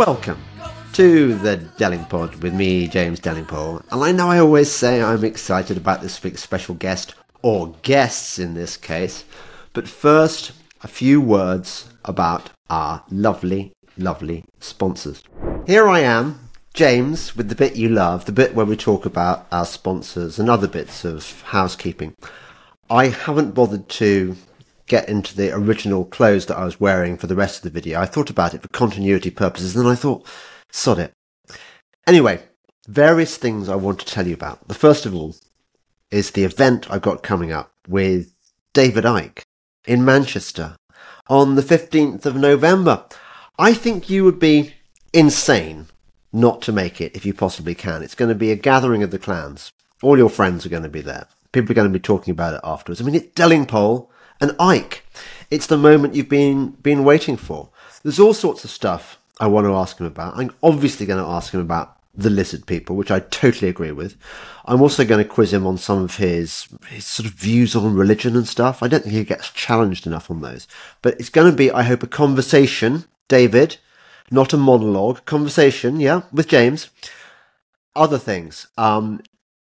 Welcome to the Delingpod with me, James Delingpole. And I know I always say I'm excited about this week's special guest, or guests in this case. But first, a few words about our lovely, lovely sponsors. Here I am, James, with the bit you love, the bit where we talk about our sponsors and other bits of housekeeping. I haven't bothered to get into the original clothes that I was wearing for the rest of the video. I thought about it for continuity purposes, and then I thought, sod it. Anyway, various things I want to tell you about. The first of all is the event I've got coming up with David Icke in Manchester on the 15th of November. I think you would be insane not to make it if you possibly can. It's going to be a gathering of the clans. All your friends are going to be there. People are going to be talking about it afterwards. I mean, it's Delingpole and Icke. It's the moment you've been been waiting for. There's all sorts of stuff I want to ask him about. I'm obviously going to ask him about the lizard people, which I totally agree with. I'm also going to quiz him on some of his his sort of views on religion and stuff. I don't think he gets challenged enough on those. But it's going to be, I hope, a conversation, David, not a monologue. Conversation, yeah, with James. Other things um,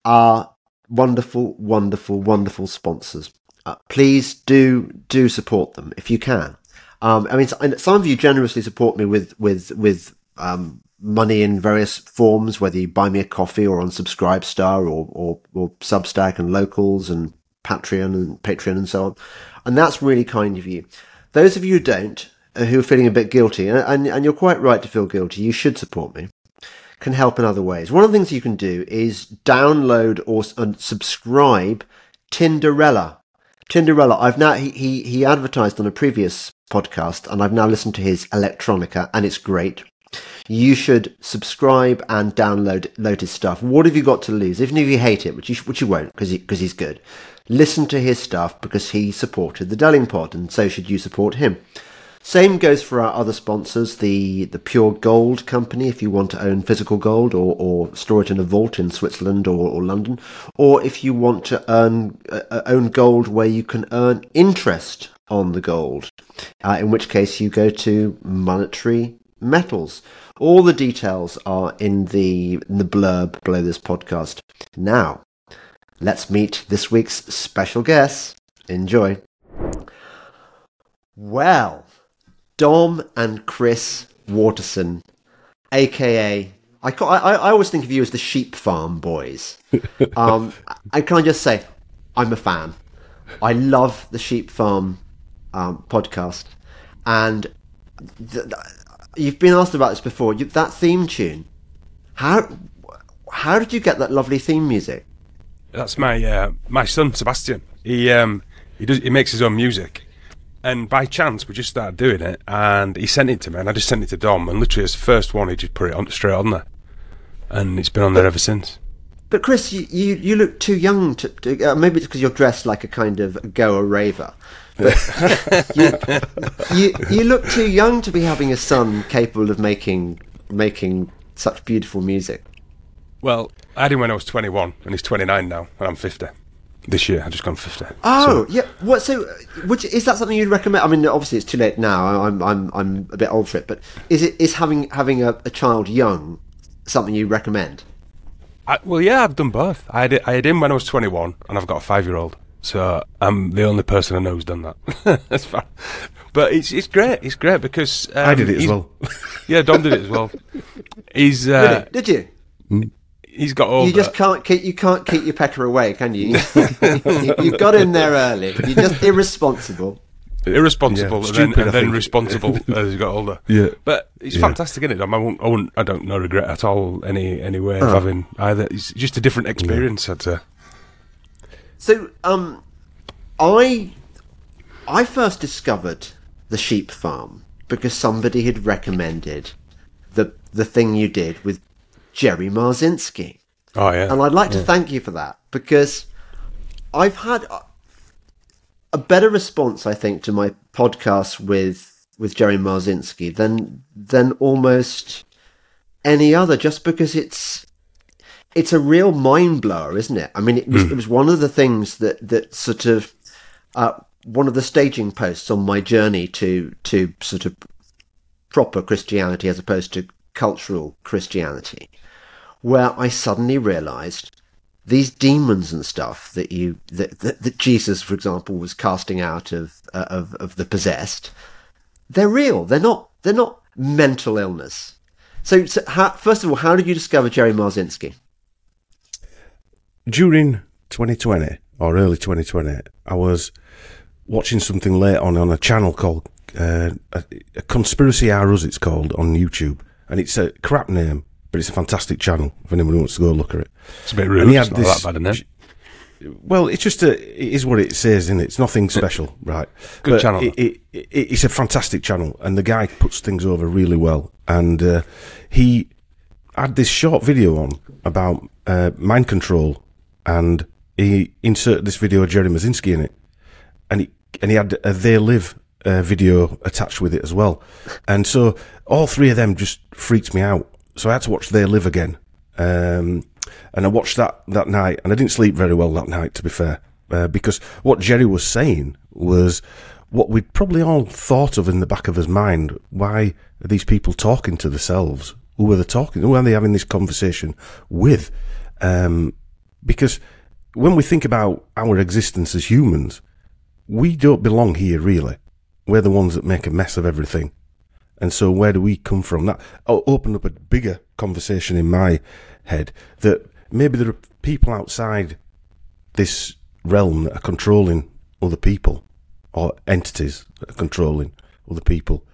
are wonderful, wonderful, wonderful sponsors. Uh, please do do support them if you can. Um, I mean, some of you generously support me with with with um, money in various forms, whether you buy me a coffee or on Subscribestar or, or or Substack and Locals and Patreon and Patreon and so on, and that's really kind of you. Those of you who don't, uh, who are feeling a bit guilty, and, and, and you're quite right to feel guilty, you should support me can help in other ways. One of the things you can do is download or uh, subscribe Tinderella. Tinderella, I've now he, he advertised on a previous podcast, and I've now listened to his electronica, and it's great. You should subscribe and download load his stuff. What have you got to lose? Even if you hate it, which you which you won't, because because he, he's good. Listen to his stuff because he supported the Delingpod, and so should you support him. Same goes for our other sponsors, the, the Pure Gold Company, if you want to own physical gold or, or store it in a vault in Switzerland or, or London, or if you want to earn uh, own gold where you can earn interest on the gold, uh, in which case you go to monetary metals. All the details are in the in the blurb below this podcast. Now, let's meet this week's special guest. Enjoy. Well, Dom and Chris Waterson, aka I, I, I always think of you as the Sheep Farm Boys. Um, and can I just say, I'm a fan. I love the Sheep Farm um, podcast, and th- th- you've been asked about this before. You, that theme tune, how how did you get that lovely theme music? That's my uh, my son Sebastian. He um, he does he makes his own music, and by chance, we just started doing it, and he sent it to me, and I just sent it to Dom, and literally, as the first one, he just put it on straight on there, and it's been on there ever since. But Chris, you you, you look too young to, to uh, maybe it's because you're dressed like a kind of goa raver. But you, you you look too young to be having a son capable of making making such beautiful music. Well, I had him when I was 21, and he's 29 now, and I'm 50 this year. I just gone 50. Oh, so. yeah. What? So, which is that something you'd recommend? I mean, obviously it's too late now. I'm I'm I'm a bit old for it, but is it is having having a, a child young something you recommend? I, well, yeah, I've done both. I had, I had him when I was 21, and I've got a five year old. So I'm the only person I know who's done that. That's fine. But it's it's great. It's great because um, I did it as well. yeah, Dom did it as well. He's uh, did, did you? He's got all. You just can't keep you can't keep your pecker away, can you? you have got in there early. You're just irresponsible. Irresponsible yeah, and, then, and then responsible as he got older. Yeah, but he's yeah. fantastic in it. I, won't, I, won't, I don't no regret at all any any way of oh. having either. It's just a different experience. Yeah. I'd say. So, um, I I first discovered the sheep farm because somebody had recommended the the thing you did with Jerry Marzinsky. Oh yeah, and I'd like yeah. to thank you for that because I've had a better response, I think, to my podcast with with Jerry Marzinsky than than almost any other, just because it's it's a real mind blower, isn't it? I mean, it was, mm. it was one of the things that that sort of uh, one of the staging posts on my journey to to sort of proper Christianity as opposed to cultural Christianity, where I suddenly realized these demons and stuff that you that, that, that Jesus, for example, was casting out of, uh, of of the possessed, they're real. They're not they're not mental illness. So, so how, first of all, how did you discover Jerry Marzinsky? During 2020 or early 2020, I was watching something late on on a channel called uh, a, a Conspiracy R Us, it's called on YouTube, and it's a crap name, but it's a fantastic channel if anyone wants to go look at it. It's a bit rude. It's not that bad, isn't it? Well, it's just a, it is what it says, isn't it? It's nothing special, right? Good But channel. It, it, it, it's a fantastic channel, and the guy puts things over really well. And uh, he had this short video on about uh, mind control, and he inserted this video of Jerry Marzinsky in it, and he and he had a They Live uh, video attached with it as well. And so all three of them just freaked me out. So I had to watch They Live again. Um, and I watched that that night, and I didn't sleep very well that night, to be fair, uh, because what Jerry was saying was what we'd probably all thought of in the back of his mind. Why are these people talking to themselves? Who are they talking? Who are they having this conversation with? Um, because when we think about our existence as humans, we don't belong here really. We're the ones that make a mess of everything. And so where do we come from? That o- opened up a bigger conversation in my head that maybe there are people outside this realm that are controlling other people or entities that are controlling other people.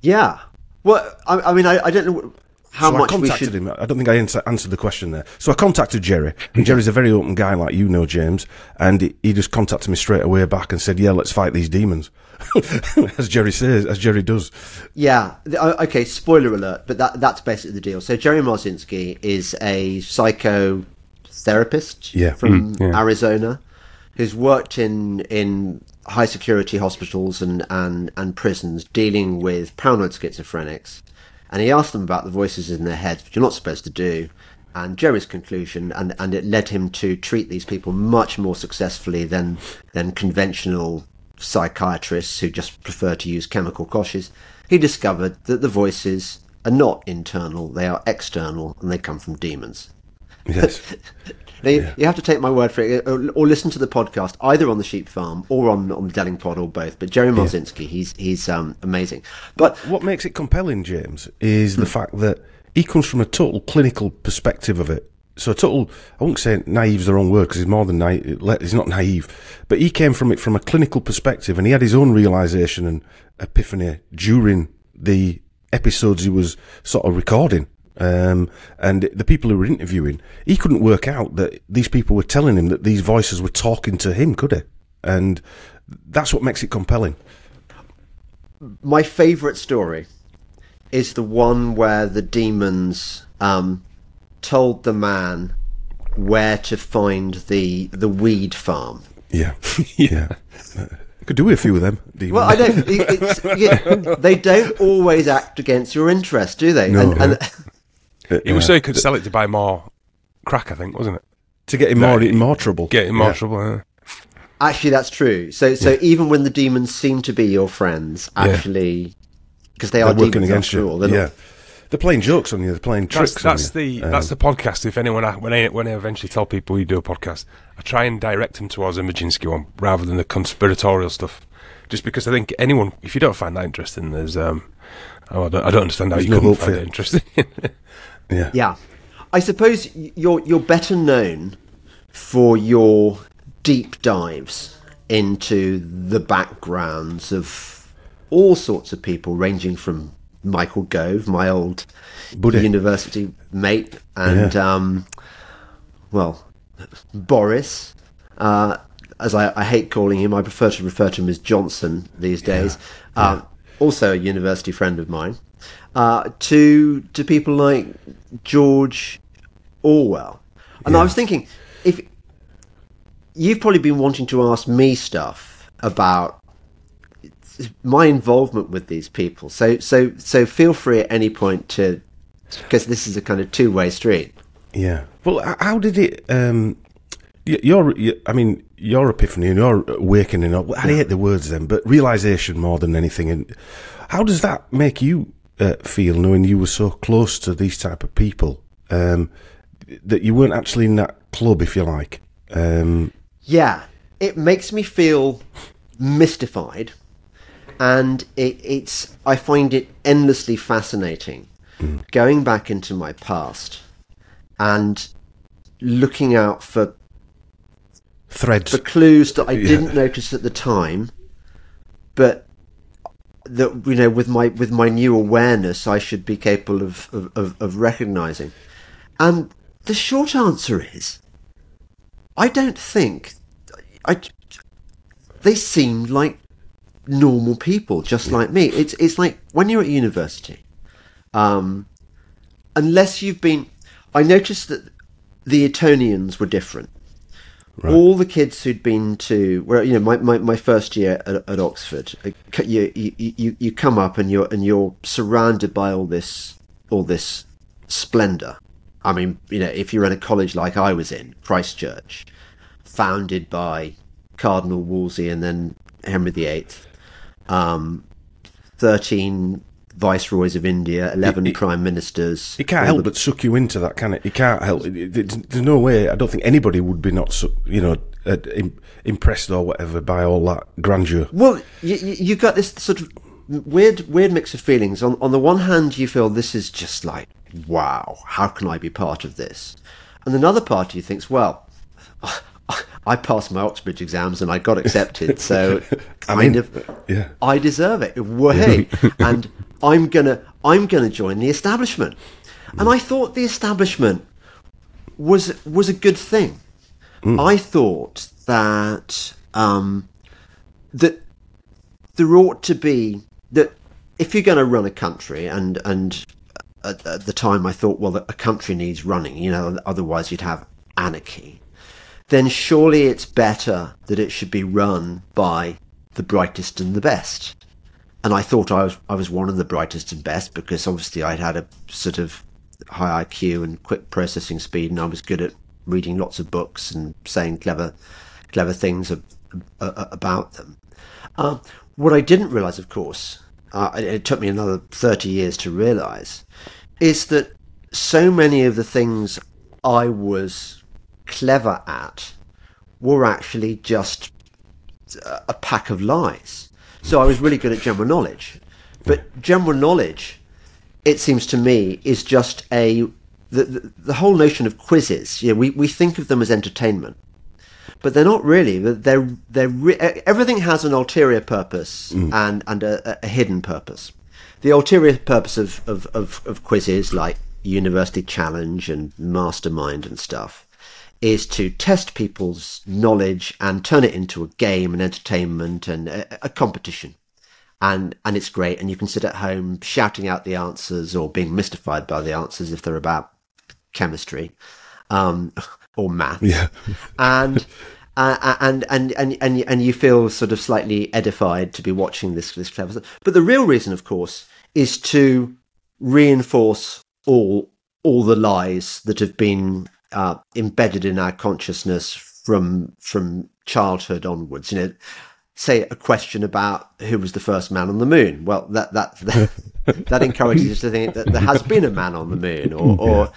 Yeah. Well, I, I mean, I, I don't know how so much I contacted should. him. I don't think I answer, answered the question there. So I contacted Jerry, and Jerry's a very open guy, like you know, James. And he, he just contacted me straight away back and said, "Yeah, let's fight these demons," as Jerry says, as Jerry does. Yeah. Uh, okay. Spoiler alert. But that that's basically the deal. So Jerry Marzinsky is a psychotherapist Yeah. from mm, yeah. Arizona, who's worked in in high security hospitals and, and, and prisons dealing with paranoid schizophrenics. And he asked them about the voices in their heads, which you're not supposed to do. And Jerry's conclusion, and, and it led him to treat these people much more successfully than than conventional psychiatrists who just prefer to use chemical koshes. He discovered that the voices are not internal; they are external, and they come from demons. Yes. Now, you, you have to take my word for it, or, or listen to the podcast either on the Sheep Farm or on on the Delingpod or both. But Jerry Marzinsky, he's he's um, amazing. But what makes it compelling, James, is the fact that he comes from a total clinical perspective of it. So, total, I won't say naive is the wrong word because he's more than naive. He's not naive, but he came from it from a clinical perspective and he had his own realization and epiphany during the episodes he was sort of recording. Um, and the people who were interviewing, he couldn't work out that these people were telling him that these voices were talking to him, could he? And that's what makes it compelling. my favourite story is the one where the demons um, told the man where to find the the weed farm. Yeah. yeah. Uh, could do with a few of them. demons. Well, I don't. It's, yeah, they don't always act against your interest, do they? No. and, and uh, It was so he could uh, sell it to buy more crack, I think, wasn't it? to get him more in more trouble. Get in more Yeah. trouble. yeah. actually, that's true. So, so even when the demons seem to be your friends, actually, because they are They're working demons against after you. all, they're yeah. not- They're playing jokes on you. They're playing tricks. that's on you. the that's the podcast. If anyone when I when I eventually tell people you do a podcast, I try and direct them towards the Marzinsky one rather than the conspiratorial stuff. Just because I think anyone, if you don't find that interesting, there's um, oh, I don't, I don't understand how you no couldn't find it interesting. yeah. Yeah, I suppose you're you're better known for your deep dives into the backgrounds of all sorts of people, ranging from Michael Gove, my old Buddy. university mate, and um, well, Boris. Uh, as I, I hate calling him, I prefer to refer to him as Johnson these days. Um, also, a university friend of mine. Uh, to to people like George Orwell, and I was thinking, if you've probably been wanting to ask me stuff about my involvement with these people, so so so feel free at any point to, because this is a kind of two way street. Yeah. Well, how did it? Um, your, y- I mean, your epiphany and your awakening. Up, I hate the words then, but realization more than anything. And how does that make you uh, feel knowing you were so close to these type of people um, that you weren't actually in that club, if you like? Um, Yeah, it makes me feel mystified, and it, it's I find it endlessly fascinating going back into my past and looking out for threads. for clues that I Yeah. didn't notice at the time, but that you know with my with my new awareness I should be capable of of, of, of recognizing. And the short answer is, I don't think I. They seem like normal people, just like me. It's it's like when you're at university, um, unless you've been. I noticed that the Etonians were different all the kids who'd been to well you know my, my, my first year at, at oxford uh, you, you you you come up and you're and you're surrounded by all this all this splendor i mean you know if you're in a college like i was in christchurch founded by cardinal wolsey and then henry viii um 13 viceroys of india 11 It- it- prime ministers It can't help the- but suck you into that, can it? It can't help. It, there's no way. I don't think anybody would be not, you know, uh, impressed or whatever by all that grandeur. Well, you, you you got this sort of weird weird mix of feelings. On on the one hand, you feel this is just like wow, how can I be part of this? And another part of you thinks, well, I passed my Oxbridge exams and I got accepted, so kind in. of Yeah. I deserve it. Way, and I'm gonna I'm gonna join the establishment. And I thought the establishment was was a good thing. I thought that um, that there ought to be that if you're going to run a country and and at, at the time I thought well a country needs running you know otherwise you'd have anarchy then surely it's better that it should be run by the brightest and the best. And I thought I was I was one of the brightest and best because obviously I'd had a sort of high IQ and quick processing speed and I was good at reading lots of books and saying clever clever things about them. Uh, what I didn't realize, of course, uh, it, it took me another 30 years to realize, is that so many of the things I was clever at were actually just a- a pack of lies. So I was really good at general knowledge. But general knowledge, it seems to me, is just a. The, the, the whole notion of quizzes, you know, we, we think of them as entertainment but they're not really. They're they're re- everything has an ulterior purpose mm. and and a, a hidden purpose. The ulterior purpose of, of, of, of quizzes like University Challenge and Mastermind and stuff is to test people's knowledge and turn it into a game, an entertainment, and a, a competition. And and it's great, and you can sit at home shouting out the answers or being mystified by the answers if they're about chemistry um, or math Yeah. and uh, and and and and and you feel sort of slightly edified to be watching this this clever stuff. But the real reason, of course, is to reinforce all all the lies that have been uh, embedded in our consciousness from from childhood onwards. You know, say a question about who was the first man on the moon. Well, that that that, that encourages us to think that there has been a man on the moon, or or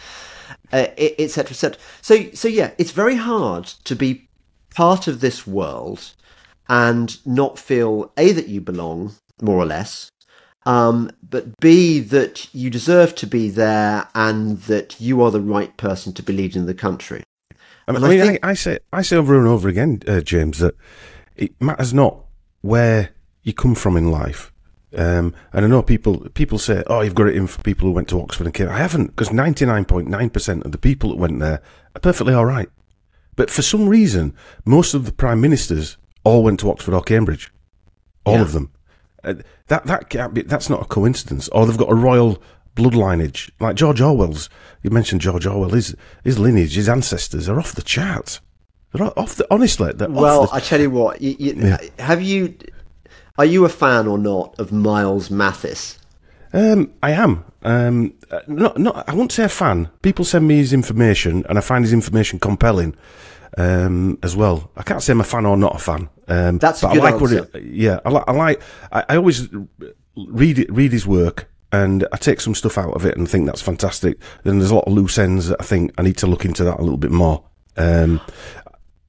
uh, etc. etc. So so yeah, it's very hard to be part of this world and not feel a that you belong more or less, um, but b that you deserve to be there and that you are the right person to be leading the country. I mean, I, mean, think- I, I say I say over and over again, uh, James, that it matters not where you come from in life. Um, and I know people people say, "Oh, you've got it in for people who went to Oxford and Cambridge." I haven't, because ninety nine point nine percent of the people that went there are perfectly all right. But for some reason, most of the prime ministers all went to Oxford or Cambridge, all Yeah. of them. Uh, that that can't be. That's not a coincidence. Or they've got a royal blood lineage, like George Orwell's. You mentioned George Orwell. His his lineage, his ancestors are off the charts. They're off the honestly. Well, the, I tell you what, you, you, have you? Are you a fan or not of Miles Mathis? Um, I am. Um, uh, not, not. I won't say a fan. People send me his information, and I find his information compelling um, as well. I can't say I'm a fan or not a fan. Um, That's a but good I like answer. What it, yeah, I like. I like. I, I always read it, read his work, and I take some stuff out of it and think that's fantastic. Then there's a lot of loose ends that I think I need to look into that a little bit more. Um,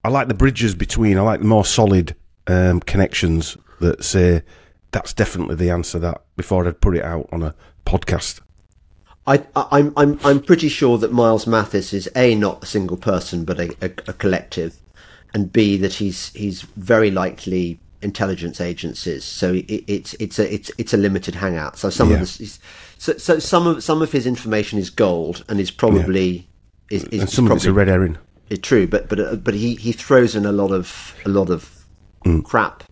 I like the bridges between. I like the more solid um, connections that say that's definitely the answer. That before I'd put it out on a podcast. I, I'm, I'm, I'm pretty sure that Miles Mathis is a not a single person, but a, a, a collective, and b that he's he's very likely intelligence agencies. So it, it's it's a it's it's a limited hangout. So some Yeah. of this so so some of some of his information is gold and is probably is, is, And some of it's a probably red herring. it's true, but but uh, but he, he throws in a lot of a lot of crap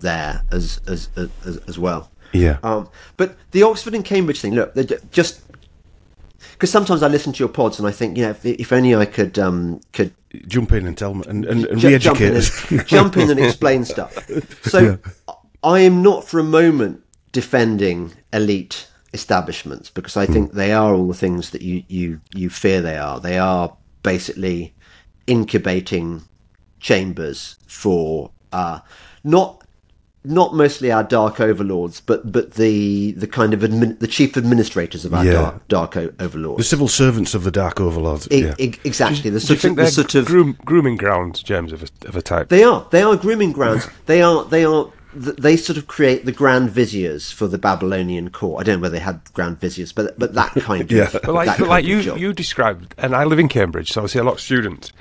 there as as as, as well. Yeah. Um, but the Oxford and Cambridge thing, look, just because sometimes I listen to your pods and I think, you know, if, if only I could um, could Jump in and tell me and, and, and ju- jump in and jump in and explain stuff. So I am not for a moment defending elite establishments because I think they are all the things that you you you fear they are. They are basically incubating chambers for uh, not not mostly our dark overlords, but but the the kind of admin, the chief administrators of our Yeah. dark dark o- the civil servants of the Dark Overlords. E- yeah. e- exactly. The Do you sort, think of, the they're sort of groom, grooming grounds, James, of a, of a type? They are. They are grooming grounds. They are. They are. They sort of create the grand viziers for the Babylonian court. I don't know whether they had grand viziers, but but that kind Yeah. of. But But like, but like you, job. you described, and I live in Cambridge, so I see a lot of students.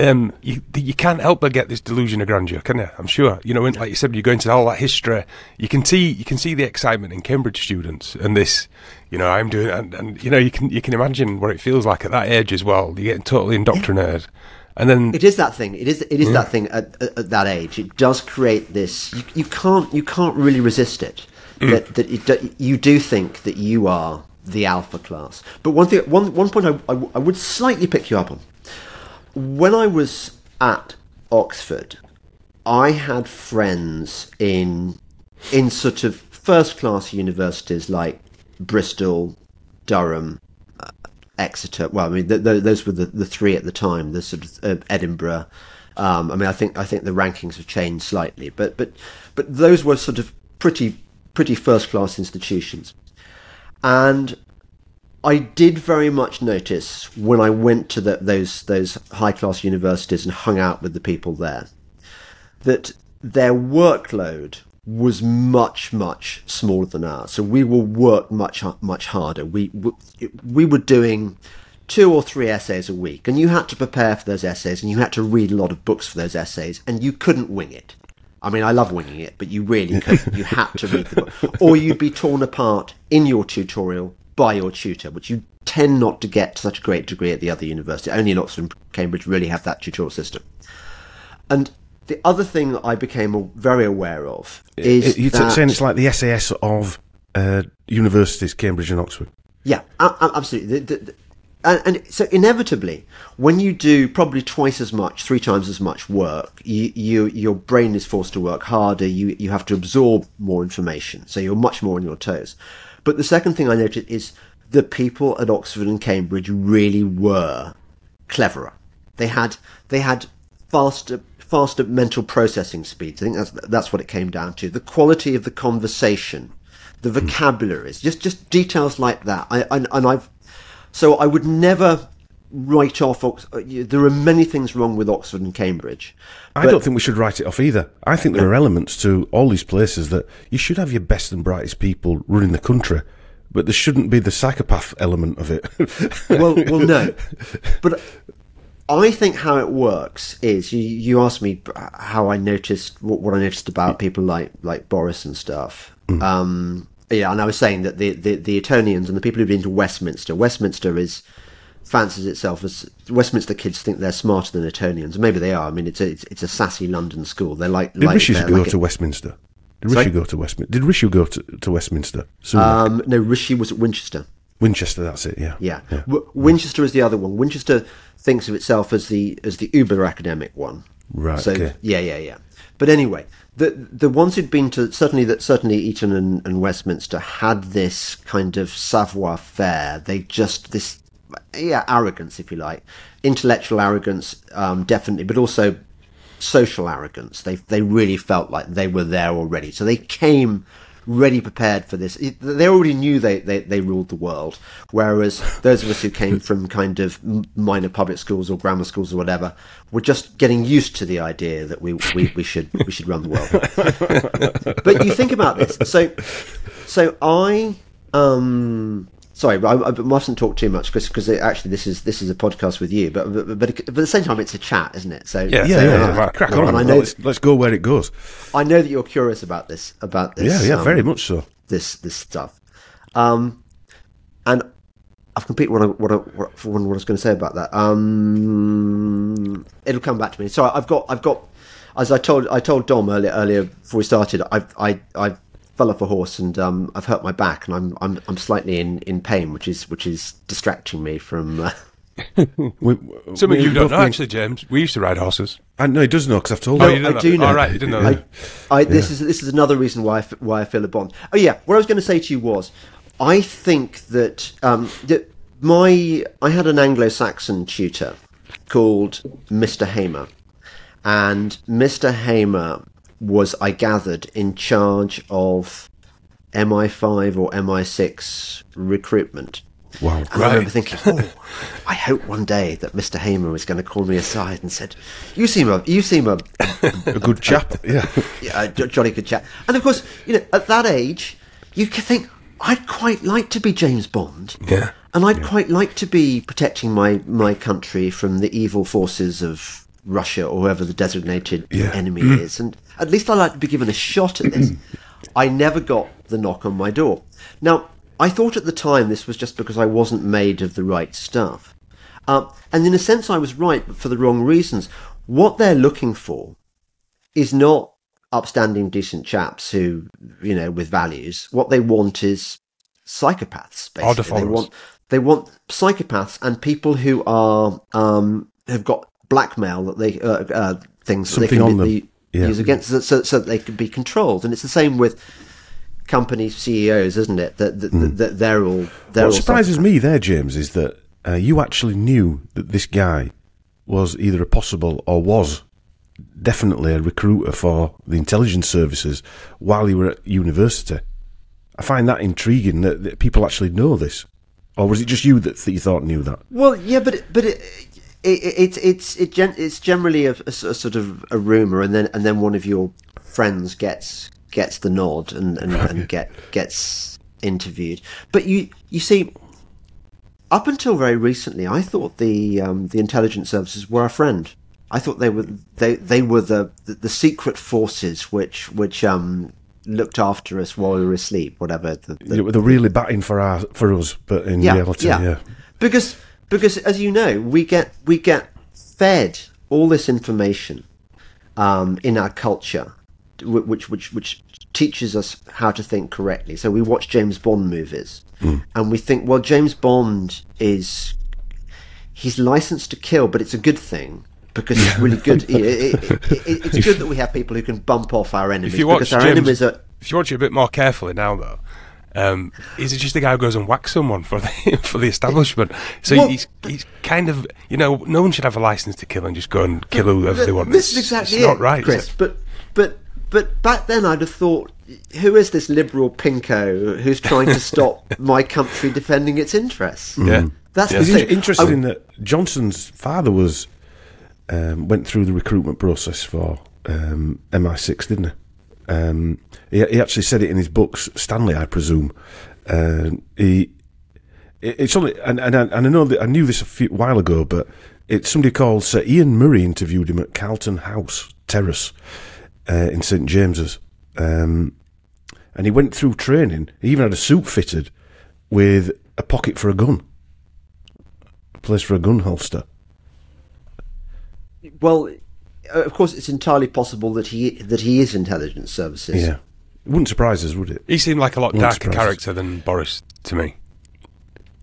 Um, you, you can't help but get this delusion of grandeur, can you? I'm sure. You know, when, like you said, you go into all that history. You can see, you can see the excitement in Cambridge students, and this, you know, I'm doing, and, and you know, you can, you can imagine what it feels like at that age as well. You're getting totally indoctrinated, and then It is that thing. It is. It is that thing at, at, at that age. It does create this. You, you can't. You can't really resist it. That that it, do- you do think that you are the alpha class. But one thing. One one point I, I, I would slightly pick you up on. When I was at Oxford, I had friends in in sort of first class universities like Bristol, Durham, Exeter. Well, I mean, th- th- those were the, the three at the time. The sort of uh, Edinburgh. Um, I mean, I think I think the rankings have changed slightly, but but but those were sort of pretty pretty first class institutions, and I did very much notice when I went to the, those those high class universities and hung out with the people there that their workload was much much smaller than ours. So we will work much much harder. We we, we were doing two or three essays a week, and you had to prepare for those essays, and you had to read a lot of books for those essays, and you couldn't wing it. I mean, I love winging it, but you really couldn't. You had to read the book, or you'd be torn apart in your tutorial by your tutor, which you tend not to get to such a great degree at the other university. Only in Oxford and Cambridge really have that tutorial system. And the other thing that I became very aware of is You're that, saying it's like the SAS of uh, universities, Cambridge and Oxford. yeah, absolutely. The- the- and, and so inevitably, when you do probably twice as much, three times as much work, you, you your brain is forced to work harder. You you have to absorb more information, so you're much more on your toes. But the second thing I noted is the people at Oxford and Cambridge really were cleverer. They had they had faster faster mental processing speeds. I think that's that's what it came down to. The quality of the conversation, the vocabularies, just just details like that. I, and, and I've so I would never write off. Ox- uh, There are many things wrong with Oxford and Cambridge. I don't think we should write it off either. I think there are elements to all these places that you should have your best and brightest people running the country, but there shouldn't be the psychopath element of it. well, well, no, but I think how it works is you. You asked me how I noticed what, what I noticed about people like like Boris and stuff. Um, yeah, and I was saying that the, the the Etonians and the people who've been to Westminster. Westminster is fancies itself as Westminster kids think they're smarter than Etonians. Maybe they are. I mean, it's a it's, it's a sassy London school. They're like Did like Rishi go like to Westminster? Did Sorry? Rishi go to Westminster? Did Rishi go to, to Westminster? Um, no, Rishi was at Winchester. Winchester, that's it. Yeah. Yeah, W- Winchester is the other one. Winchester thinks of itself as the as the uber academic one. Right, So okay. yeah, yeah, yeah. But anyway, the the ones who'd been to certainly that certainly Eton and, and Westminster had this kind of savoir faire. They just this yeah arrogance, if you like, intellectual arrogance, um, definitely, but also social arrogance. They they really felt like they were there already. So they came ready prepared for this. They already knew they, they, they ruled the world, whereas those of us who came from kind of minor public schools or grammar schools or whatever were just getting used to the idea that we, we, we should we should run the world. but you think about this. So so I um sorry, I, I mustn't talk too much because actually this is this is a podcast with you. But but, but but at the same time, it's a chat, isn't it? So Yeah, Yeah, so, yeah, uh, yeah. right. Crack and on. I know let's, let's go where it goes. I know that you're curious about this about this. Yeah, yeah, um, very much so. this this stuff. Um, and I've completed what I, what I, what, what I was going to say about that. Um, it'll come back to me. So I've got I've got as I told I told Dom earlier earlier before we started. I've I I fell off a horse and um, I've hurt my back and I'm I'm I'm slightly in, in pain, which is which is distracting me from. Uh, We, Something we you don't know, been- actually, James. We used to ride horses. I know he doesn't know because I've told Oh, him. you didn't I do know. All right, you didn't know I, that. I, this is this is another reason why I, f- why I feel a bond. Oh yeah, what I was going to say to you was, I think that um, that my I had an Anglo-Saxon tutor called Mr. Hamer, and Mr. Hamer was, I gathered, in charge of MI5 or MI6 recruitment. Wow. And I remember thinking, oh, I hope one day that Mr. Hamer is going to call me aside and said, "You seem a, you seem a, A good chap. Yeah. yeah, a jo- jolly good chap." And of course, you know, at that age, you can think, I'd quite like to be James Bond. Yeah. And I'd quite like to be protecting my, my country from the evil forces of Russia or whoever the designated Yeah. enemy is. And at least I like to be given a shot at this. I never got the knock on my door. Now, I thought at the time this was just because I wasn't made of the right stuff. Uh, and in a sense, I was right, but for the wrong reasons. What they're looking for is not upstanding, decent chaps who, you know, with values. What they want is psychopaths. Basically, they want they want psychopaths and people who are um, have got blackmail that they uh, uh, things that they can on them. be, Yeah. use against so, so, so that they can be controlled. And it's the same with company CEOs, isn't it? That, that, that, that they're all they're What all surprises me there, James, is that uh, you actually knew that this guy was either a possible or was definitely a recruiter for the intelligence services while you were at university. I find that intriguing that, that people actually know this. Or was it just you that, that you thought knew that? Well, yeah, but but it, it, it's it's it gen, it's generally a, a a sort of a rumor, and then and then one of your friends gets gets the nod and and, and get gets interviewed. But you you see, up until very recently, I thought the um, the intelligence services were a friend. I thought they were they they were the the, the secret forces which which um looked after us while we were asleep, whatever the, the They're really batting for our, for us, but in reality, yeah. Because because as you know, we get we get fed all this information um, in our culture, which which which teaches us how to think correctly. So we watch James Bond movies, and we think, well, James Bond is he's licensed to kill, but it's a good thing. Because it's really good. It- it- it- it- it's good that we have people who can bump off our enemies. If you watch because our James, enemies are if you watch it a bit more carefully now, though, um, is it just the guy who goes and whacks someone for the for the establishment? So Well, he's he's kind of you know no one should have a license to kill and just go and kill whoever they want. This It's- is exactly it's it, not right, Chris. it? But but but back then, I'd have thought, who is this liberal pinko who's trying to stop my country defending its interests? Yeah. That's It's the in- thing. interesting that Johnson's father was um, went through the recruitment process for um, MI6, didn't he? Um, he? He actually said it in his books, Stanley, I presume. Uh, he it- it's only and and I, and I know that I knew this a few while ago, but it's somebody called Sir Ian Murray interviewed him at Carlton House Terrace uh, in St James's, um, and he went through training. He even had a suit fitted with a pocket for a gun, a place for a gun holster. Well, of course, it's entirely possible that he that he is intelligence services. Yeah, it wouldn't surprise us, would it? He seemed like a lot Won't darker surprise us. character than Boris to me.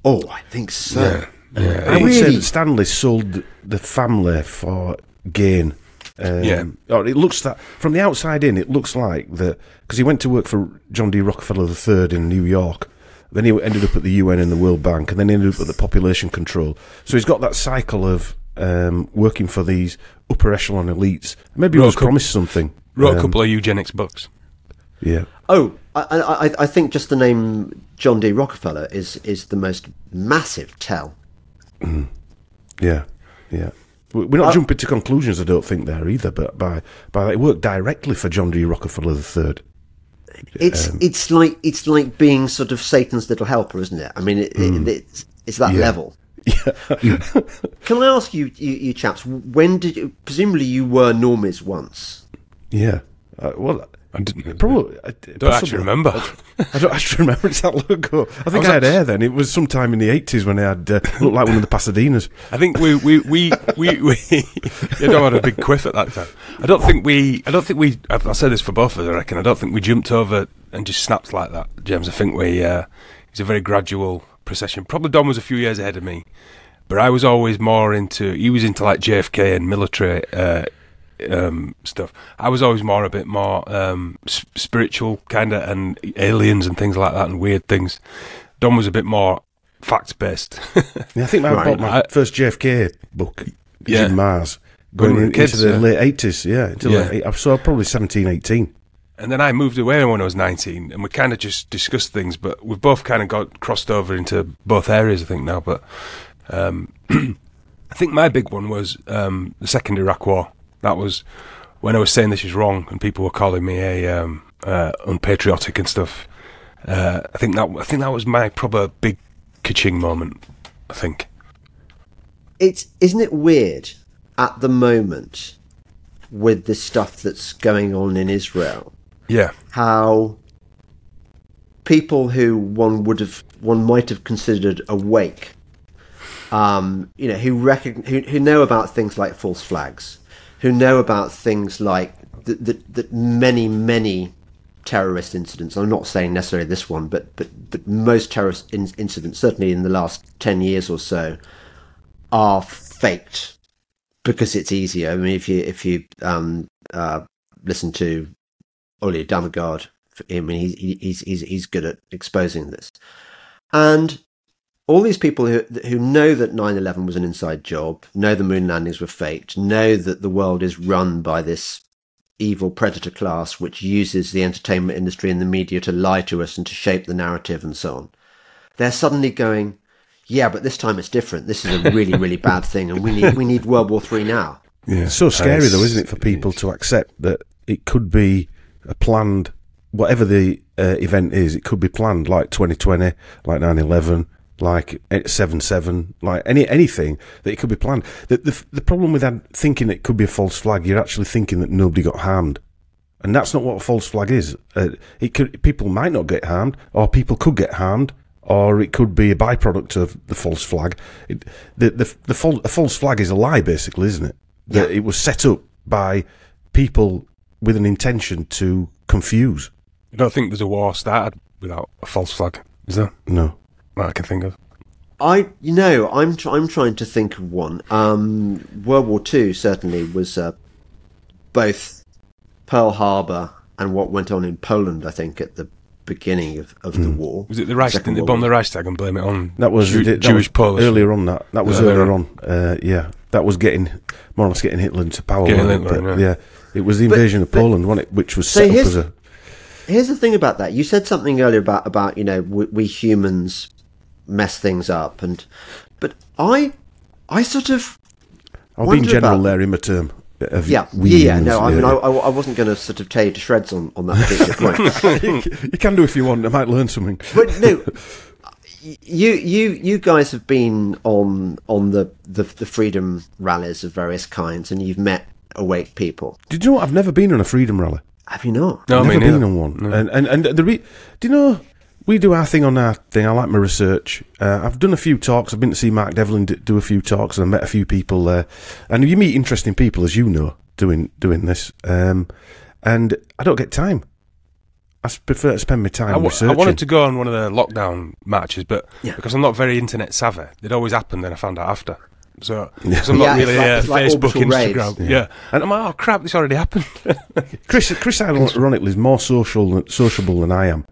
Oh, I think so. Yeah. I would say Really? that Stanley sold the family for gain. Um, Yeah. Or it looks that from the outside in, it looks like that because he went to work for John D. Rockefeller III in New York. Then he ended up at the UN and the World Bank, and then he ended up at the Population Control. So he's got that cycle of um, working for these upper echelon elites. Maybe he Wrote was a couple- promised something. Wrote a Um, couple of eugenics books. Yeah. Oh, I, I, I think just the name John D. Rockefeller is is the most massive tell. Mm. Yeah, yeah. We- We're not uh, jumping to conclusions, I don't think, there either. But by by it worked directly for John D. Rockefeller III. It's um, it's like it's like being sort of Satan's little helper, isn't it? I mean, it, it, mm. it's it's that Yeah. level. Can I ask you, you, you chaps, when did you, presumably you were normies once? Yeah. Uh, well, I didn't, probably. I don't actually remember. I don't actually remember it's that long ago. I think was I, had hair then. It was sometime in the eighties when I had uh, looked like one of the Pasadenas. I think we we we we, we you know, had a big quiff at that time. I don't think we. I don't think we. I- I'll say this for both of us. I reckon. I don't think we jumped over and just snapped like that, James. I think we. Uh, it's a very gradual procession. Probably Dom was a few years ahead of me, but I was always more into. He was into like JFK and military. Uh, um, stuff. I was always more a bit more um, s- spiritual kind of and aliens and things like that and weird things. Dom was a bit more fact based. Yeah, I think I Right. bought my I- first JFK book, Yeah. Jim Marrs, going we were kids, into the yeah. late eighties. Yeah, into Yeah. late, I saw probably 17, 18. And then I moved away when I was 19, and we kind of just discussed things, but we've both kind of got crossed over into both areas, I think, now. But um, I think my big one was um, the Second Iraq War. That was when I was saying this is wrong, and people were calling me a um, uh, unpatriotic and stuff. Uh, I think that I think that was my proper big kaching moment. I think. It's isn't it weird at the moment with the stuff that's going on in Israel? Yeah, how people who one would have one might have considered awake um, you know who, recogn- who who know about things like false flags who know about things like that that many many terrorist incidents I'm not saying necessarily this one but but but most terrorist in- incidents certainly in the last 10 years or so are faked because it's easier I mean if you if you um, uh, listen to Ole Dammegard. I mean, he's he's he's good at exposing this, and all these people who who know that 9/11 was an inside job, know the moon landings were faked, know that the world is run by this evil predator class which uses the entertainment industry and the media to lie to us and to shape the narrative and so on. They're suddenly going, yeah, but this time it's different. This is a really really bad thing, and we need we need World War Three now. yeah. It's so scary, It's- though, isn't it, for people to accept that it could be a planned, whatever the uh, event is, it could be planned, like 2020, like 9 11, like 7 7, like any anything, that it could be planned. The, the, the problem with that, thinking it could be a false flag, you're actually thinking that nobody got harmed. And that's not what a false flag is. Uh, it could people might not get harmed, or people could get harmed, or it could be a byproduct of the false flag. It, the the the fal- a false flag is a lie, basically, isn't it? That it was set up by people with an intention to confuse. I don't think there's a war started without a false flag. Is there? No, That I can think of. I, you know, I'm tr- I'm trying to think of one. Um, World War Two certainly was uh, both Pearl Harbor and what went on in Poland. I think at the beginning of, of the war. Was it the Reichstag? Didn't they World bomb the Reichstag and blame it on that was, Jew- that Jewish was Polish? earlier on. That that was Earlier earlier on. Uh, yeah, that was getting more or less getting Hitler into power. Getting it? Hitler, But, yeah. yeah, it was the But- invasion of but- Poland, wasn't it? Which was So set up here's- as a Here's the thing about that. You said something earlier about about you know we, we humans mess things up, and but I I sort of I'll be in general about- there in my term. Of yeah we yeah, yeah no I mean yeah. I, I, I wasn't going to sort of tear you to shreds on, on that particular point. you can do if you want. I might learn something. but no, you you you guys have been on on the, the the freedom rallies of various kinds, and you've met awake people. Did you know what? I've never been on a freedom rally. Have you not? No, I've never been on one. And and and the re- do you know we do our thing on our thing. I like my research. Uh, I've done a few talks. I've been to see Mark Devlin do a few talks, and I met a few people there. And you meet interesting people, as you know, doing doing this. Um, and I don't get time. I prefer to spend my time I, w- I researching. I wanted to go on one of the lockdown matches, but Yeah. because I'm not very internet savvy, it always happened. Then I found out after. So, Yeah. 'cause I'm Yeah, not it's really like- uh, it's like Facebook, orbital raids. Instagram. Yeah. and I'm like, oh crap, this already happened. Chris Chris ironically is more social sociable than I am.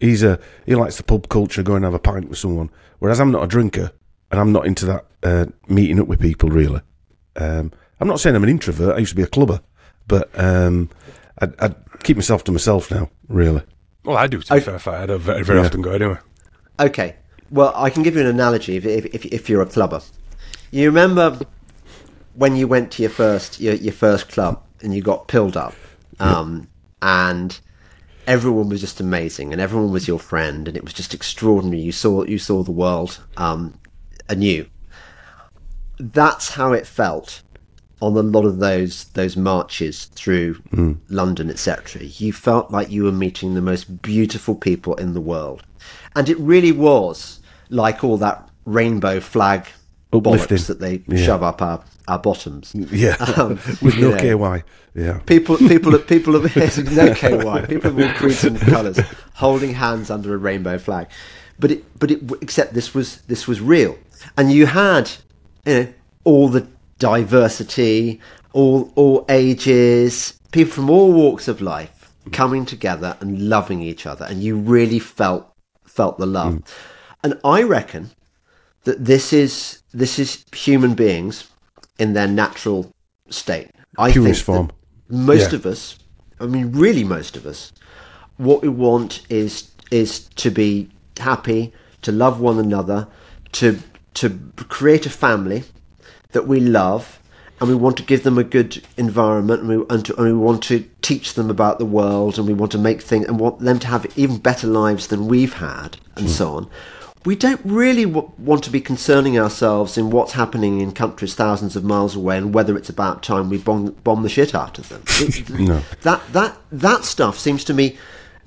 He's a he likes the pub culture, go and have a pint with someone. Whereas I'm not a drinker and I'm not into that uh, meeting up with people really. Um, I'm not saying I'm an introvert. I used to be a clubber, but um, I'd, I'd keep myself to myself now. Really, Well, I do. To be fair, if I, I don't very, very Yeah. often go anyway. Okay. Well, I can give you an analogy if, if, if, if you're a clubber. You remember when you went to your first your, your first club and you got pilled up, um, and everyone was just amazing, and everyone was your friend, and it was just extraordinary. You saw you saw the world um, anew. That's how it felt on a lot of those those marches through London, etc. You felt like you were meeting the most beautiful people in the world, and it really was like all that rainbow flag Uplifting. bollocks that they Yeah. shove up our, our bottoms. Yeah, Um, with no know. KY. Yeah, People, people, people of no KY. People of all creeds and colours, holding hands under a rainbow flag. But it, but it, except this was this was real, and you had, you know, all the diversity, all all ages, people from all walks of life coming together and loving each other, and you really felt felt the love. And I reckon that this is this is human beings in their natural state. I Purest think form. most Yeah. of us, I mean, really most of us, what we want is is to be happy, to love one another, to to create a family that we love, and we want to give them a good environment, and we and, to, and we want to teach them about the world, and we want to make things and want them to have even better lives than we've had, and hmm. so on. We don't really w- want to be concerning ourselves in what's happening in countries thousands of miles away and whether it's about time we bomb, bomb the shit out of them. It- No. That that that stuff seems to me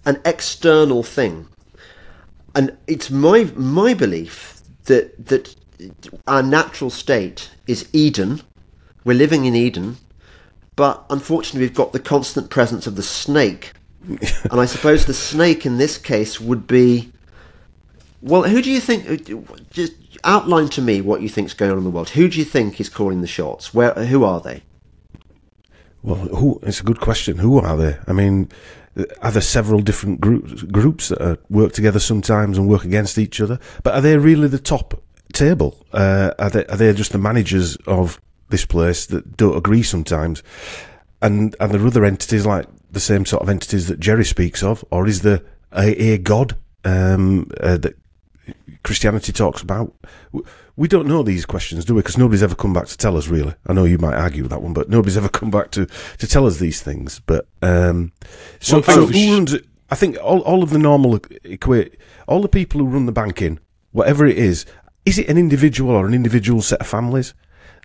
an external thing and it's my my belief that that our natural state is Eden. We're living in Eden, but unfortunately, we've got the constant presence of the snake, and I suppose the snake in this case would be. Well, who do you think? Just outline to me what you think's going on in the world. Who do you think is calling the shots? Where? Who are they? Well, who? It's a good question. Who are they? I mean, are there several different groups groups that uh, work together sometimes and work against each other? But are they really the top table? Uh, are they are they just the managers of this place that don't agree sometimes? And are there other entities like the same sort of entities that Jerry speaks of, or is there a, a god um, uh, that Christianity talks about? We don't know these questions, do we? Because nobody's ever come back to tell us, really. I know you might argue with that one, but nobody's ever come back to, to tell us these things. But um, so, thing so who runs it? I think all, all of the normal equate, all the people who run the banking, whatever it is, is it an individual or an individual set of families?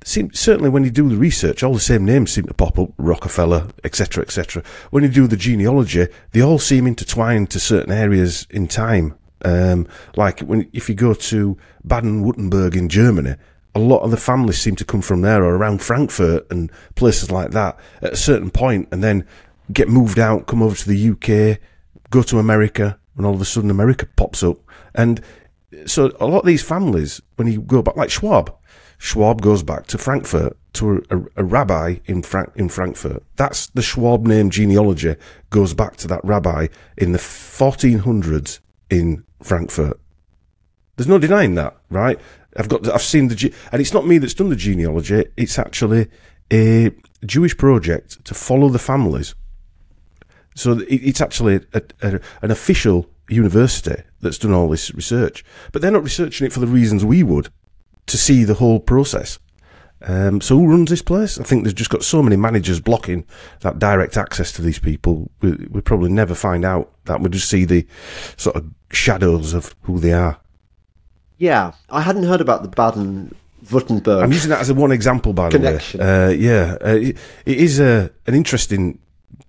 Seem, certainly, when you do the research, all the same names seem to pop up: Rockefeller, etc., etc. When you do the genealogy, they all seem intertwined to certain areas in time. Um, like when if you go to Baden-Württemberg in Germany, a lot of the families seem to come from there or around Frankfurt and places like that at a certain point, and then get moved out, come over to the UK, go to America, and all of a sudden America pops up. And so a lot of these families, when you go back, like Schwab, Schwab goes back to Frankfurt to a, a rabbi in Frank, in Frankfurt. That's the Schwab name genealogy goes back to that rabbi in the 1400s in Frankfurt. There's no denying that, right? I've got, I've seen the, and it's not me that's done the genealogy. It's actually a Jewish project to follow the families. So it's actually a, a, an official university that's done all this research, but they're not researching it for the reasons we would to see the whole process. Um, so who runs this place? I think they've just got so many managers blocking that direct access to these people. We, we probably never find out that. We just see the sort of shadows of who they are. Yeah, I hadn't heard about the Baden-Württemberg. I'm using that as a one example, by the Connection. way. Uh, yeah, uh, it, it is a, an interesting.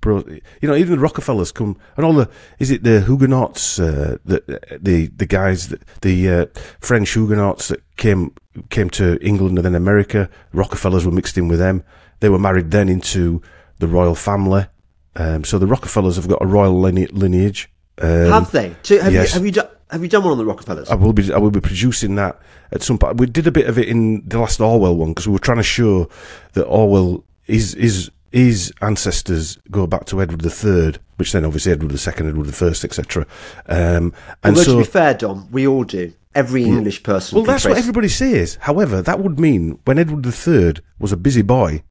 You know, even the Rockefellers come and all the is it the Huguenots, uh, the the the guys, that, the uh, French Huguenots that came came to England and then America. Rockefellers were mixed in with them. They were married then into the royal family. Um, so the Rockefellers have got a royal line- lineage. Um, have they? So have yes. you have you done have you done one on the Rockefellers? I will be I will be producing that at some point. We did a bit of it in the last Orwell one because we were trying to show that Orwell is his his ancestors go back to Edward III, which then obviously Edward II, Edward I, etc. Um, and Although so to be fair, Dom, we all do. Every English person. well, that's what everybody says. However, that would mean when Edward III was a busy boy,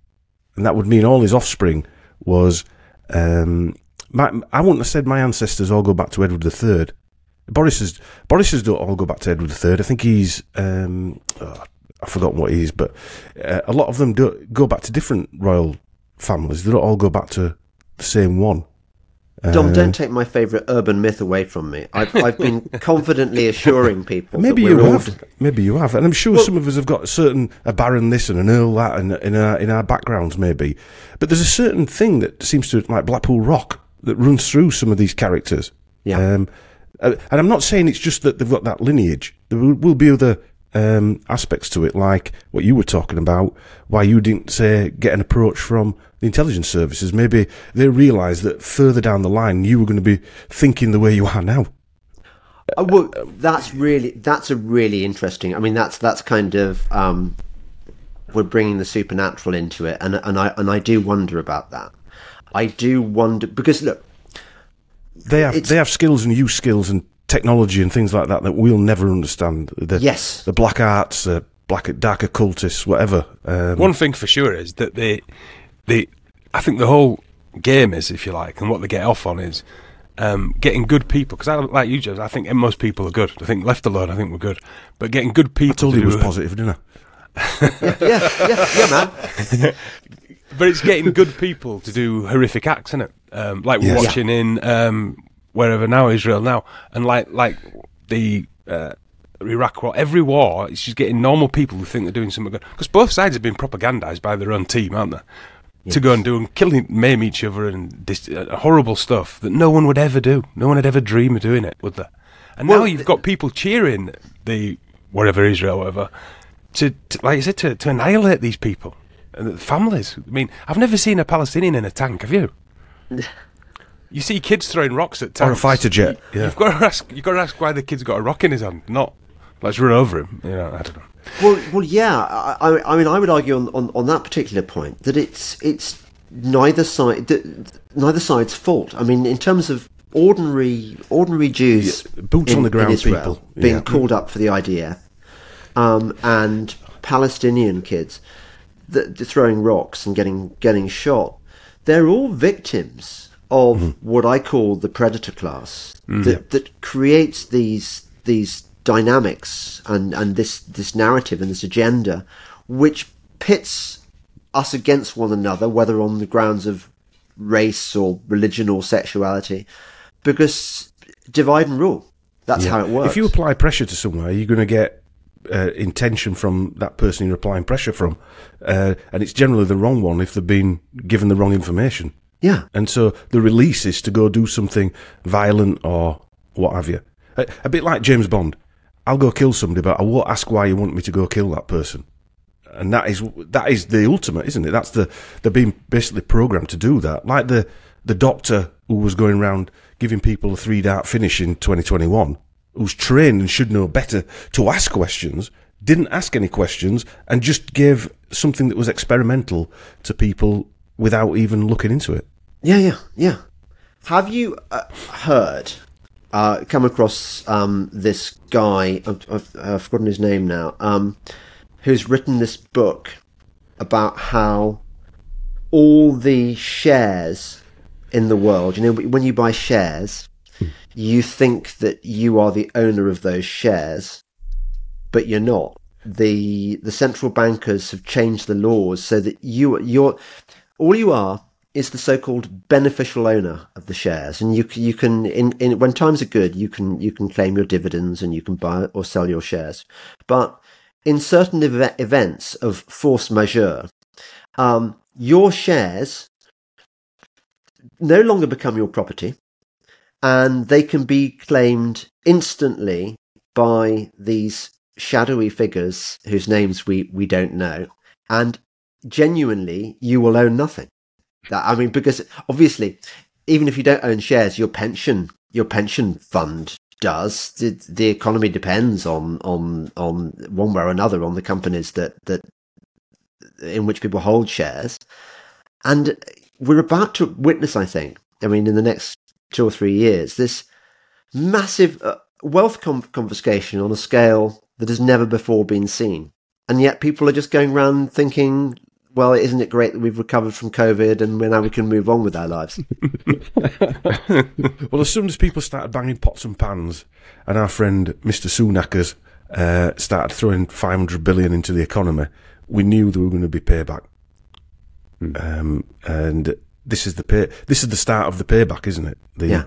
and that would mean all his offspring was um, My, I wouldn't have said my ancestors all go back to Edward III. Boris's Boris's don't all go back to Edward III. I think he's um, oh, I've forgotten what he is, but uh, a lot of them do go back to different royal families. They don't all go back to the same one. Dom, don't take my favourite urban myth away from me. I've, I've been confidently assuring people. Maybe that you have. Maybe you have, and I'm sure some of us have got a certain a baron this and an earl that in, in our in our backgrounds, maybe. But there's a certain thing that seems to like Blackpool Rock that runs through some of these characters. Yeah. Um, uh, and I'm not saying it's just that they've got that lineage. There will, will be other um, aspects to it, like what you were talking about. Why you didn't say get an approach from the intelligence services? Maybe they realised that further down the line you were going to be thinking the way you are now. Uh, well, that's really that's a really interesting. I mean, that's that's kind of um, we're bringing the supernatural into it, and and I and I do wonder about that. I do wonder because look, They have they have skills and use skills and technology and things like that that we'll never understand. The, Yes. the black arts, uh, black dark occultists, whatever. Um, One thing for sure is that they, they, I think the whole game is, if you like, and what they get off on is um, getting good people. Because I like you, James. I think most people are good. I think left alone, I think we're good. But getting good people. I told to you it was do- positive, didn't I? yeah, yeah, yeah, man. But it's getting good people to do horrific acts, isn't it? Um, like we're Yes. watching in um, wherever now, Israel now, and like like the uh, Iraq war. Every war, it's just getting normal people who think they're doing something good. Because both sides have been propagandized by their own team, aren't they? To go and do and killing, maim each other and dis- uh, horrible stuff that no one would ever do. No one would ever dream of doing it, would they? And now you've got people cheering the whatever Israel, whatever, to, to like I said, to, to annihilate these people and the families. I mean, I've never seen a Palestinian in a tank. Have you? You see kids throwing rocks at tanks. Or a fighter jet. Yeah. You've got to ask. You've got to ask why the kid's got a rock in his hand. Not let's run over him. You know, I don't know. Well, well, yeah. I, I, mean, I would argue on, on, on that particular point that it's it's neither side neither side's fault. I mean, in terms of ordinary ordinary Jews, Yeah, boots in, on the ground Israel people, being yeah. called up for the IDF, um, and Palestinian kids that throwing rocks and getting getting shot. They're all victims of Mm-hmm. what I call the predator class Mm. that that creates these these dynamics and, and this this narrative and this agenda, which pits us against one another, whether on the grounds of race or religion or sexuality, because divide and rule. That's how it works. If you apply pressure to somewhere, you're going to get uh, intention from that person you're applying pressure from, uh, and it's generally the wrong one if they've been given the wrong information. yeah, And so the release is to go do something violent or what have you. A, a bit like James Bond. I'll go kill somebody, but I won't ask why you want me to go kill that person. And that is that is the ultimate, isn't it? That's the they're being basically programmed to do that. Like the the doctor who was going around giving people a three dart finish in 2021, who's trained and should know better to ask questions, didn't ask any questions and just gave something that was experimental to people without even looking into it. yeah, yeah, yeah. Have you uh, heard, uh, come across um, this guy? I've, I've, forgotten his name now. Um, who's written this book about how all the shares in the world, you know, when you buy shares, you think that you are the owner of those shares, but you're not. The the central bankers have changed the laws so that you you're all you are is the so-called beneficial owner of the shares, and you you can in, in when times are good, you can you can claim your dividends and you can buy or sell your shares, but in certain eve- events of force majeure, um, your shares no longer become your property, and they can be claimed instantly by these shadowy figures whose names we, we don't know, and genuinely you will own nothing. That, I mean, because obviously, even if you don't own shares, your pension your pension fund does. The, the economy depends on on on one way or another on the companies that that in which people hold shares, and we're about to witness. I think. I mean, in the next two or three years, this massive uh, wealth confiscation on a scale that has never before been seen, and yet people are just going around thinking well, isn't it great that we've recovered from COVID and now we can move on with our lives? Well, as soon as people started banging pots and pans, and our friend Mr. Sunakers uh, started throwing 500 billion into the economy, we knew there were going to be payback. Um, and this is the pay. This is the start of the payback, isn't it? The, Yeah.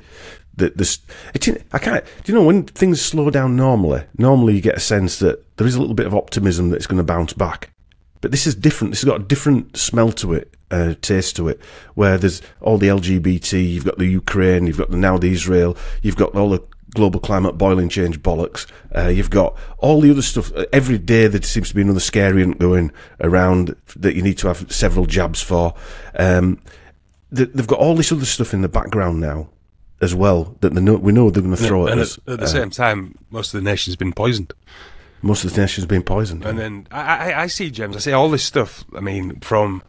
The, the, it's I can't. Do you know when things slow down normally? Normally, you get a sense that there is a little bit of optimism that it's going to bounce back. But this is different. This has got a different smell to it, uh, taste to it, where there's all the LGBT, you've got the Ukraine, you've got the, now the Israel, you've got all the global climate boiling change bollocks, uh, you've got all the other stuff. Uh, Every day there seems to be another scariant going around that you need to have several jabs for. Um, they've got all this other stuff in the background now as well that know, we know they're going to throw at and us. at, at the Uh, same time, most of the nation's been poisoned. Most of the nation's been poisoned. And then I, I, I see, James. I see all this stuff. I mean, from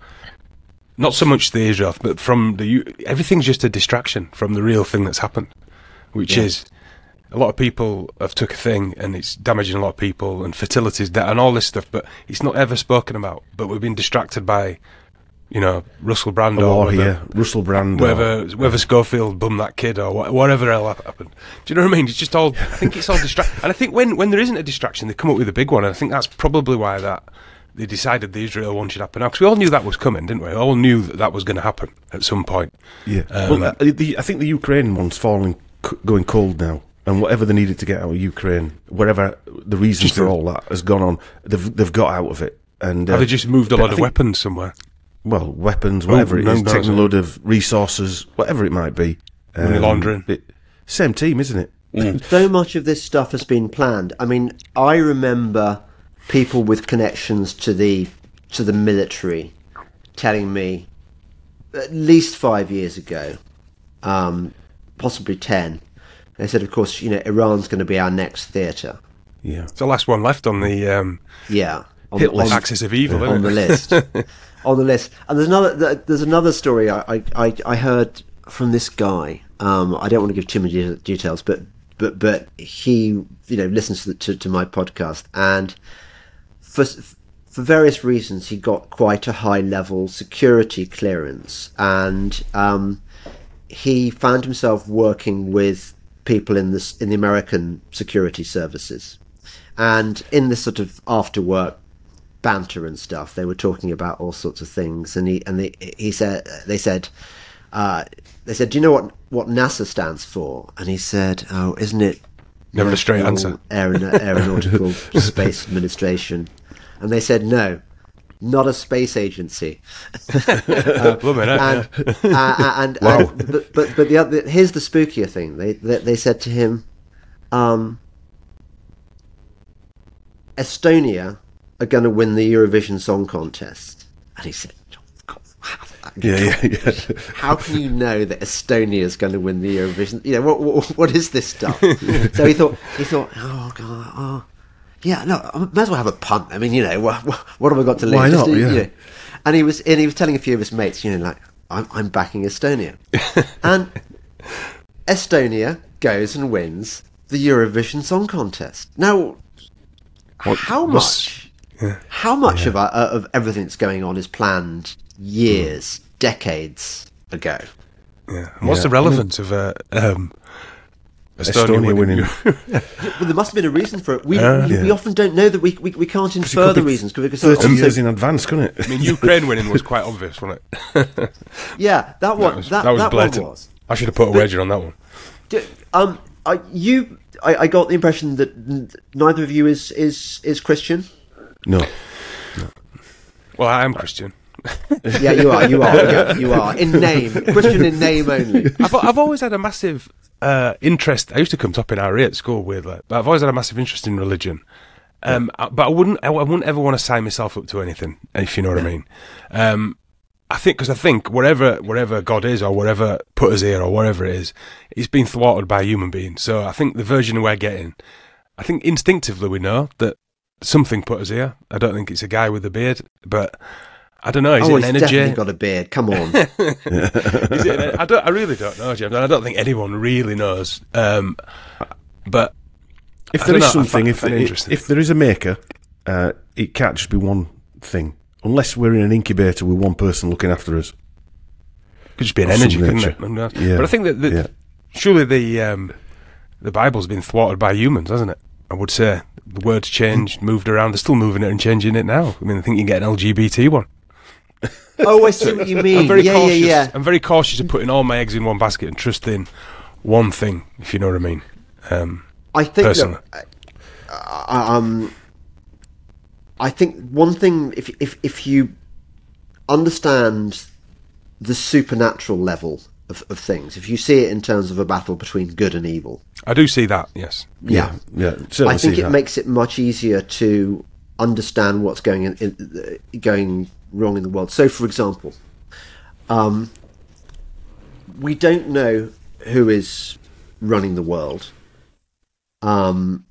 not so much the Israel, but from the everything's just a distraction from the real thing that's happened, which Yeah. is a lot of people have took a thing and it's damaging a lot of people and fertility's da- and all this stuff, but it's not ever spoken about. But we've been distracted by, you know, Russell Brand a or whether, here, Russell Brand. or- whether whether Schofield bummed that kid or wha- whatever else happened. Do you know what I mean? It's just all. I think it's all distraction. And I think when when there isn't a distraction, they come up with a big one. And I think that's probably why that they decided the Israel one should happen now because we all knew that was coming, didn't we? We all knew that that was going to happen at some point. Yeah. Um, well, uh, the, I think the Ukraine one's falling, c- going cold now. And whatever they needed to get out of Ukraine, whatever the reason Just for all that has gone on, they've they've got out of it. And uh, Have they just moved a lot I of weapons somewhere? Well, weapons, whatever it no, is, no, taking a load of resources, whatever it might be. Um, Money laundering. it- same team, isn't it? so much of this stuff has been planned. I mean, I remember people with connections to the to the military telling me at least five years ago, um, possibly ten. They said, of course, you know, Iran's going to be our next theatre. Yeah. It's the last one left on the um, Yeah, on, Hitler. on- axis of evil, on isn't the it? list. on the list. And there's another there's another story I, I, I, heard from this guy. Um, I don't want to give too many details, but but but he you know listens to, the, to to my podcast and for for various reasons he got quite a high level security clearance and um, he found himself working with people in this in the American security services and in this sort of after work banter and stuff they were talking about all sorts of things and he and they, he said they said uh, they said do you know what what NASA stands for and he said oh isn't it Never a straight answer. Aeron- Aeronautical Space Administration and they said no not a space agency Blooming, eh? and uh, and, Wow. and but, but but the other here's the spookier thing they they, they said to him um Estonia are going to win the Eurovision Song Contest and he said oh, "God, how- Yeah, yeah, yeah. how can you know that Estonia is going to win the Eurovision? You know what? What, what is this stuff? so he thought. He thought. Oh God. Oh, yeah. No. I might as well have a punt. I mean, you know, what, what have I got to lose? Why Just, not? you know. And he was. And he was telling a few of his mates. You know, like I'm, I'm backing Estonia, and Estonia goes and wins the Eurovision Song Contest. Now, how must- much? How much of our, uh, of everything that's going on is planned years, decades ago? Yeah. What's Yeah. the relevance of uh, um, Estonia, Estonia winning? winning. Well, there must have been a reason for it. We, Uh, we, we often don't know that we we, we can't infer could the be reasons because Thirty also- years in advance, couldn't it? I mean, Ukraine winning was quite obvious, wasn't it? yeah, that one That was, that, that was that blatant. one was. I should have put a wager on that one. D- Um, I, you, I, I got the impression that neither of you is is is Christian. No. no. Well, I am Christian. Yeah, you are. You are. yeah, you are in name. Christian in name only. I've, I've always had a massive uh, interest. I used to come top in RE at school, weirdly, but I've always had a massive interest in religion. Um, I- but I wouldn't, I wouldn't ever want to sign myself up to anything, if you know what I mean. Um, I think because I think wherever wherever God is or wherever put us here or wherever it is, it's been thwarted by a human being. So I think the version we're getting, I think instinctively we know that something put us here. I don't think it's a guy with a beard, but I don't know. Is oh, it he's an energy? definitely got a beard. Come on. Is it an- I don't. I really don't know, James. I don't think anyone really knows. Um, but If I there don't is know, something, if, if, if there is a maker, uh, it can't just be one thing unless we're in an incubator with one person looking after us. Could just be an Of energy, couldn't nature. it? Uh, Yeah. But I think that the, Yeah. surely the um, the Bible's been thwarted by humans, hasn't it? I would say the words changed, moved around. They're still moving it and changing it now. I mean, I think you can get an LGBT one. Oh, I see what you mean. I'm very yeah, cautious. yeah, yeah. I'm very cautious of putting all my eggs in one basket and trusting one thing, if you know what I mean. Um, I think Personally. that, uh, um, I think one thing if if if you understand the supernatural level of, of things, if you see it in terms of a battle between good and evil, I do see that. Yes. yeah, Yeah, certainly I think it that. makes it much easier to understand what's going in, in, going wrong in the world. So, for example, um, we don't know who is running the world, um,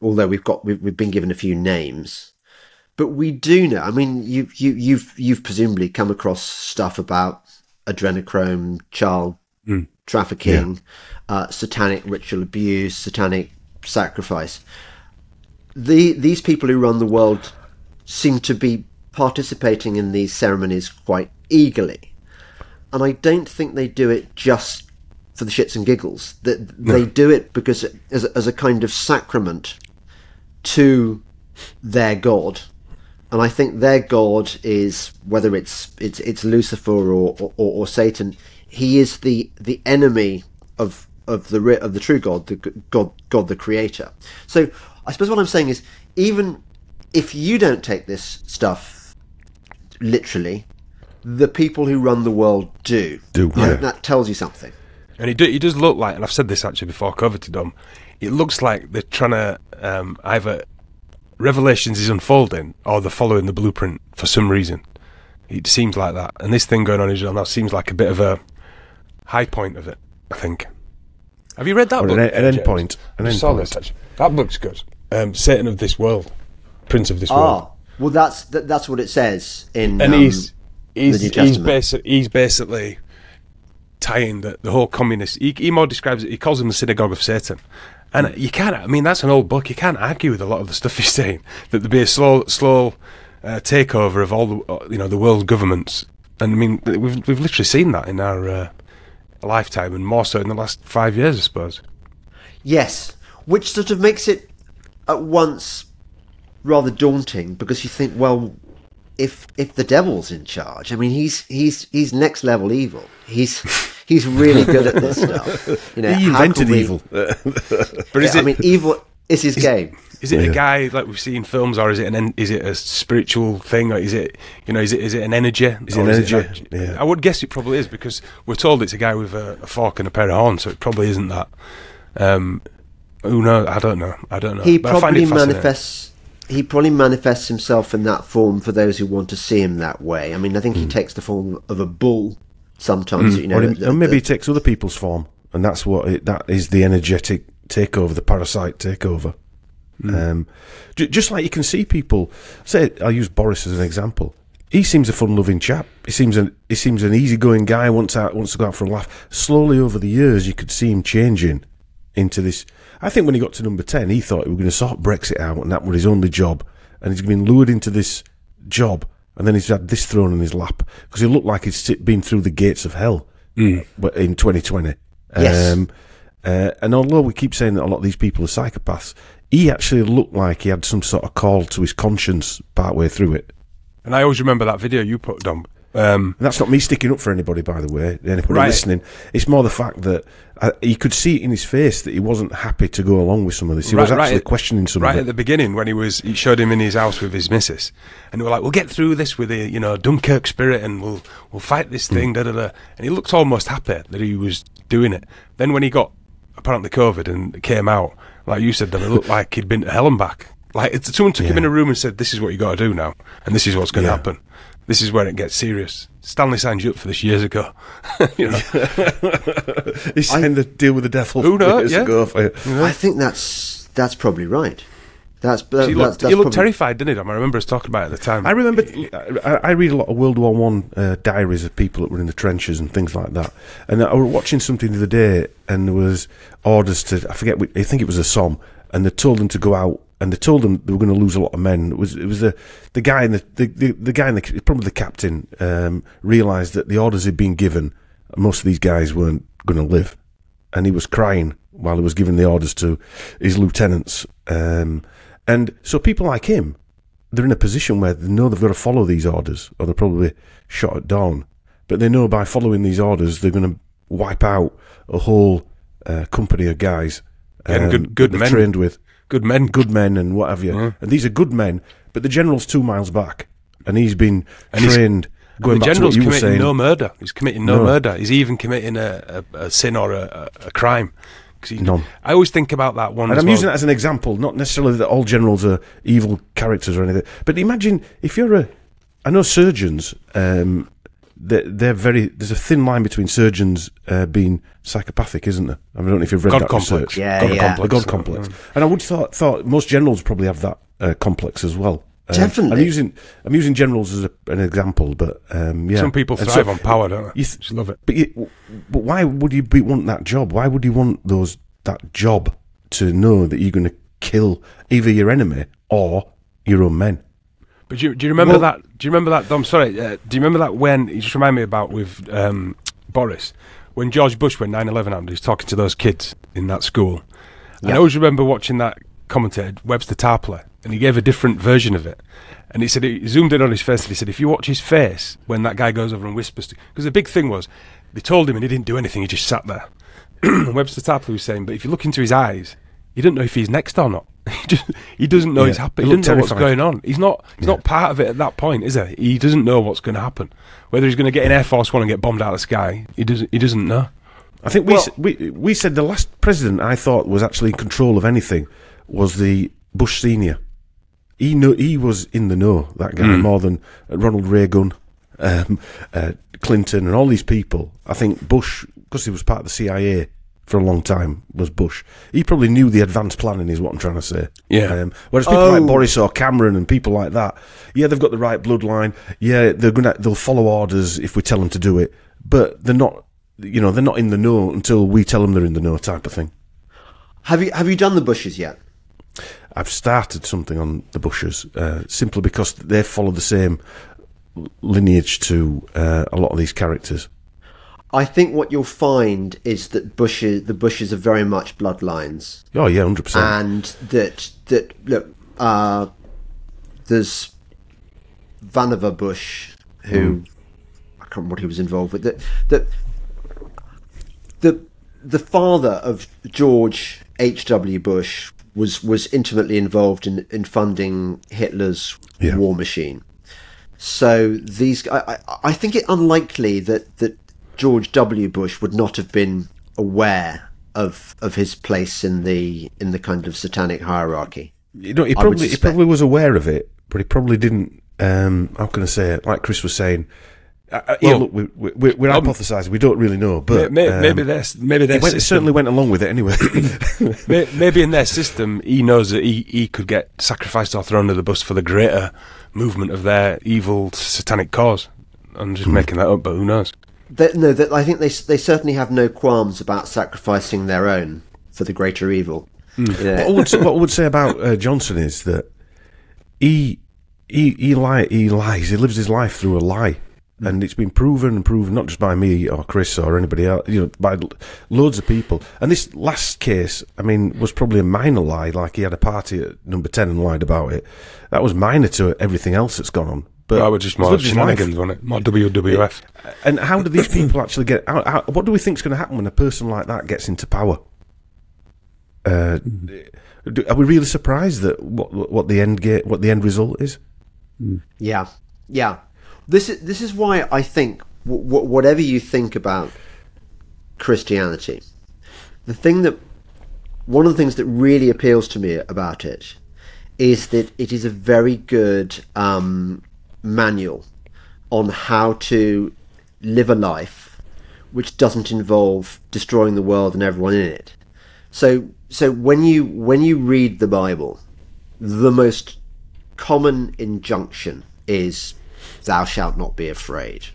although we've got we've, we've been given a few names. But we do know. I mean, you you you've you've presumably come across stuff about adrenochrome, child trafficking, uh, satanic ritual abuse, satanic sacrifice. The these people who run the world seem to be participating in these ceremonies quite eagerly, and I don't think they do it just for the shits and giggles. That they do it because as as a kind of sacrament to their god. And I think their god is whether it's it's it's Lucifer or, or, or Satan. He is the the enemy of of the of the true God, the God God the Creator. So I suppose what I'm saying is, even if you don't take this stuff literally, the people who run the world do. Do, yeah. that tells you something. And he, do, he does look like, and I've said this actually before, covered to Dom. It looks like they're trying to um, either Revelations is unfolding or they're following the blueprint for some reason. It seems like that, and this thing going on in Israel now seems like a bit of a high point of it. I think. Have you read that Or book? an, an James? end point. An end point. this. That book's good. Um, Satan of this world, Prince of this world. Ah, well, that's that, that's what it says in. and um, he's he's New he's, basi- he's basically tying the, the whole communist. He, he more describes it. He calls him the synagogue of Satan, and you can't. I mean, that's an old book. You can't argue with a lot of the stuff he's saying. That there'd be a slow slow uh, takeover of all the uh, you know the world governments. And I mean, we've we've literally seen that in our uh, lifetime, and more so in the last five years, I suppose. Yes, which sort of makes it at once rather daunting because you think, well, if if the devil's in charge, I mean, he's he's he's next level evil. He's he's really good at this stuff. You know, He invented we- evil. But is Yeah, I it mean, evil is his game. Is it Yeah. a guy like we see in films, or is it an en- is it a spiritual thing, or is it you know is it is it an energy? Is it Or an that- energy? Yeah. I would guess it probably is because we're told it's a guy with a, a fork and a pair of horns, so it probably isn't that. Um, who knows? I don't know. I don't know. He But I find probably it manifests. He probably manifests himself in that form for those who want to see him that way. I mean, I think he takes the form of a bull sometimes. You know, or, the- it- the- or maybe the- it takes other people's form, and that's what it, that is the energetic takeover, the parasite takeover. Um, j- just like you can see people. Say, I'll use Boris as an example. He seems a fun-loving chap. He seems an he seems an easygoing guy. Wants out wants to go out for a laugh. Slowly over the years, you could see him changing into this. I think when he got to number ten, he thought he was going to sort Brexit out, and that was his only job. And he's been lured into this job, and then he's had this thrown in his lap because he looked like he's sit- been through the gates of hell but in 2020. Yes. Um, uh, and although we keep saying that a lot of these people are psychopaths, he actually looked like he had some sort of call to his conscience partway through it. And I always remember that video you put, Dom. Um, that's not me sticking up for anybody, by the way, anybody Right. listening. It's more the fact that uh, you could see it in his face that he wasn't happy to go along with some of this. He was Right- right actually at- questioning some of it. right at the beginning when he was he showed him in his house with his missus and they were like we'll get through this with a you know Dunkirk spirit and we'll we'll fight this thing da da da and he looked almost happy that he was doing it then when he got apparently COVID and came out like you said then it looked like he'd been to hell and back like it's, someone took him in a room and said this is what you got to do now and this is what's going to Yeah. happen this is where it gets serious Stanley signed you up for this years ago you know He's saying the deal with the devil Who knows, years yeah. ago for you. I think that's that's probably right. That's that, he that's, looked, that's he looked terrified didn't he Dom I remember us talking about it at the time I remember. I, I read a lot of World War One uh, diaries of people that were in the trenches and things like that. And I was watching something the other day, and there was orders to. I forget. which- I think it was a Somme, and they told them to go out and they told them they were going to lose a lot of men. It was it was the the guy in the the, the, the guy in the probably the captain um, realised that the orders had been given. Most of these guys weren't going to live, and he was crying while he was giving the orders to his lieutenants. Um, and so people like him, they're in a position where they know they've got to follow these orders, or they're probably shot at dawn. But they know by following these orders, they're going to wipe out a whole uh, company of guys And um, good- good men. trained with Good men. good men and what have you. Mm. And these are good men, but the general's two miles back, and he's been And trained. going the back to what general's committing no murder. He's committing no, No. murder. He's even committing a, a, a sin or a, a, crime. he- None. I always think about that one. and I'm well. using that as an example, not necessarily that all generals are evil characters or anything. But imagine if you're a, I know surgeons, um, they're, they're very. There's a thin line between surgeons uh, being psychopathic, isn't there? I mean, I don't know if you've read God that complex. research. Yeah, God yeah. complex. God complex. And I would thought thought most generals probably have that uh, complex as well. Um, Definitely. I'm using I'm using generals as a, an example, but um, yeah. Some people And thrive so- on power, don't they? You th- Just love it. But, you, but why would you be, want that job? Why would you want those that job to know that you're going to kill either your enemy or your own men? But do you, do you remember Well- that? Do you remember that? I'm sorry. Uh, do you remember that when? You just remind me about with um, Boris when George Bush when 9/11 happened. He was talking to those kids in that school. And I always remember watching that commentator Webster Tarpley, and he gave a different version of it. And he said he zoomed in on his face and he said, if you watch his face when that guy goes over and whispers, because the big thing was they told him and he didn't do anything. He just sat there. Webster Tarpley was saying, but if you look into his eyes, you don't know if he's next or not. He just he doesn't know Yeah, he's happening. he doesn't know what's going on. He's not he's not part of it at that point, is he? He doesn't know what's going to happen. Whether he's going to get in Air Force One and get bombed out of the sky, he doesn't he doesn't know. I think we, Well- we we said the last president I thought was actually in control of anything was the Bush senior. He knew he was in the know that guy more than Ronald Reagan, um, uh, Clinton, and all these people. I think Bush, because he was part of the CIA for a long time, was Bush. He probably knew the advanced planning, is what I'm trying to say. Yeah. Um, whereas people Oh. like Boris or Cameron and people like that, yeah, they've got the right bloodline. Yeah, they're gonna they'll follow orders if we tell them to do it, but they're not. You know, they're not in the know until we tell them they're in the know, type of thing. Have you have you done the bushes yet? I've started something on the Bushes uh, simply because they follow the same lineage to uh, a lot of these characters. I think what you'll find is that bushes the bushes are very much bloodlines. Oh yeah, hundred percent. and that that look uh, there's Vannevar Bush who I can't remember what he was involved with that that the the father of George H W Bush was was intimately involved in in funding Hitler's Yeah. war machine so these I, I, I think it unlikely that that George W Bush would not have been aware of of his place in the in the kind of satanic hierarchy You know, he probably he probably was aware of it, but he probably didn't. Um, how can I say it? Like Chris was saying. Uh, uh, yeah, Well, look, we, we, we're, we're um, hypothesising. We don't really know, but May- um, maybe there's maybe their he went, system, certainly went along with it anyway. may- maybe in their system he knows that he, he could get sacrificed or thrown under the bus for the greater movement of their evil satanic cause. I'm just making that up, but who knows? That, no that I think they they certainly have no qualms about sacrificing their own for the greater evil You know, what, I would, say- what I would say about uh, Johnson is that he he he, lie, he lies. He lives his life through a lie, and it's been proven and proven not just by me or Chris or anybody else, you know, by loads of people. And this last case, I mean, was probably a minor lie. Like he had a party at number ten and lied about it. That was minor to everything else that's gone on. But That was just he's more lived his life. shenanigans, wasn't it? More WWF. And how do these people actually get? How, how, what do we think is going to happen when a person like that gets into power? Uh, do, are we really surprised that what what the end ga- what the end result is? Yeah, yeah. This is this is why I think w- w- whatever you think about Christianity, the thing that one of the things that really appeals to me about it is that it is a very good um, manual on how to live a life which doesn't involve destroying the world and everyone in it. So so when you when you read the Bible, the most common injunction is thou shalt not be afraid.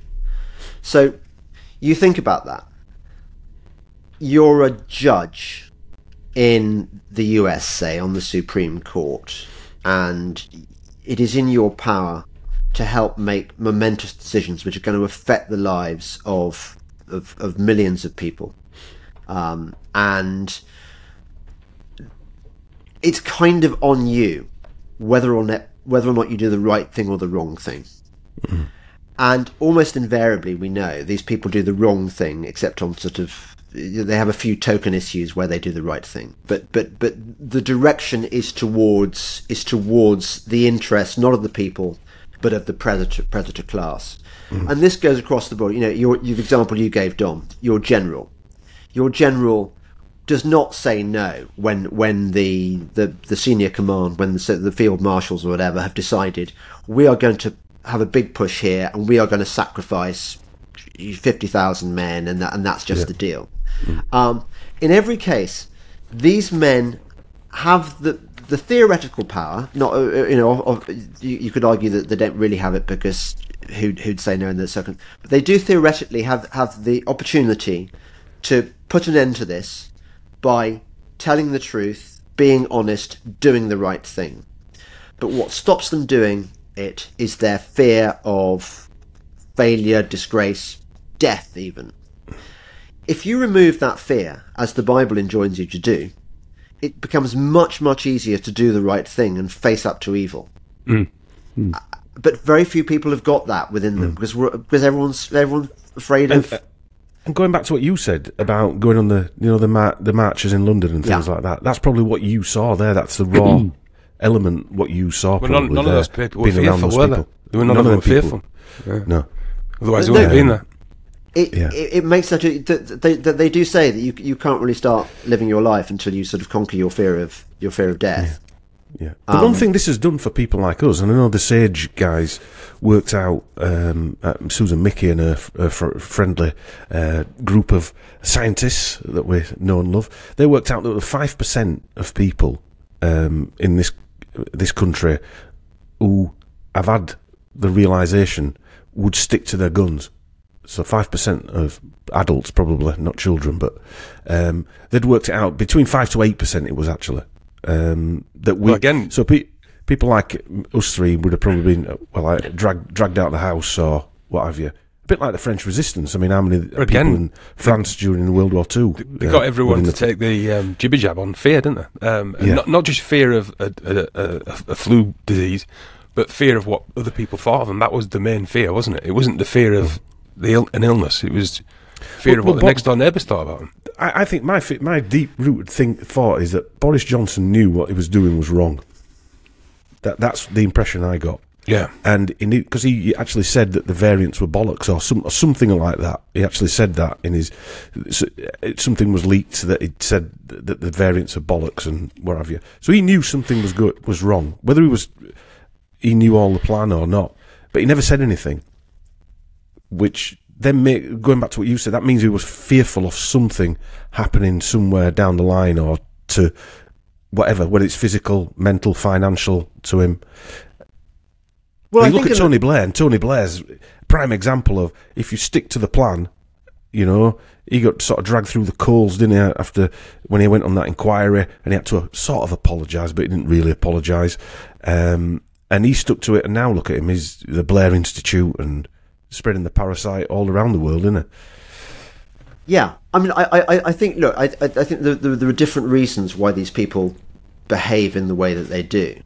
So you think about that. You're a judge in the US, say, on the Supreme Court, and it is in your power to help make momentous decisions which are going to affect the lives of of, of millions of people, um, and it's kind of on you whether or not whether or not you do the right thing or the wrong thing. And almost invariably, we know these people do the wrong thing, except on sort of they have a few token issues where they do the right thing. But but but the direction is towards is towards the interest not of the people, but of the predator predator class. And this goes across the board. You know, your, your example you gave, Dom, your general, your general does not say no when when the the, the senior command, when the, the field marshals or whatever have decided we are going to have a big push here and we are going to sacrifice fifty thousand men, and that, and that's just the deal. Um, in every case, these men have the the theoretical power. Not uh, uh, you know, of, you, you could argue that they don't really have it because who'd, who'd say no in the second, but they do theoretically have have the opportunity to put an end to this by telling the truth, being honest, doing the right thing. But what stops them doing it is their fear of failure, disgrace, death, even. If you remove that fear, as the Bible enjoins you to do, it becomes much, much easier to do the right thing and face up to evil. Mm. Uh, But very few people have got that within them mm. because we're, because everyone's everyone's afraid of. Uh, and going back to what you said about going on the you know the mar- the marches in London and things Yeah. like that, that's probably what you saw there. That's the raw mm. element what you saw. Well, none, probably none of there, those people were being around fearful, those were they? people. They were none, of them were fearful. Yeah. No, Otherwise, they wouldn't have been there. It, Yeah. it, it makes such a th- th- they, they do say that you you can't really start living your life until you sort of conquer your fear of your fear of death. Yeah. The one thing this has done for people like us, and I know the Sage guys worked out, um, uh, Susan Michie and her, her fr- friendly uh, group of scientists that we know and love, they worked out that 5% of people um, in this this country who have had the realization would stick to their guns. So five percent of adults, probably not children, but um, they'd worked it out between five to eight percent. It was actually um, that we Well, again- So pe- people like us three would have probably been well, like, dragged dragged out of the house or what have you. A bit like the French Resistance. I mean, how many Again- people in France during World War Two? They uh, got everyone to the- take the um, jibby jab on fear, didn't they? Um, Yeah. not, not just fear of a, a, a, a flu disease, but fear of what other people thought of them. That was the main fear, wasn't it? It wasn't the fear of the Ill- an illness. It was fear Well, of what well, the Bob- next door neighbours thought about them. I, I think my my deep rooted thing thought is that Boris Johnson knew what he was doing was wrong. That that's the impression I got. Yeah. and because he actually said that the variants were bollocks or, some, or something like that. He actually said that in his so, something was leaked that he said that the variants are bollocks and what have you. So he knew something was good was wrong, whether he was he knew all the plan or not, but he never said anything. Which then make, going back to what you said, that means he was fearful of something happening somewhere down the line or to whatever, whether it's physical, mental, financial to him. Well, you I look at Tony Blair, and Tony Blair's prime example of if you stick to the plan, you know, he got sort of dragged through the coals, didn't he, after when he went on that inquiry, and he had to sort of apologise, but he didn't really apologise. Um, and he stuck to it, and now look at him, he's the Blair Institute and spreading the parasite all around the world, isn't it? Yeah, I mean, I, I, I think. Look, I, I think there, there, there are different reasons why these people behave in the way that they do,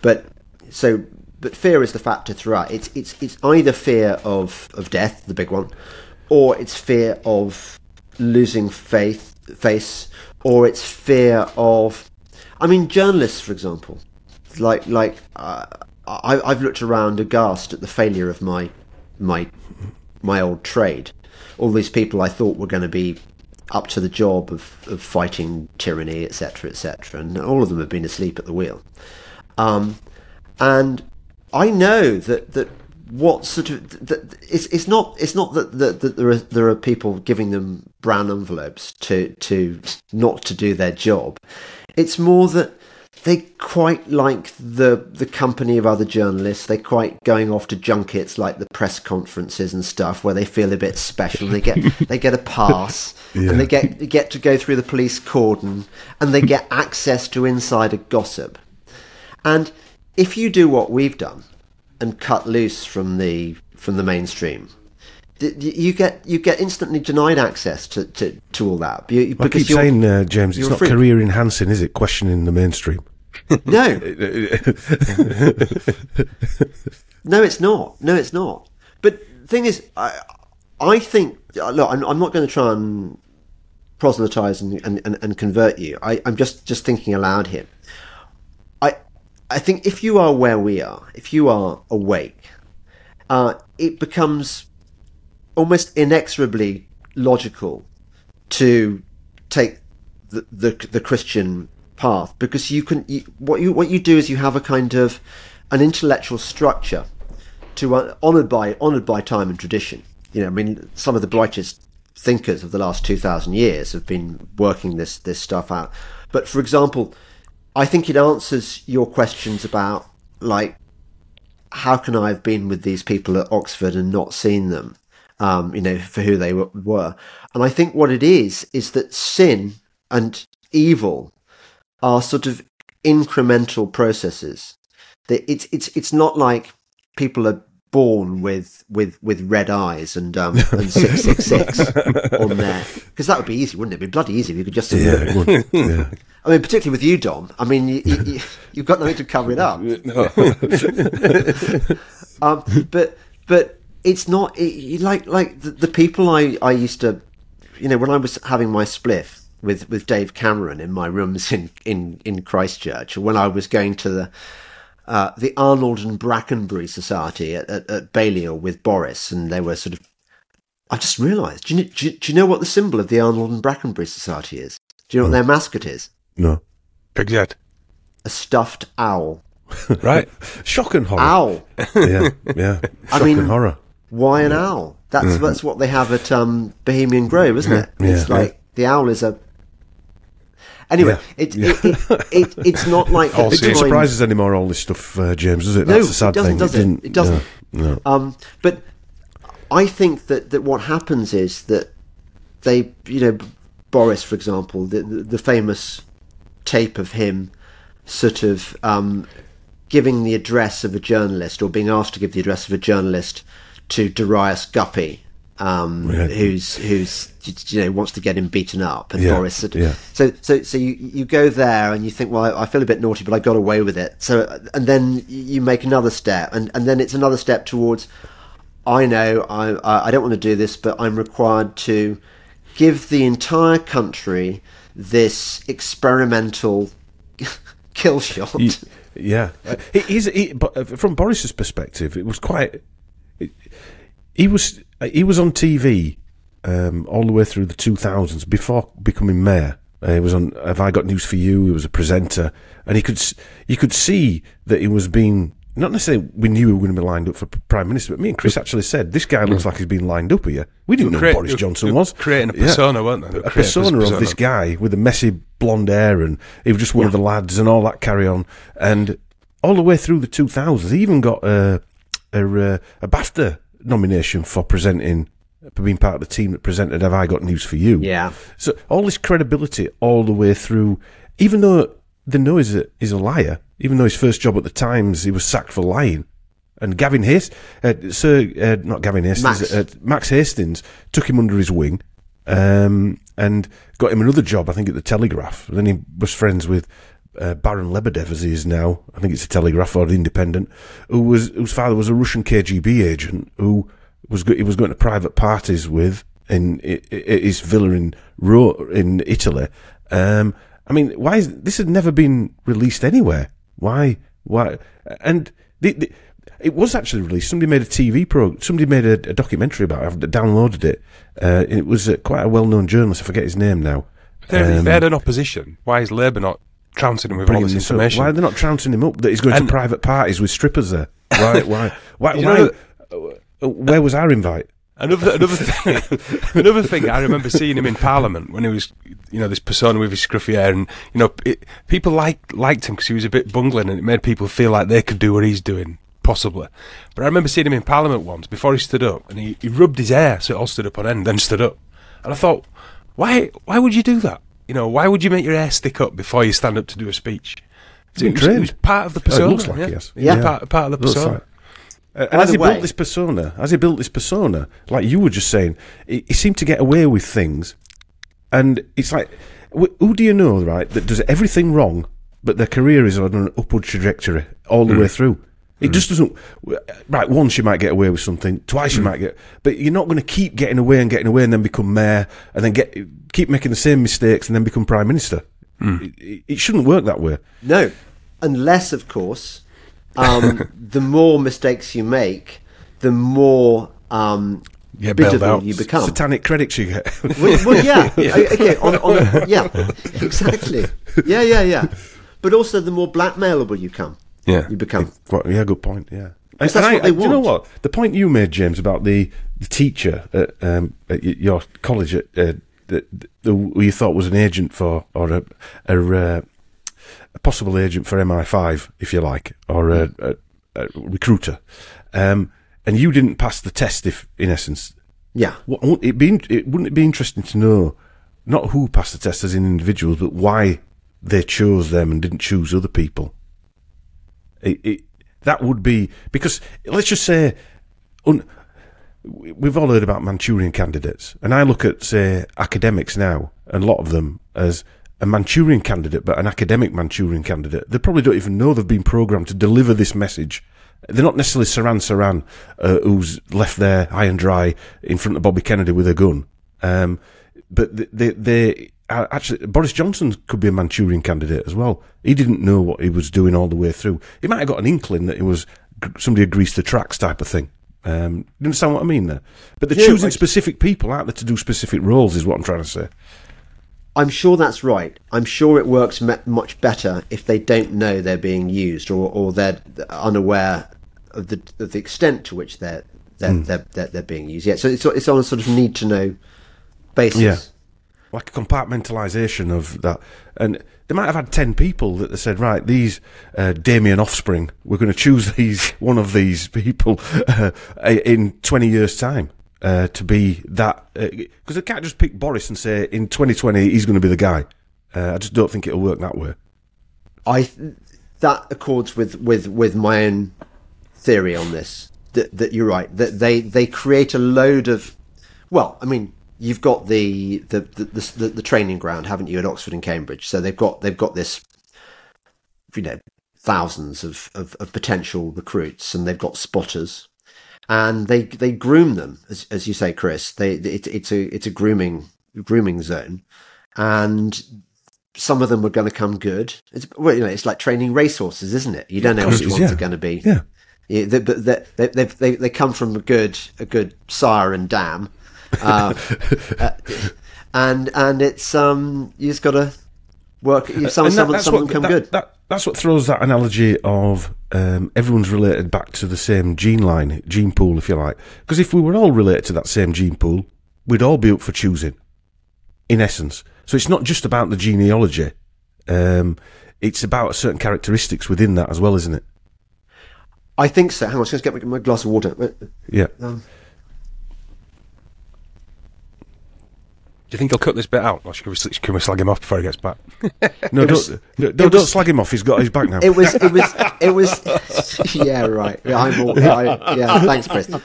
but so, but fear is the factor throughout. It's it's it's either fear of of death, the big one, or it's fear of losing faith, face, or it's fear of. I mean, journalists, for example, like like uh, I, I've looked around aghast at the failure of my my my old trade. All these people I thought were going to be up to the job of, of fighting tyranny, etc., etc., and all of them have been asleep at the wheel. Um, and I know that that what sort of that it's, it's not it's not that, that, that there are there are people giving them brown envelopes to to not to do their job. It's more that they quite like the the company of other journalists. They quite going off to junkets like the press conferences and stuff, where they feel a bit special. They get they get a pass, Yeah. and they get they get to go through the police cordon, and they get access to insider gossip. And if you do what we've done and cut loose from the from the mainstream, you get you get instantly denied access to, to, to all that. You, I keep you're- saying, uh, James, it's not career enhancing, is it? Questioning the mainstream. no, No, it's not. No, it's not. But the thing is, I, I think. Look, I'm, I'm not going to try and proselytize and, and, and, and convert you. I, I'm just, just thinking aloud here. I, I think if you are where we are, if you are awake, uh, it becomes almost inexorably logical to take the, the, the Christian path because you can you, what you what you do is you have a kind of an intellectual structure to uh, honored by honored by time and tradition. You know, I mean, some of the brightest thinkers of the last two thousand years have been working this this stuff out. But for example, I think it answers your questions about like how can I have been with these people at Oxford and not seen them, um, you know, for who they were? And I think what it is is that sin and evil are sort of incremental processes. That it's it's it's not like people are born with with with red eyes and um and six six six on there because that would be easy, wouldn't it? It'd be bloody easy if you could just Yeah, yeah. I mean, particularly with you, Dom. I mean, you, you, you've got nothing to cover it up. um, but but it's not it, like like the, the people I, I used to, you know, when I was having my spliff with, with Dave Cameron in my rooms in, in, in Christchurch, or when I was going to the uh, the Arnold and Brackenbury Society at, at, at Balliol with Boris, and they were sort of. I just realised. Do you, do, you, do you know what the symbol of the Arnold and Brackenbury Society is? Do you know what their mascot is? No. Pig's head. A stuffed owl. Right. Shock and horror. Owl. Yeah, yeah. I Shock mean- and horror. Why an owl? That's that's what they have at um, Bohemian Grove, isn't it? Yeah. It's like the owl is a. Anyway, Yeah. it, it, it, it it's not like All It doesn't time- surprise us anymore, all this stuff, uh, James, does it? No, That's it doesn't, thing. does it? It doesn't. No. no. Um, but I think that, that what happens is that they, you know, Boris, for example, the, the, the famous tape of him sort of um, giving the address of a journalist or being asked to give the address of a journalist to Darius Guppy, um, Yeah. who's who's you know wants to get him beaten up, and Yeah, Boris sort of, yeah. so so so you you go there and you think, well, I, I feel a bit naughty, but I got away with it. So and then you make another step, and and then it's another step towards. I know I I don't want to do this, but I'm required to give the entire country this experimental kill shot. Ye- Yeah, he, he's he, but uh, from Boris's perspective, it was quite. He was he was on TV um, all the way through the two thousands before becoming mayor. Uh, he was on Have I Got News for You? He was a presenter, and he could you could see that he was being not necessarily we knew he was going to be lined up for prime minister, but me and Chris actually said this guy looks like he's been lined up here. We didn't know Create- who Boris Johnson was creating a Yeah persona, weren't they? A this persona of persona. this guy with the messy blonde hair, and he was just one of the lads, and all that carry on. And all the way through the 2000s, he even got a a, uh, a BAFTA nomination for presenting, for being part of the team that presented "Have I Got News for You?" Yeah. So all this credibility all the way through, even though they know he's a, he's a liar, even though his first job at the Times he was sacked for lying. And Gavin Hastings, uh, Sir, uh, not Gavin Hastings, Max. Uh, Max Hastings took him under his wing um, and got him another job, I think, at the Telegraph. And then he was friends with uh, Baron Lebedev, as he is now. I think it's the Telegraph or the Independent, who was whose father was a Russian KGB agent who was go- he was going to private parties with in, i i his villa in Ro- in Italy. Um, I mean, why is this had never been released anywhere? Why? Why? And the, the, it was actually released. Somebody made a TV pro. Somebody made a, a documentary about it. I've downloaded it. Uh, it was uh, quite a well-known journalist. I forget his name now. If they- Um, they had an opposition, why is Labour not trouncing him with all this this up. information? Why are they not trouncing him up that he's going And- to private parties with strippers there? Why? Why? Why? Why know- uh, where was our invite? Another another thing, another thing. I remember seeing him in Parliament when he was, you know, this persona with his scruffy hair, and you know, it, people liked liked him because he was a bit bungling, and it made people feel like they could do what he's doing, possibly. But I remember seeing him in Parliament once before he stood up, and he, he rubbed his hair so it all stood up on end, then stood up, and I thought, why why would you do that? You know, why would you make your hair stick up before you stand up to do a speech? So Been it, was, it was part of the Oh, persona. it looks like yeah. he has. Yeah. Part, part of the persona. like- Uh, By as he way- built this persona, as he built this persona, like you were just saying, he, he seemed to get away with things, and it's like, wh- who do you know, right, that does everything wrong, but their career is on an upward trajectory all the way through. It just doesn't. Right, once you might get away with something, twice you might get, but you're not going to keep getting away and getting away and then become mayor and then get keep making the same mistakes and then become prime minister. It, it- it shouldn't work that way. No, unless, of course, um, the more mistakes you make, the more um, Get bailed biddable out. you become. Satanic credits you get. well, well, yeah, o- okay, on, on, yeah, exactly, yeah, yeah, yeah. But also, the more blackmailable you come, Yeah. you become. Yeah, good point. Yeah, that's I- what they I- do You know what? The point you made, James, about the, the teacher at, um, at your college at, uh, that that- who you thought was an agent for, or a a, uh, a possible agent for MI5, if you like, or a, a, a recruiter, um, and you didn't pass the test. If, in essence, Yeah, it be? It, wouldn't it be interesting to know not who passed the test as in individuals, but why they chose them and didn't choose other people? That would be because let's just say un, we- we've all heard about Manchurian candidates, and I look at say academics now, and a lot of them as a Manchurian candidate, but an academic Manchurian candidate. They probably don't even know they've been programmed to deliver this message. They're not necessarily Sirhan Sirhan, uh, who's left there high and dry in front of Bobby Kennedy with a gun. Um, but they, they, actually Boris Johnson could be a Manchurian candidate as well. He didn't know what he was doing all the way through. He might have got an inkling that it was somebody greased the tracks type of thing. Um, you understand what I mean there? But they're Yeah, choosing like- specific people out there to do specific roles, is what I'm trying to say. I'm sure that's right. I'm sure it works me- much better if they don't know they're being used or, or they're unaware of the of the extent to which they're they're, they're, they're, they're being used. Yeah, so it's it's on a sort of need to know basis. Yeah. Like a compartmentalisation of that. And they might have had 10 people that they said, right, these uh, Damien offspring, we're going to choose these, one of these people uh, in 20 years' time. Uh, to be that, because they can't just pick Boris and say in 2020 he's going to be the guy. Uh, I just don't think it'll work that way. I th- that accords with, with, with my own theory on this. That, that you're right. That they, they create a load of, well, I mean, you've got the the, the the the training ground, haven't you, at Oxford and Cambridge? So they've got they've got this, you know, thousands of, of, of potential recruits, and they've got spotters, and they they groom them, as, as you say, Chris. They it, it's a it's a grooming grooming zone, and some of them are going to come good. It's well, you know, it's like training racehorses, isn't it? You don't know which ones yeah. are going to be. Yeah. Yeah, they, but they, they, they, they come from a good a good sire and dam, uh, uh, and and it's um you just got to work. You, some that- some, that's what- come that- good. that- that's what throws that analogy of um, everyone's related back to the same gene line, gene pool, if you like. Because if we were all related to that same gene pool, we'd all be up for choosing, in essence. So it's not just about the genealogy. Um, it's about certain characteristics within that as well, isn't it? I think so. Hang on, just get my, my glass of water. Yeah. Um, Do you think he'll cut this bit out, or should we, can we slag him off before he gets back? No, was- don't, no, no, don't slag him off. He's got his back now. it was it was it was yeah right. Yeah, I'm all, I, yeah, thanks, Chris. It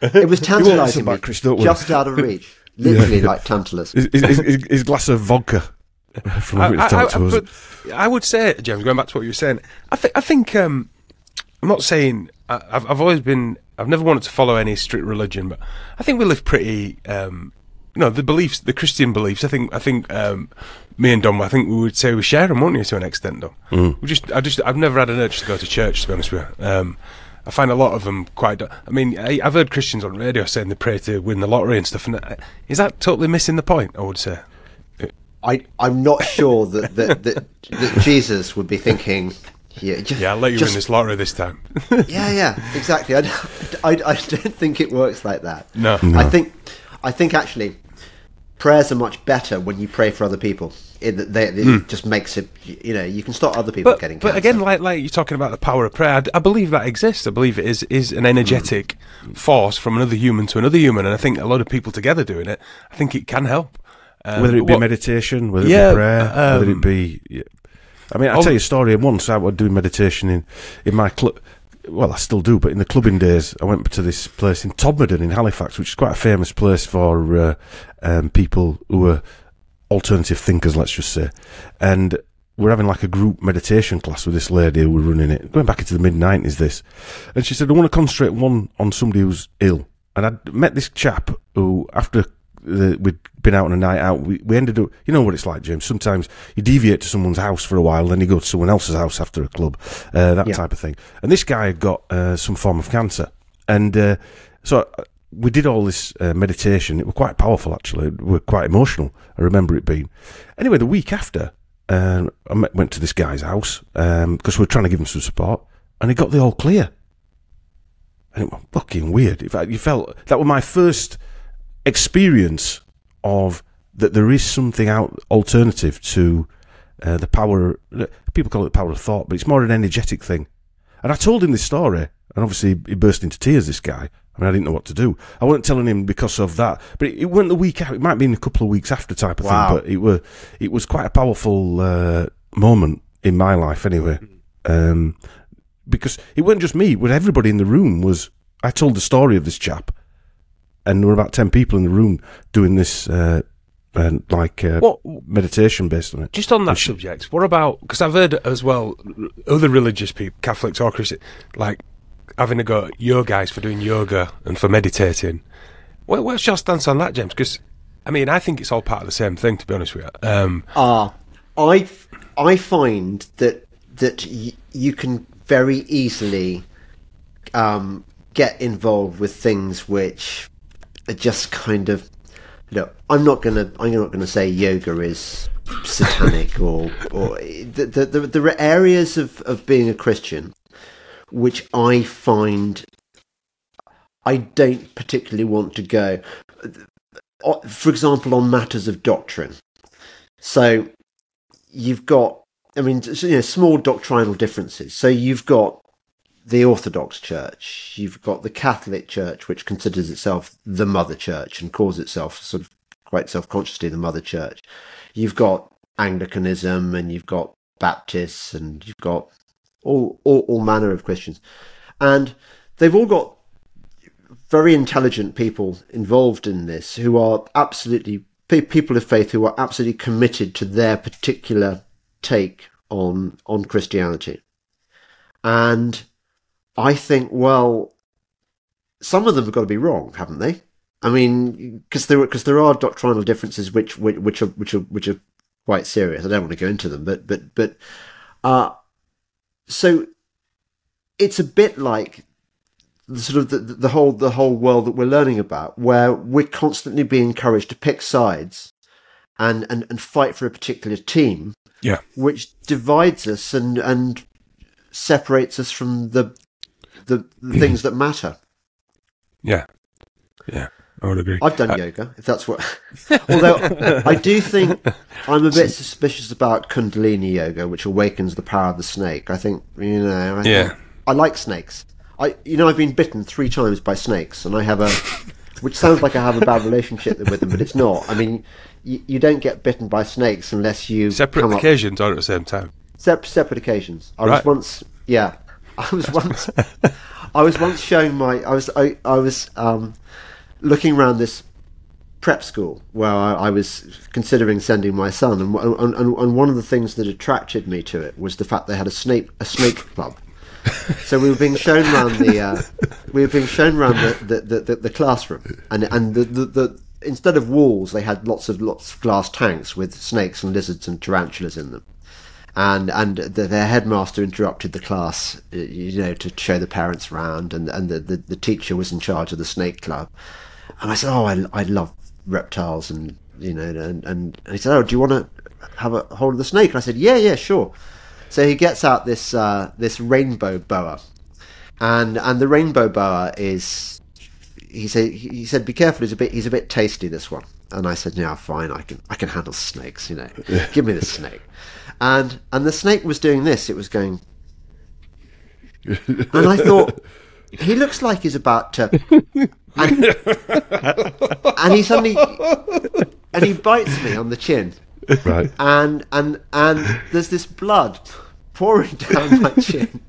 was listen tantalising back, me, Chris, don't worry. just out of reach, literally like tantalus. his, his, his, his glass of vodka from I, which I, to I, us. but I would say, James, going back to what you were saying, I think I think um, I'm not saying I, I've I've always been I've never wanted to follow any strict religion, but I think we live pretty. Um, you know the beliefs, the Christian beliefs. I think I think um, me and Dom. I think we would say we share them, wouldn't you, to an extent, Dom? Mm. We just I just I've never had an urge to go to church. To be honest with you. Um, I find a lot of them quite. I mean, I, I've heard Christians on radio saying they pray to win the lottery and stuff. And uh, is that totally missing the point? I would say. I, I'm not sure that, that, that, that Jesus would be thinking, Yeah, just, Yeah, I'll let you just- win this lottery this time. Yeah, yeah, exactly. I, I, I don't think it works like that. No, No. I think I think actually prayers are much better when you pray for other people. It, they, it just makes it, you know, you can stop other people but, getting but cancer. again, like like you're talking about the power of prayer, I believe that exists. I believe it is is an energetic force from another human to another human, and I think a lot of people together doing it, I think it can help. Um, whether it be what- meditation, whether Yeah, it be prayer, whether um, it be. yeah. I mean, I'll Oh. tell you a story. Once I was doing meditation in, in my club. Well, I still do, but in the clubbing days, I went to this place in Todmorden in Halifax, which is quite a famous place for uh, um, people who are alternative thinkers, let's just say. And we're having like a group meditation class with this lady who was running it, going back into the mid 90s, this. And she said, I want to concentrate one on somebody who's ill. And I'd met this chap who, after the, we'd been out on a night out, we, we ended up, you know what it's like, James. Sometimes you deviate to someone's house for a while, then you go to someone else's house after a club, uh, that Yeah. type of thing. And this guy had got uh, some form of cancer. And uh, so we did all this uh, meditation. It was quite powerful, actually. We were quite emotional. I remember it being. Anyway, the week after, um, I met, went to this guy's house because we were trying to give him some support, and he got the all clear. And it was fucking weird. In fact, you felt that was my first experience of that there is something out alternative to uh, the power. People call it the power of thought, but it's more an energetic thing. And I told him this story, and obviously he burst into tears. This guy. I mean, I didn't know what to do. I wasn't telling him because of that, but it, it wasn't the week. After, it might have been a couple of weeks after type of Wow. thing. But it was it was quite a powerful uh, moment in my life, anyway. Um, because it wasn't just me; it was everybody in the room. Was I told the story of this chap, and there were about ten people in the room doing this, uh, uh, like uh, What meditation based on it. Just on that subject, what about? Because I've heard as well other religious people, Catholics or Christian, like having a go at your guys for doing yoga and for meditating. What, what's your stance on that, James? Because I mean, I think it's all part of the same thing. To be honest with you, um, Ah, I I find that that y- you can very easily um, get involved with things which are just kind of. Look, I'm not gonna. I'm not gonna say yoga is satanic or or the, the, the, there are areas of, of being a Christian which I find I don't particularly want to go. Uh, For example, on matters of doctrine. So you've got, I mean, you know, small doctrinal differences. So you've got the Orthodox Church, you've got the Catholic Church, which considers itself the Mother Church and calls itself sort of quite self-consciously the Mother Church. You've got Anglicanism, and you've got Baptists, and you've got all all, all manner of Christians, and they've all got very intelligent people involved in this who are absolutely people of faith who are absolutely committed to their particular take on on Christianity. And I think, well, some of them have got to be wrong, haven't they? I mean, because there because there are doctrinal differences which which which are which are which are quite serious. I don't want to go into them, but but but uh so it's a bit like the sort of the, the whole the whole world that we're learning about, where we're constantly being encouraged to pick sides and and, and fight for a particular team, yeah, which divides us and and separates us from the the, the things that matter. yeah, yeah. I would agree. I've done Uh, yoga, if that's what. Although I do think I'm a bit suspicious about Kundalini yoga, which awakens the power of the snake. I think you know. I think- Yeah. I like snakes. I you know I've been bitten three times by snakes, and I have a, which sounds like I have a bad relationship with them, but it's not. I mean, you, you don't get bitten by snakes unless you Separate up occasions or at the same time. Sep- separate occasions. I Right. was once, yeah, I was once, I was once showing my, I was, I, I was um, looking around this prep school where I, I was considering sending my son, and, and and one of the things that attracted me to it was the fact they had a snake, a snake club. So we were being shown around the, uh, we were being shown around the the, the, the, classroom, and and the, the, the instead of walls, they had lots of lots of glass tanks with snakes and lizards and tarantulas in them and and the, their headmaster interrupted the class, you know, to show the parents around, and and the, the, the teacher was in charge of the snake club, and I said, oh, I, I love reptiles, and you know, and, and he said, oh, do you want to have a hold of the snake? And I said, yeah, yeah, sure. So he gets out this uh, this rainbow boa, and and the rainbow boa is he said he said be careful. He's a bit he's a bit tasty this one. And I said, yeah, fine. I can I can handle snakes. You know, give me the snake. And and the snake was doing this. It was going, and I thought he looks like he's about to. And, and he suddenly and he bites me on the chin Right. and and and there's this blood pouring down my chin,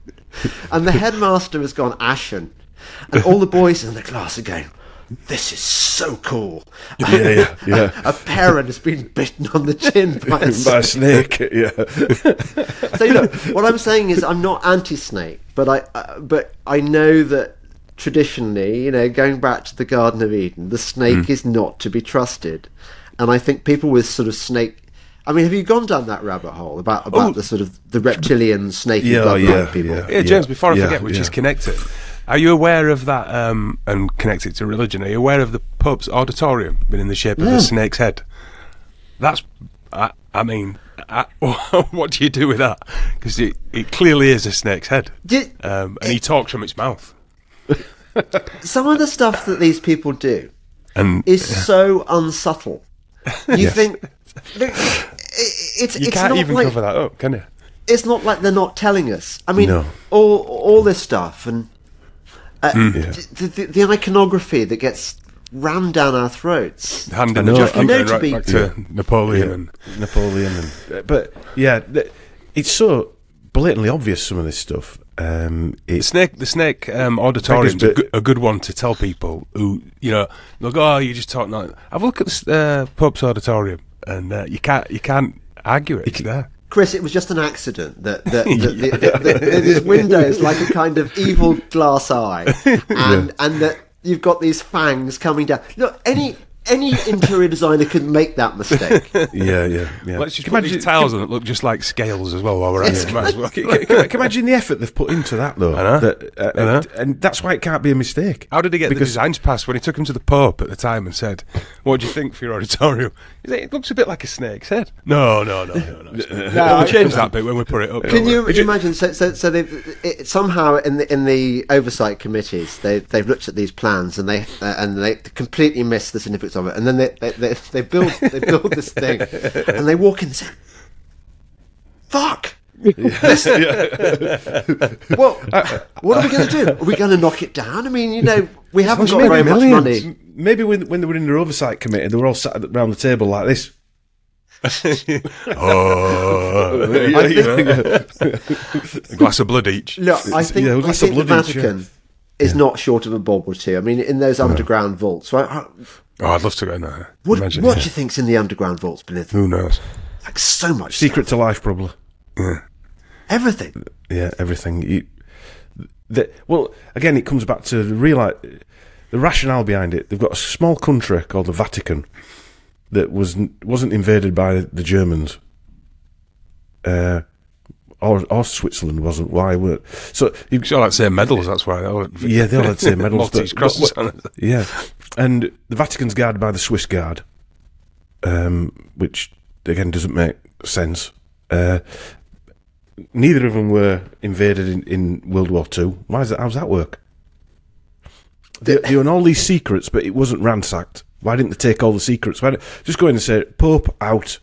and the headmaster has gone ashen, and all the boys in the class are going. This is so cool. Yeah, yeah, yeah. A, parent has been bitten on the chin by a By a snake. snake. Yeah. So look, what I'm saying is I'm not anti-snake, but I uh, but I know that traditionally, you know, going back to the Garden of Eden, the snake is not to be trusted, and I think people with sort of snake. I mean, have you gone down that rabbit hole about about the sort of the reptilian snaky Yeah, bloodline yeah, people? yeah. Yeah, James. Before I yeah, forget, which is yeah. connected. Are you aware of that? Um, and connected to religion. Are you aware of the Pope's auditorium being in the shape of a snake's head? That's. I, I mean, I, what do you do with that? Because it, it clearly is a snake's head, Did- um, and he talks from its mouth. some of the stuff that these people do And is so unsubtle. You think look, it- it's you it's can't not even like cover that up, can you? it's not like they're not telling us. I mean, No. all all this stuff and uh, Yeah. the, the, the iconography that gets rammed down our throats. Hand I in the know, jacket, I'm- know to right be- back to Napoleon. Yeah. And, Napoleon and but yeah, it's so blatantly obvious some of this stuff. Um, The it's snake, the snake um, auditorium's a good, a good one to tell people who you know look. Oh, you just talk. Like, have a look at the uh, Pope's auditorium, and uh, you can't you can't argue it. It's there. Chris, it was just an accident that, that, that the, the, the, this window is like a kind of evil glass eye, and and that you've got these fangs coming down. Look, any any interior designer could make that mistake. yeah, yeah, yeah. Let's just Can put you these tiles on that look just like scales as well while we're at it. Might as well. Can, can- can you imagine the effort they've put into that, though. I know. That, uh, I know. And, and that's why it can't be a mistake. How did he get the Because- designs passed when he took him to the Pope at the time and said, "What do you think for your auditorium?" He said, "It looks a bit like a snake's head." No, no, no, no, no. it's not. we'll change that bit when we put it up. Can don't you imagine? So, so, so they it, somehow in the in the oversight committees they they've looked at these plans and they uh, and they completely missed the significance of it, and then they they, they, they build they build this thing, and they walk in and say, "Fuck." This- well, what are we going to do? Are we going to knock it down? I mean, you know, we haven't got very much money. Maybe when, when they were in their oversight committee, they were all sat around the table like this. oh, I think, a glass of blood each. Look, I think, yeah, a I glass of think the blood each, yeah. Vatican is not short of a bob or two. I mean, in those underground vaults, right? I- Oh, I'd love to go in there. What, Imagine, what yeah. do you think's in the underground vaults beneath? Who knows? Like so much Secret to life, probably. stuff. everything. Yeah, everything. You, the, well, again, it comes back to the real the rationale behind it. They've got a small country called the Vatican that was wasn't invaded by the Germans, uh, or or Switzerland wasn't. Why were so? You, You all like say medals. That's why. Oh, yeah, they all had the same medals. Maltese but- crosses but- on it. Yeah, and the Vatican's guarded by the Swiss Guard, um, which again doesn't make sense. Uh, neither of them were invaded in, in World War Two. Why is that? How's that work? They, they own all these secrets, but it wasn't ransacked. Why didn't they take all the secrets? Why didn't, just go in and say Pope out,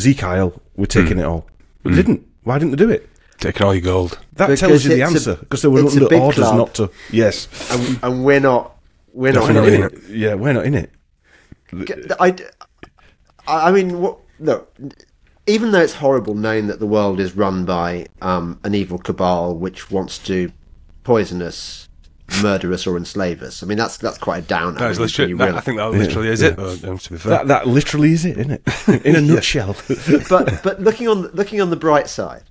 Zeke Isle, we're taking it all. They didn't. Why didn't they do it? Taking all your gold. That Because tells you the answer because they were it's under orders club. not to. Yes, And, and we're not. We're not. we're not in in it. it. Yeah, we're not in it. I, I mean, what, look. Even though it's horrible knowing that the world is run by um, an evil cabal which wants to poison us, murder us, or enslave us, I mean that's that's quite a downer. That is when literally, you that, I think that literally is it. Though, to be fair, That that literally is it, isn't it? In a nutshell. but but looking on looking on the bright side,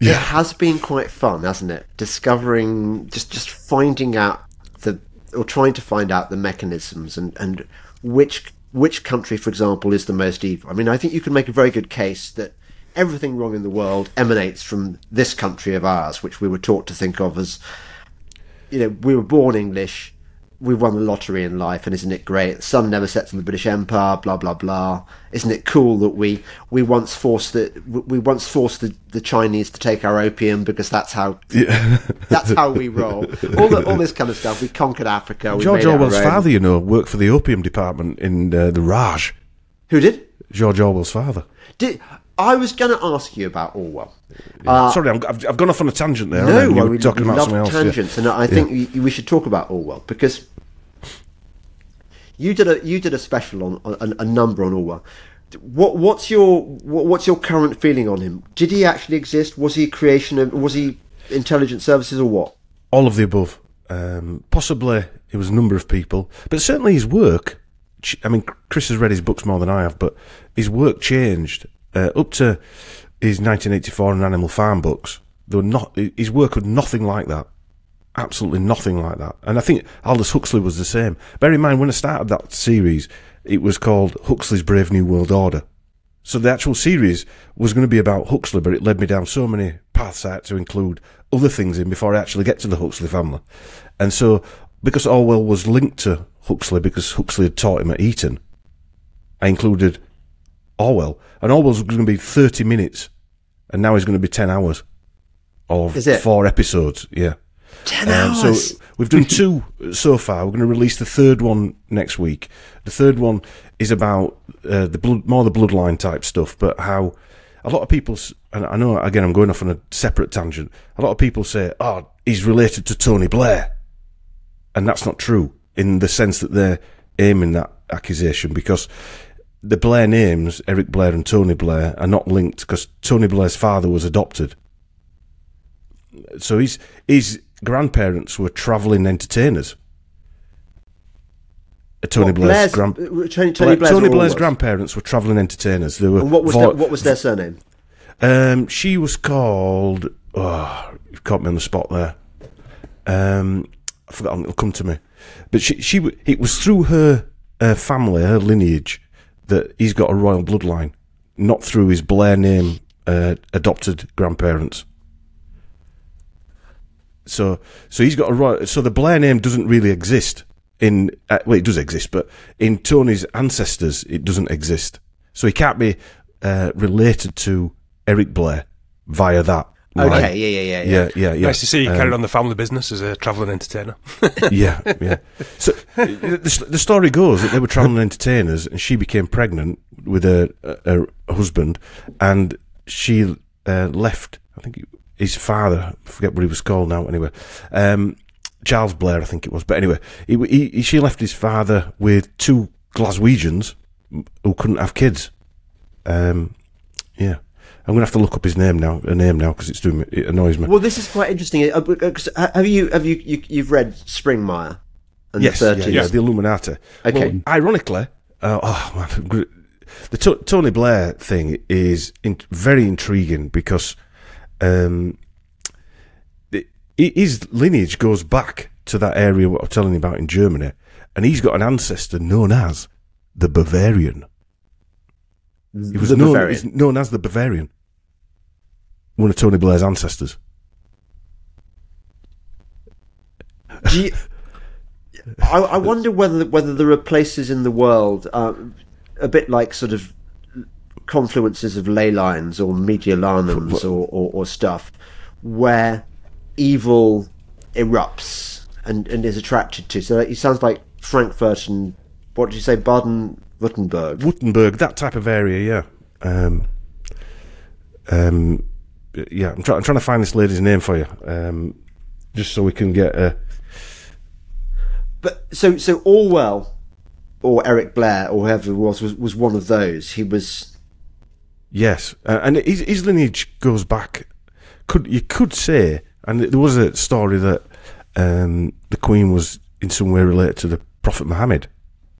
it has been quite fun, hasn't it? Discovering just just finding out the or trying to find out the mechanisms and and which which country, for example, is the most evil. I mean, I think you can make a very good case that everything wrong in the world emanates from this country of ours, which we were taught to think of as you know we were born English. we won the lottery in life, and isn't it great? Sun never sets in the British Empire. Blah blah blah. Isn't it cool that we we once forced the we once forced the, the Chinese to take our opium because that's how that's how we roll. All the, all this kind of stuff. We conquered Africa. We George made it our Orwell's father, you know, worked for the opium department in uh, the Raj. Who did? George Orwell's father. Did I was going to ask you about Orwell. Uh, Sorry, I'm, I've, I've gone off on a tangent there. No, I? you well, we, talking we about love something else. yeah. tangents, and I think we, we should talk about Orwell because you did a you did a special on, on a number on Orwell. What what's your what, what's your current feeling on him? Did he actually exist? Was he a creation of? Was he intelligence services or what? All of the above. Um, possibly it was a number of people, but certainly his work. I mean, Chris has read his books more than I have, but his work changed uh, up to his 1984 and Animal Farm books. There were not his work was nothing like that. Absolutely nothing like that. And I think Aldous Huxley was the same. Bear in mind, when I started that series, it was called Huxley's Brave New World Order. So the actual series was going to be about Huxley, but it led me down so many paths I had to include other things in before I actually get to the Huxley family. And so, because Orwell was linked to Huxley because Huxley had taught him at Eton, I included Orwell. And Orwell's going to be 30 minutes, and now he's going to be 10 hours of four episodes. Yeah. Ten Um, hours. so we've done two so far. We're going to release the third one next week. The third one is about uh, the blood, more the bloodline type stuff, but how a lot of people, and I know again I'm going off on a separate tangent. A lot of people say, "Oh, he's related to Tony Blair," and that's not true in the sense that they're aiming that accusation because the Blair names, Eric Blair and Tony Blair, are not linked because Tony Blair's father was adopted. So his his grandparents were travelling entertainers. Uh, Tony What, Blair's, Blair's, uh, Tony, Tony Blair- Blair's, Tony Blair's grandparents were travelling entertainers. They were And what was vo- their, what was their surname? um, she was called. Oh, you've caught me on the spot there. Um, I forgot. It'll come to me. But she, she, it was through her uh, family, her lineage, that he's got a royal bloodline, not through his Blair name uh, adopted grandparents. So, so he's got a royal. So the Blair name doesn't really exist in. Uh, well, it does exist, but in Tony's ancestors, it doesn't exist. So he can't be uh, related to Eric Blair via that. Okay, line. yeah, yeah, yeah, yeah. yeah, yeah, yeah. Nice to see you Um, carried on the family business as a travelling entertainer. yeah, yeah. So the, the story goes that they were traveling entertainers, and she became pregnant with her, her husband, and she uh, left. I think his father, I forget what he was called now. Anyway, um, Charles Blair, I think it was. But anyway, he, he, she left his father with two Glaswegians who couldn't have kids. Um, yeah. I'm gonna have to look up his name now. A name now because it's doing me, it annoys me. Well, this is quite interesting. Uh, because, uh, Have you have you, you you've read Springmeier and Yes, the yeah, thirties? yeah, the Illuminati. Okay. Well, ironically, uh, oh man, the to- Tony Blair thing is in- very intriguing because um, the- hi- his lineage goes back to that area what I'm telling you about in Germany, and he's got an ancestor known as the Bavarian. He was The known, Bavarian. he's known as the Bavarian. One of Tony Blair's ancestors. Do you, I, I wonder whether whether there are places in the world, uh, a bit like sort of confluences of ley lines or mediolanums or, or, or stuff, where evil erupts and, and is attracted to. So it sounds like Frankfurt and what did you say, Baden-Württemberg? Württemberg, that type of area, yeah. Um, um, yeah, I'm, try- I'm trying to find this lady's name for you, um, just so we can get. Uh, But so so Orwell or Eric Blair or whoever it was was, was one of those. He was yes, uh, and his, his lineage goes back. Could you could say, and there was a story that um, the Queen was in some way related to the Prophet Muhammad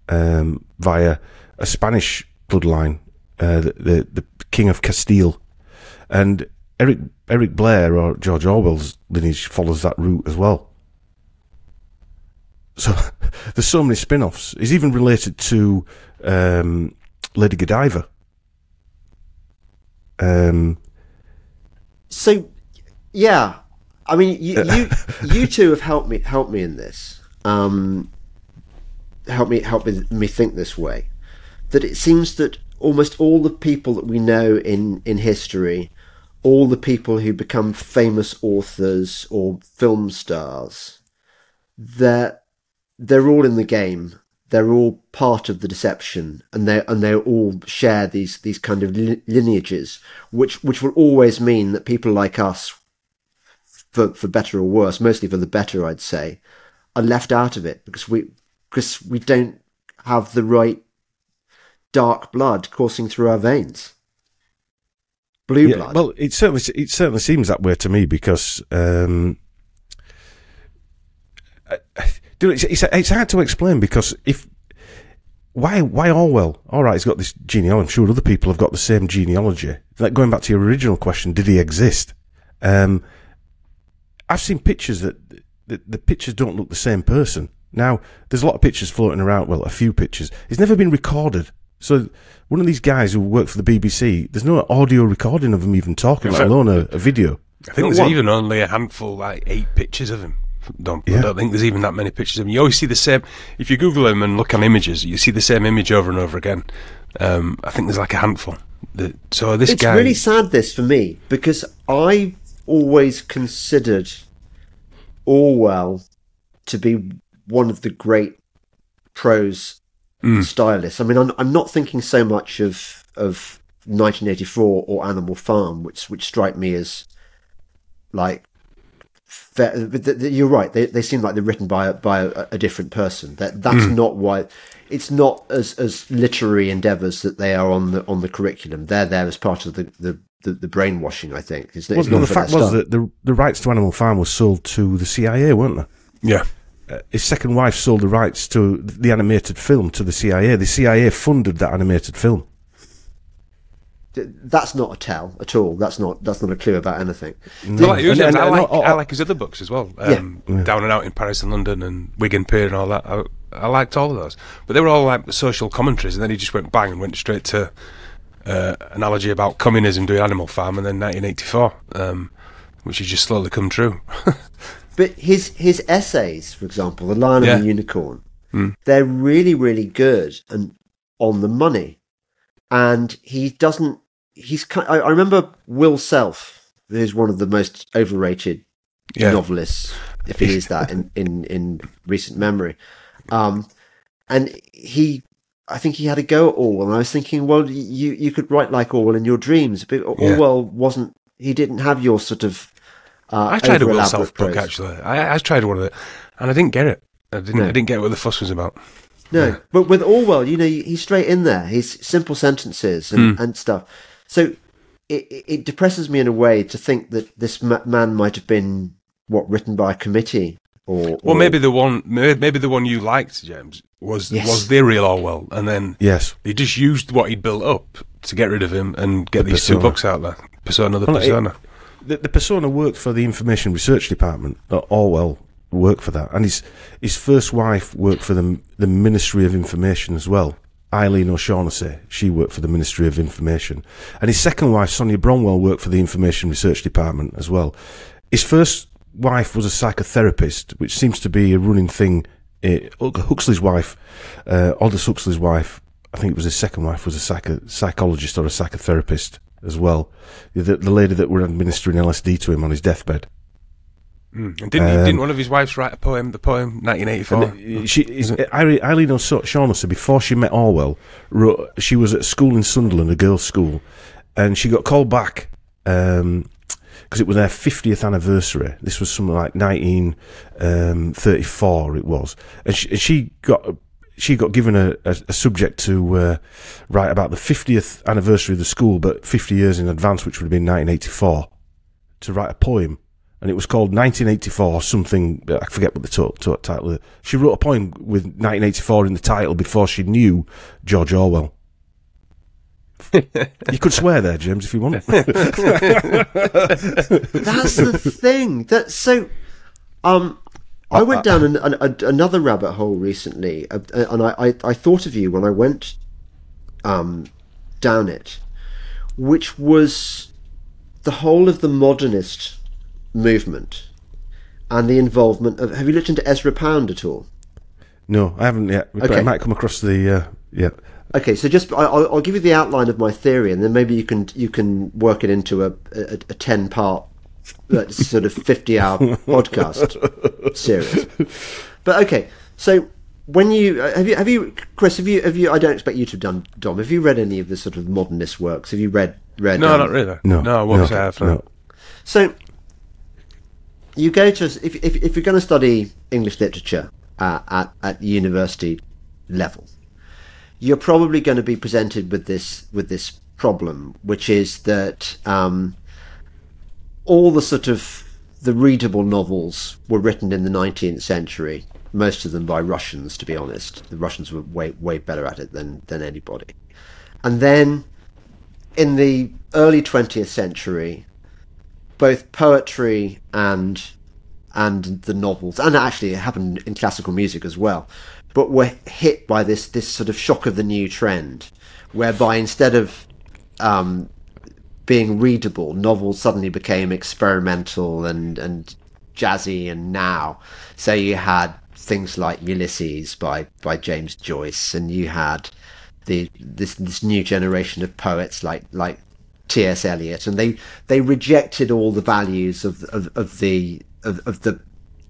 um, via a Spanish bloodline, uh, the, the the King of Castile, and Eric Eric Blair or George Orwell's lineage follows that route as well. So there's so many spin-offs. He's even related to um, Lady Godiva. Um, so yeah. I mean, you you, you two have helped me helped me in this. Um, help me help me, think this way that it seems that almost all the people that we know in in history, all the people who become famous authors or film stars, they're they're all in the game. They're all part of the deception, and they and they all share these these kind of lineages, which which will always mean that people like us, for for better or worse, mostly for the better, I'd say, are left out of it because we because we don't have the right dark blood coursing through our veins. Blue Yeah, blood. well, it certainly it certainly seems that way to me because um, it's, it's it's hard to explain because if why why Orwell? All right, he's got this genealogy. I'm sure other people have got the same genealogy. Like going back to your original question, did he exist? Um, I've seen pictures that the, the pictures don't look the same person. Now, there's a lot of pictures floating around. Well, a few pictures. It's never been recorded. So one of these guys who worked for the BBC, there's no audio recording of him even talking, let fact- alone a, a video. I think But there's what- even only a handful, like eight pictures of him. Don't, Yeah. I don't think there's even that many pictures of him. You always see the same. If you Google him and look on images, you see the same image over and over again. Um, I think there's like a handful. The, so this it's guy, really sad this for me because I always considered Orwell to be one of the great prose mm. stylists. I mean, I'm, I'm not thinking so much of of 1984 or Animal Farm, which which strike me as like. Fair, but th- th- you're right. They they seem like they're written by a, by a, a different person. That that's mm. not why. It's not as as literary endeavours that they are on the on the curriculum. They're there as part of the the, the, the brainwashing. I think. It's, it's Well, not the fact their was that the, the rights to Animal Farm was sold to the CIA, weren't they? yeah, Uh, his second wife sold the rights to the animated film to the CIA. The CIA funded that animated film. That's not a tell at all. That's not that's not a clue about anything. I like, And- and- I, and- like, I like his other books as well. Yeah. Um, Down and Out in Paris and London and Wigan Pier and all that. I, I liked all of those, but they were all like social commentaries. And then he just went bang and went straight to uh, analogy about communism doing Animal Farm, and then 1984, um, which has just slowly come true. But his his essays, for example, The Lion Yeah. and the Unicorn, they're really really good and on the money. And he doesn't. He's. I, I remember Will Self, who's one of the most overrated yeah, novelists, if he is that in in in recent memory. Um, and he. I think he had a go at Orwell, and I was thinking, well, you you could write like Orwell in your dreams, but Yeah. Orwell wasn't. He didn't have your sort of. Uh, I tried a Will Self book actually. I, I tried one of it, and I didn't get it. I didn't. No. I didn't get what the fuss was about. No, but with Orwell, you know, he's straight in there. He's simple sentences and, and stuff. So it, it it depresses me in a way to think that this man might have been what written by a committee or, Well, or- maybe the one, maybe the one you liked, James, was Yes. was the real Orwell, and then Yes. he just used what he'd built up to get rid of him and get The these two persona. books out there. Persona, the Well, it- persona. The, the persona worked for the Information Research Department. Uh, Orwell worked for that, and his his first wife worked for the the Ministry of Information as well. Eileen O'Shaughnessy, she worked for the Ministry of Information, and his second wife, Sonia Brownell, worked for the Information Research Department as well. His first wife was a psychotherapist, which seems to be a running thing. Uh, Huxley's wife, uh, Aldous Huxley's wife, I think it was his second wife, was a psycho- psychologist or a psychotherapist as well. The, the lady that were administering LSD to him on his deathbed. Mm. And didn't, Um, didn't one of his wives write a poem? The poem, 1984. And uh, she, is, Eileen O'Shaughnessy, before she met Orwell, wrote, she was at school in Sunderland, a girls' school, and she got called back because it was their 50th anniversary. This was something like 1934, it was. And she, and she got she got given a, a, a subject to uh, write about the 50th anniversary of the school, but 50 years in advance, which would have been 1984, to write a poem. And it was called 1984 something. I forget what the to- to- title. is. She wrote a poem with 1984 in the title before she knew George Orwell. you could swear there, James, if you want. That's the thing. That's so. Um, I went down an, an, a, another rabbit hole recently, uh, uh, and I, I, I thought of you when I went um, down it, which was the whole of the modernist movement and the involvement of. Have you looked into Ezra Pound at all? No, I haven't yet. But Okay. I might come across the. Uh, yeah. Okay, so just I- I'll, I'll give you the outline of my theory, and then maybe you can you can work it into a a, a ten part uh, sort of fifty hour podcast series. But okay, so when you uh, have you have you Chris have you have you I don't expect you to have done Dom have you read any of the sort of modernist works have you read read No, um, not really. No. no, I won't say I have. no. So you go to if if, if you're going to study English literature uh, at at university level, you're probably going to be presented with this with this problem, which is that um, all the sort of the readable novels were written in the 19th century. Most of them by Russians, to be honest. The Russians were way way better at it than than anybody. And then in the early 20th century, both poetry and and the novels, and actually it happened in classical music as well, but were hit by this this sort of shock of the new trend, whereby instead of um, being readable, novels suddenly became experimental and and jazzy. And now, so you had things like Ulysses by by James Joyce, and you had the this this new generation of poets like like T.S. Eliot, and they they rejected all the values of of, of the of, of the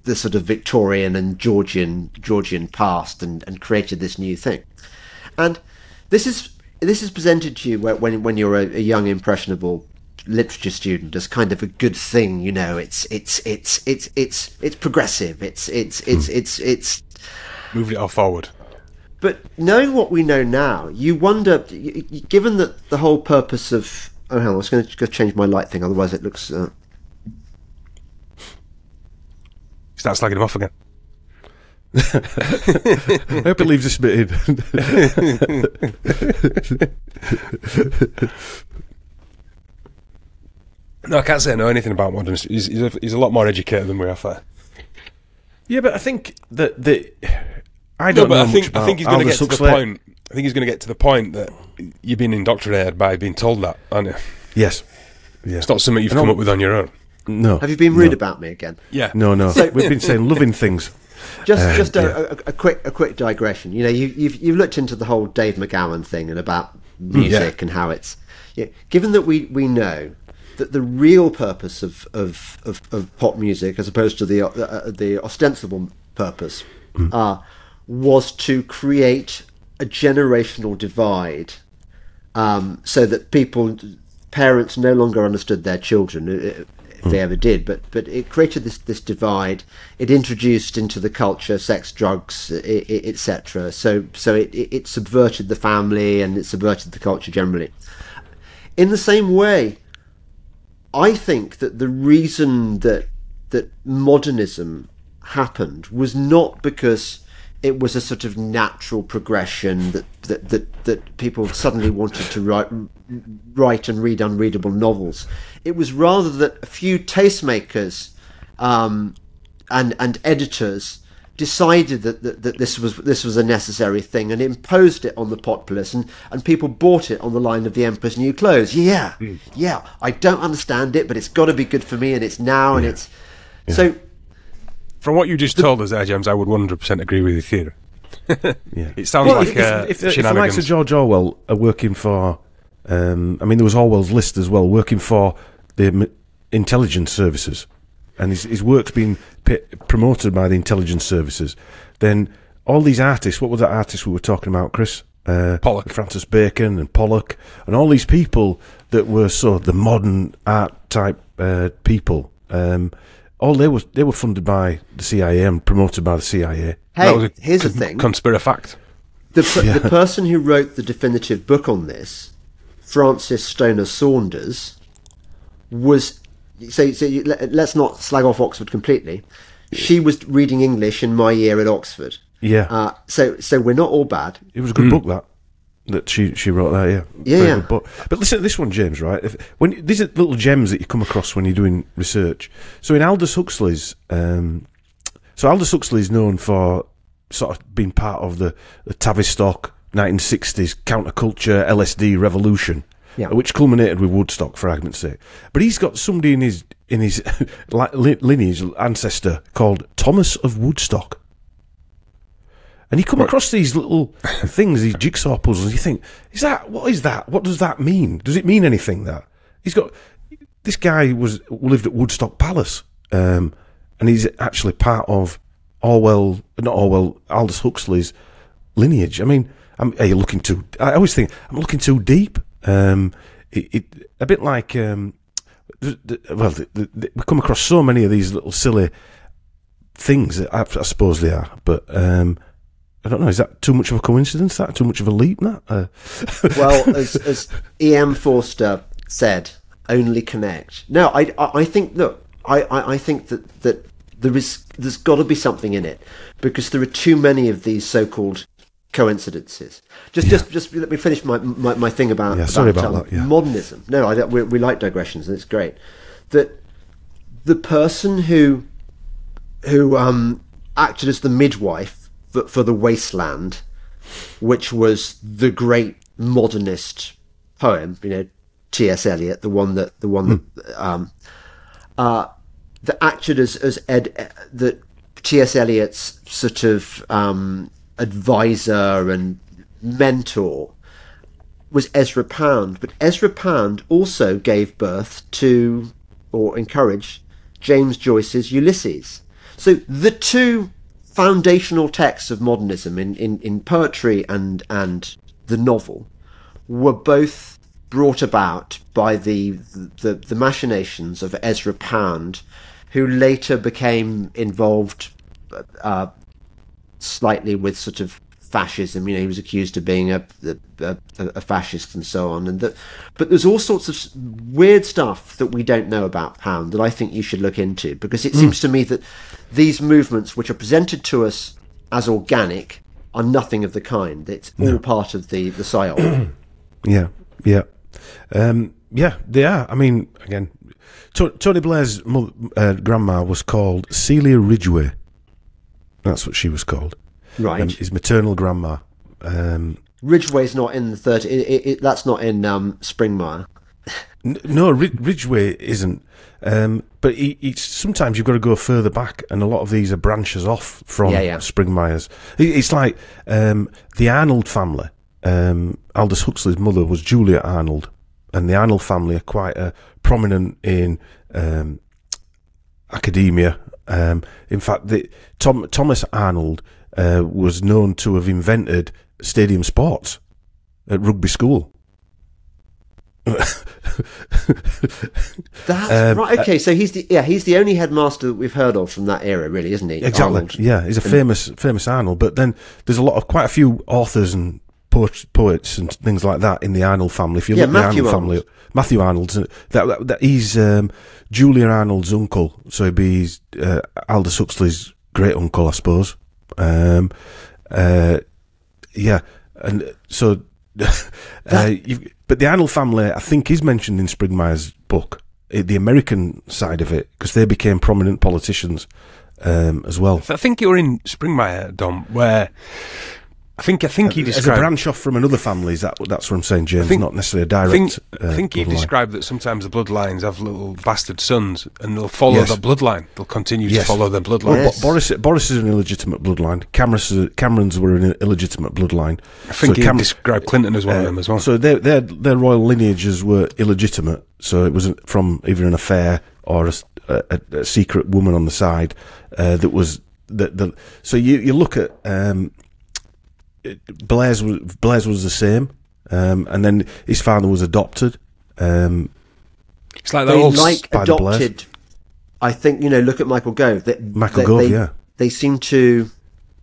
the sort of Victorian and Georgian Georgian past, and, and created this new thing. And this is this is presented to you when when, when you're a, a young impressionable literature student as kind of a good thing. You know, it's it's it's it's it's it's progressive. It's it's it's it's it's Moved it all forward. but knowing what we know now, you wonder, given that the whole purpose of. Oh, hang on, I was going to go change my light thing, otherwise it looks. Uh, Start slagging him off again. I hope it leaves this bit in. No, I can't say I know anything about modernists. He's, he's, a, he's a lot more educated than we are. There. yeah, but I think that the. I don't but know I think much about I think he's going to Aldous get to the point. I think he's going to get to the point that you've been indoctrinated by being told that, aren't you? Yes. Yeah. It's not something you've come up with on your own. No. have you been rude no. about me again? Yeah. No, no. So- We've been saying loving things. Just, Uh, just a, yeah. a, a quick, a quick digression. You know, you, you've you've looked into the whole Dave McGowan thing and about music and how it's. Yeah, given that we, we know that the real purpose of, of, of, of pop music, as opposed to the uh, uh, the ostensible purpose, uh, was to create a generational divide, um, so that people, parents, no longer understood their children. uh, If they mm. ever did, but but it created this this divide. It introduced into the culture sex, drugs, etc. So so it, it it subverted the family and it subverted the culture generally. In the same way, I think that the reason that that modernism happened was not because it was a sort of natural progression that that that, that people suddenly wanted to write write and read unreadable novels. It was rather that a few tastemakers um, and and editors decided that, that, that this was this was a necessary thing and imposed it on the populace and, and people bought it on the line of the Emperor's New Clothes. Yeah, yeah. I don't understand it, but it's got to be good for me, and it's now, and it's so. From what you just told us there, James, I would 100% agree with your theory. Yeah. It sounds Well, like if, uh, if, if, the- if the likes of George Orwell are working for, um, I mean, there was Orwell's list as well, working for the m- intelligence services, and his, his work's been p- promoted by the intelligence services. Then all these artists, what were the artists we were talking about, Chris? Uh, Pollock. Francis Bacon, and Pollock, and all these people that were so the modern art type uh, people. Um, all they were they were funded by the CIA and promoted by the CIA. Hey, That was a here's the thing: Conspira fact. the per- the person who wrote the definitive book on this, Frances Stonor Saunders, was so. So you, let, let's not slag off Oxford completely. She was reading English in my year at Oxford. Yeah, Uh, so so we're not all bad. It was a good book that that she she wrote that. Yeah, Yeah, yeah. book. But listen to this one, James. Right, if, when these are little gems that you come across when you're doing research. So in Aldous Huxley's, um, so Aldous Huxley is known for sort of being part of the the Tavistock 1960s counterculture LSD revolution. Yeah. Which culminated with Woodstock, for argument's sake. But he's got somebody in his in his lineage ancestor called Thomas of Woodstock. And you come across these little things, these jigsaw puzzles. You think, is that what is that? What does that mean? Does it mean anything? That he's got. This guy was lived at Woodstock Palace, um, and he's actually part of Orwell, not Orwell, Aldous Huxley's lineage. I mean, I'm, are you looking too? I always think I'm looking too deep. Um, it, it a bit like um, the, the, well, the, the, we come across so many of these little silly things. I, I suppose they are, but um, I don't know. Is that too much of a coincidence? That too much of a leap? That uh, well, as, as E.M. Forster said, only connect. No, I, I, I think. Look, I, I, I think that that there is there's got to be something in it because there are too many of these so-called coincidences. Just, just, just let me finish my my, my thing about, Yeah, sorry about, about um, that, yeah. modernism. No, I, we, we like digressions, and it's great. That the person who who um, acted as the midwife for, for the wasteland, which was the great modernist poem, you know, T.S. Eliot, the one that the one that um, uh, that acted as as Ed that T.S. Eliot's sort of um, advisor and mentor was Ezra Pound, but Ezra Pound also gave birth to or encouraged James Joyce's Ulysses. So the two foundational texts of modernism in, in, in poetry and and the novel were both brought about by the the, the machinations of Ezra Pound, who later became involved uh, slightly with sort of fascism. You know, he was accused of being a a, a, fascist and so on. And that, but there's all sorts of weird stuff that we don't know about Pound that I think you should look into because it seems to me that these movements, which are presented to us as organic, are nothing of the kind. It's all part of the the psyop. Yeah, yeah, um, yeah. They are. I mean, again, To- Tony Blair's mo- uh, grandma was called Celia Ridgway. That's what she was called. Right. Um, his maternal grandma. Um, Ridgeway's not in the third. It, it, it, that's not in um, Springmeier. n- no, Rid- Ridgway isn't. Um, but he, sometimes you've got to go further back, and a lot of these are branches off from Yeah, yeah. Springmeiers. It- It's like um, the Arnold family. Um, Aldous Huxley's mother was Julia Arnold, and the Arnold family are quite uh, prominent in um, academia. Um, in fact, the, Tom, Thomas Arnold uh, was known to have invented stadium sports at rugby school. That's Um, right. Okay, so he's the yeah he's the only headmaster that we've heard of from that era, really, isn't he? Exactly. Arnold. Yeah, he's a famous famous Arnold. But then there's a lot of quite a few authors and poets, poets and things like that in the Arnold family. If you Yeah, look at the Matthew Arnold family, Matthew Arnold's uh, that, that, that he's um, Julia Arnold's uncle, so he'd be uh, Aldous Huxley's great uncle, I suppose. Um, uh, yeah, and so. uh, but the Arnold family, I think, is mentioned in Springmeier's book, eh, the American side of it, because they became prominent politicians um, as well. I think you're in Springmeyer, Dom, where I think I think he described As a branch off from another family, is that that's what I'm saying, James? think- not necessarily a direct. think, uh, I think he described that sometimes the bloodlines have little bastard sons, and they'll follow Yes. that bloodline. They'll continue Yes. to follow their Well, bloodline. Yes. Bo- Boris Boris is an illegitimate bloodline. Cameron's, Cameron's were an illegitimate bloodline. I think So he Cam- described Clinton as one of uh, them as well. So their their their royal lineages were illegitimate. So it was from either an affair or a secret woman on the side uh, that was that. The, so you you look at um, Blair's was Blair's was the same, um, and then his father was adopted. Um, it's like that They old like by the adopted. I think you know. Look at Michael Gove. They, Michael they, Gove, they, yeah. They seem to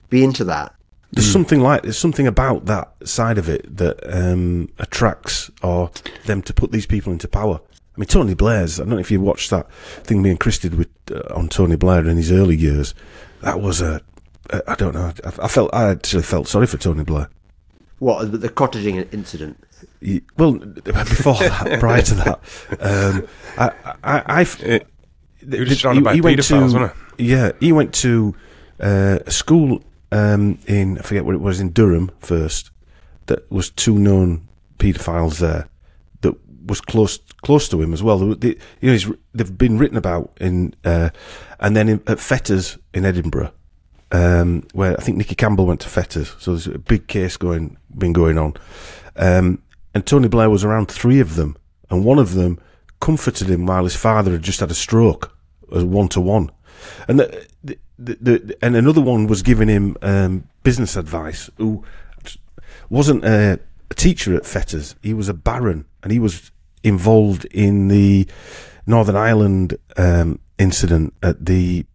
be into that. There's Hmm. something like there's something about that side of it that um, attracts or them to put these people into power. I mean, Tony Blair's. I don't know if you watched that thing me and Chris did with uh, on Tony Blair in his early years. That was a a I don't know. I, I felt I actually felt sorry for Tony Blair. What the, the cottaging incident? He- well, before that, prior to that, um, I, I, I've, It- he was surrounded by paedophiles, wasn't Yeah, he went to uh, a school um, in I forget what it was in Durham first. That was two known paedophiles there. That was close close to him as well. They, they- you know, he's, they've been written about in, uh, and then in, at Fettes in Edinburgh. Um, where I think Nicky Campbell went to Fettes, so there's a big case going been going on, um, and Tony Blair was around three of them, and one of them comforted him while his father had just had a stroke, as one to one, and the, the, the, and another one was giving him um, business advice who wasn't a, a teacher at Fettes, he was a baron, and he was involved in the Northern Ireland um, incident at the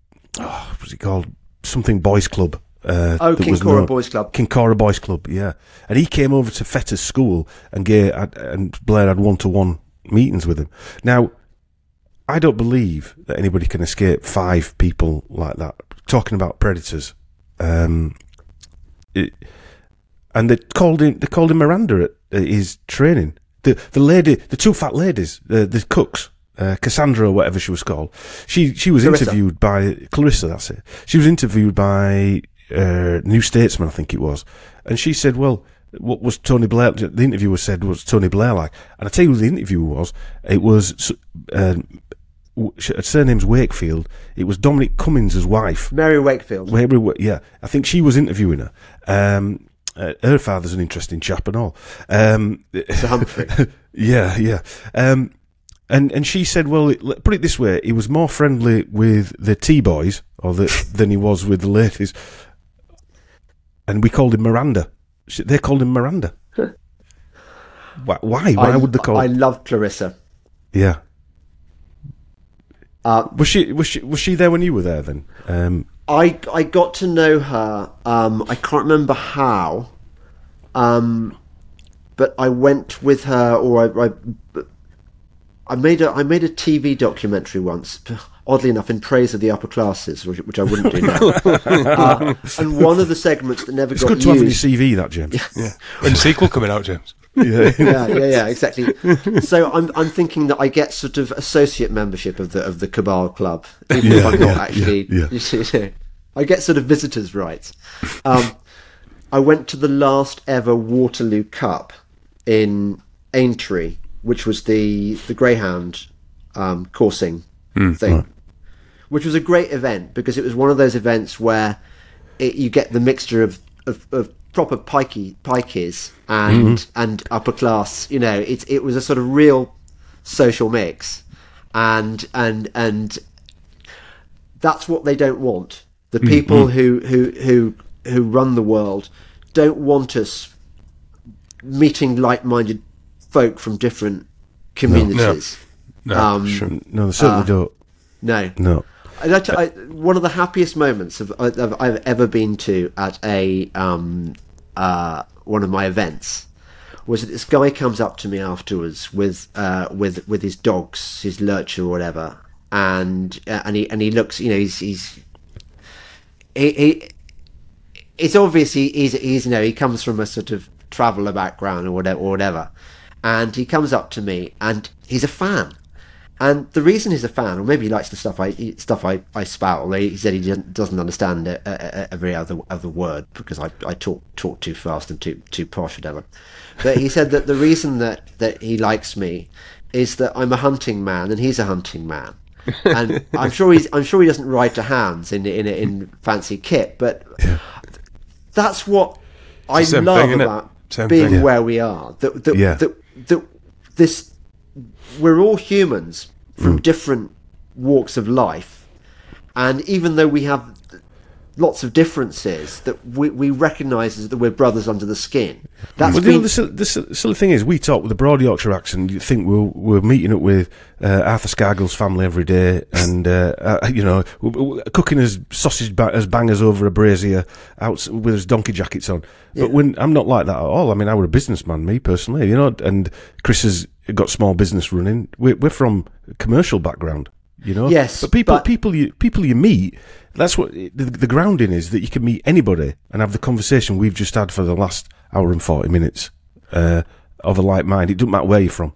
oh, what was it called something boys club. Uh, Oh, Kincora known- Boys Club. Kincora Boys Club, yeah. And he came over to Fettes School and gave, and Blair had one to one meetings with him. Now, I don't believe that anybody can escape five people like that. Talking about predators, um, it, and they called him. They called him Miranda at, at his training. The the lady, the two fat ladies, the the cooks, uh, Cassandra or whatever she was called. She she was Clarissa. interviewed by Clarissa. That's it. She was interviewed by uh, New Statesman, I think it was, and she said, "Well." What was Tony Blair? The interviewer said, "Was Tony Blair like?" And I tell you who the interviewer was. It was uh, her surname's Wakefield. It was Dominic Cummings' wife. Mary Wakefield. Where- yeah, I think she was interviewing her. Um, uh, her father's an interesting chap and all. Um, Humphrey. yeah, yeah. Um, and and she said, well, put it this way: he was more friendly with the T boys or the, than he was with the ladies. And we called him Miranda. They called him Miranda. why? Why, why I, would they call? I love Clarissa. yeah. Uh, Was she was she was she there when you were there then? Um, I I got to know her. Um, I can't remember how, um, but I went with her, or I, I, I made a I made a TV documentary once. Oddly enough, in praise of the upper classes, which, which I wouldn't do now. uh, and one of the segments that never it's got good to have on your. CV, that James. Yeah. When the sequel coming out, James? yeah. yeah, yeah, yeah, exactly. So I'm I'm thinking that I get sort of associate membership of the of the Cabal Club, even if I'm not yeah, actually. yeah, yeah. you see, I get sort of visitors' rights. Um, I went to the last ever Waterloo Cup in Aintree, which was the the Greyhound um, coursing hmm. thing, which was a great event because it was one of those events where it, you get the mixture of, of, of proper pikey pikeys and hmm. and upper class. You know, it it was a sort of real social mix, and and and that's what they don't want. The hmm. people who, who who who run the world don't want us meeting like-minded folk from different communities. No, Um, sure. No, they certainly Uh, don't. No, No. I, I, one of the happiest moments of, of I've ever been to at a um, uh, one of my events was that this guy comes up to me afterwards with uh, with with his dogs, his lurcher or whatever, and uh, and he and he looks, you know, he's he's he, he it's obvious he, he's he's you know he comes from a sort of traveller background or whatever or whatever, and he comes up to me and he's a fan. And the reason he's a fan, or maybe he likes the stuff I stuff I, I spout, although he said he doesn't, doesn't understand uh, uh, uh, a, a, every other other word because I, I talk talk too fast and too too posh, whatever. But he said that the reason that, that he likes me is that I'm a hunting man and he's a hunting man, and I'm sure he's I'm sure he doesn't ride to hounds in in in fancy kit, but that's what I love thing, about being thing. where we are. That that, Yeah. that that this we're all humans from hmm. different walks of life, and even though we have lots of differences, that we, we recognise that we're brothers under the skin. That's Well, been the, sil- the silly thing is, we talk with a broad Yorkshire accent. You think we're, we're meeting up with uh, Arthur Scargill's family every day, and uh, uh, you know, cooking as sausage ba- as bangers over a brazier out with his donkey jackets on. But when I'm not like that at all. I mean, I were a businessman, me personally, you know, and Chris has got small business running. We're, we're from a commercial background, you know. Yes, but people, but- people, you people you meet. That's what the, the grounding is that you can meet anybody and have the conversation we've just had for the last hour and 40 minutes uh, of a like mind. It doesn't matter where you're from.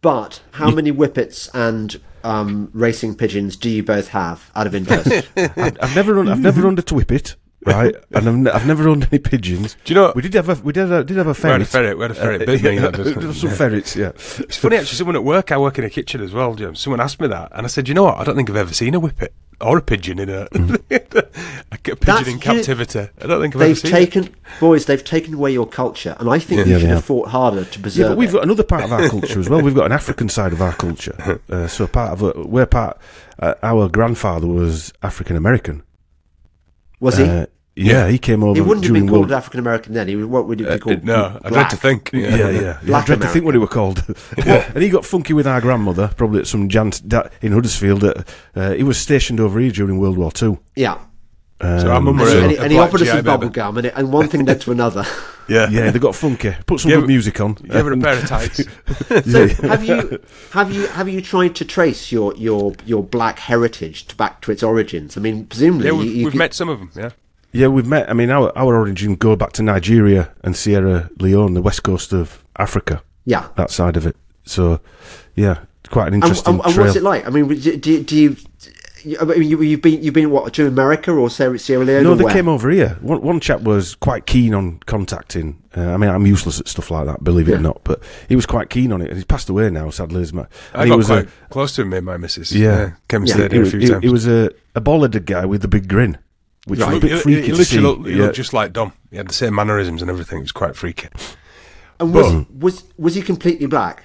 But how many whippets and um, racing pigeons do you both have out of interest? I've, I've never run, I've never undertwip it. Right? and I've, ne- I've never owned any pigeons. Do you know- we did have a we did have a, did have a We ferret. had a ferret. We had a ferret. Uh, Big yeah, that does. there some Yeah. ferrets, yeah. It's funny actually. Someone at work, I work in a kitchen as well. Jim. Someone asked me that, and I said, "You know what? I don't think I've ever seen a whippet or a pigeon in a, a pigeon That's- in you- captivity. I don't think I've ever They've seen taken boys. They've taken away your culture, and I think Yeah, you they should have have. fought harder to preserve. Yeah, but we've it. got another part of our culture as well. We've got an African side of our culture. Uh, so part of it, we're part. Uh, our grandfather was African American. Was he? Uh, yeah, he came over. he wouldn't have been called World- African American then. He was, what would he be called? Uh, No, I'd like to think. Yeah, yeah. yeah. Black I dread to think what he were called. yeah. and he got funky with our grandmother, probably at some jant da- in Huddersfield. Uh, uh, he was stationed over here during World War Two. Yeah. So our Um, mum And, were he- a- and a and he black offered us GI some baby. bubble gum, and, it, and one thing led to another. Yeah, yeah, they got funky. Put some Yeah, good but- music on. Give her a pair of tights. So have you have you have you tried to trace your your your black heritage to back to its origins? I mean, presumably yeah, we've, you we've could- met some of them. Yeah, Yeah, we've met. I mean, our our origin go back to Nigeria and Sierra Leone, the west coast of Africa, Yeah. that side of it. So, yeah, quite an And, interesting and, and trail. what's it like? I mean, do, do, do you? You- I mean, you, you've been you've been what to America or Sierra, Sierra Leone? No, they where? came over here. One, one chap was quite keen on contacting. Uh, I mean, I'm useless at stuff like that, believe it Yeah. or not. But he was quite keen on it, and he's passed away now. Sadly, is my. I he got was quite a close to him, me and my missus. Yeah. came and Yeah. stayed he, here a was- few he- times. he was a a ball-headed guy with a big grin, which was a Right. bit he, freaky he to literally see. looked, he Yeah. looked just like Dom. He had the same mannerisms and everything. It was quite freaky. And was, But- was was he completely black?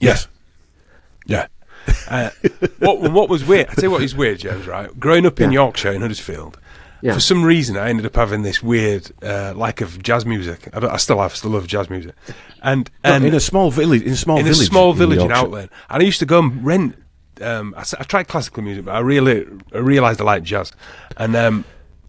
Yes. Yeah. Uh, what what was weird? I tell you what is weird, James. Right, growing up in Yeah. Yorkshire in Huddersfield, Yeah. for some reason I ended up having this weird uh, like of jazz music. I, I still have, still love jazz music, and and in a small village, in a small in a village, small village in, Yorkshire. Outland. And I used to go and rent. Um, I, I tried classical music, but I really I realised I liked jazz, and um,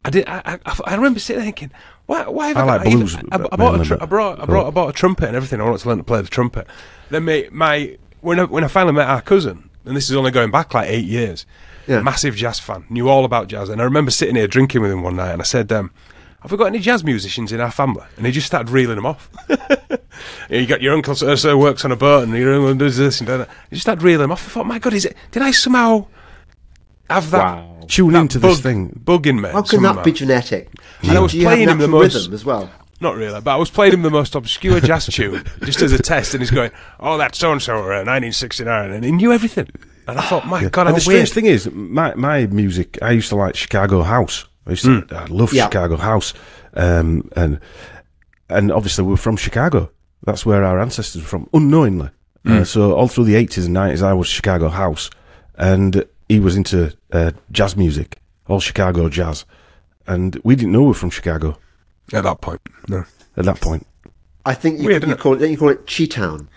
I did. I, I, I remember sitting there thinking, why? Why have I I, like got- even- blues I, I bought a tr- I brought I brought I bought a trumpet and everything. I wanted to learn to play the trumpet. Then my, my when I, when I finally met our cousin, and this is only going back like eight years. Yeah. Massive jazz fan, knew all about jazz, and I remember sitting here drinking with him one night, and I said, um, "Have we got any jazz musicians in our family?" And he just started reeling them off. you got your uncle so, so works on a boat, and your uncle does this and that. He just started reeling them off. I thought, "My God, is it? Did I somehow have that Tune that into bug, this thing. bug in me?" How can somehow? that be genetic? And I was Do you have playing him the most- rhythm as well. Not really, but I was playing him the most obscure jazz tune just as a test, and he's going, "Oh, that's so and so, 1969," and he knew everything. And I thought, "My God, and I'm the strange weird." thing is, my my music. I used to like Chicago house. I used to. I love Yeah. Chicago house, um, and and obviously we're from Chicago. That's where our ancestors were from, unknowingly. Uh, so all through the eighties and nineties, I was Chicago house, and he was into uh, jazz music, all Chicago jazz, and we didn't know we were from Chicago At that point, no. at that point. I think you, Weird, you isn't call it. Don't you call it Chi-town?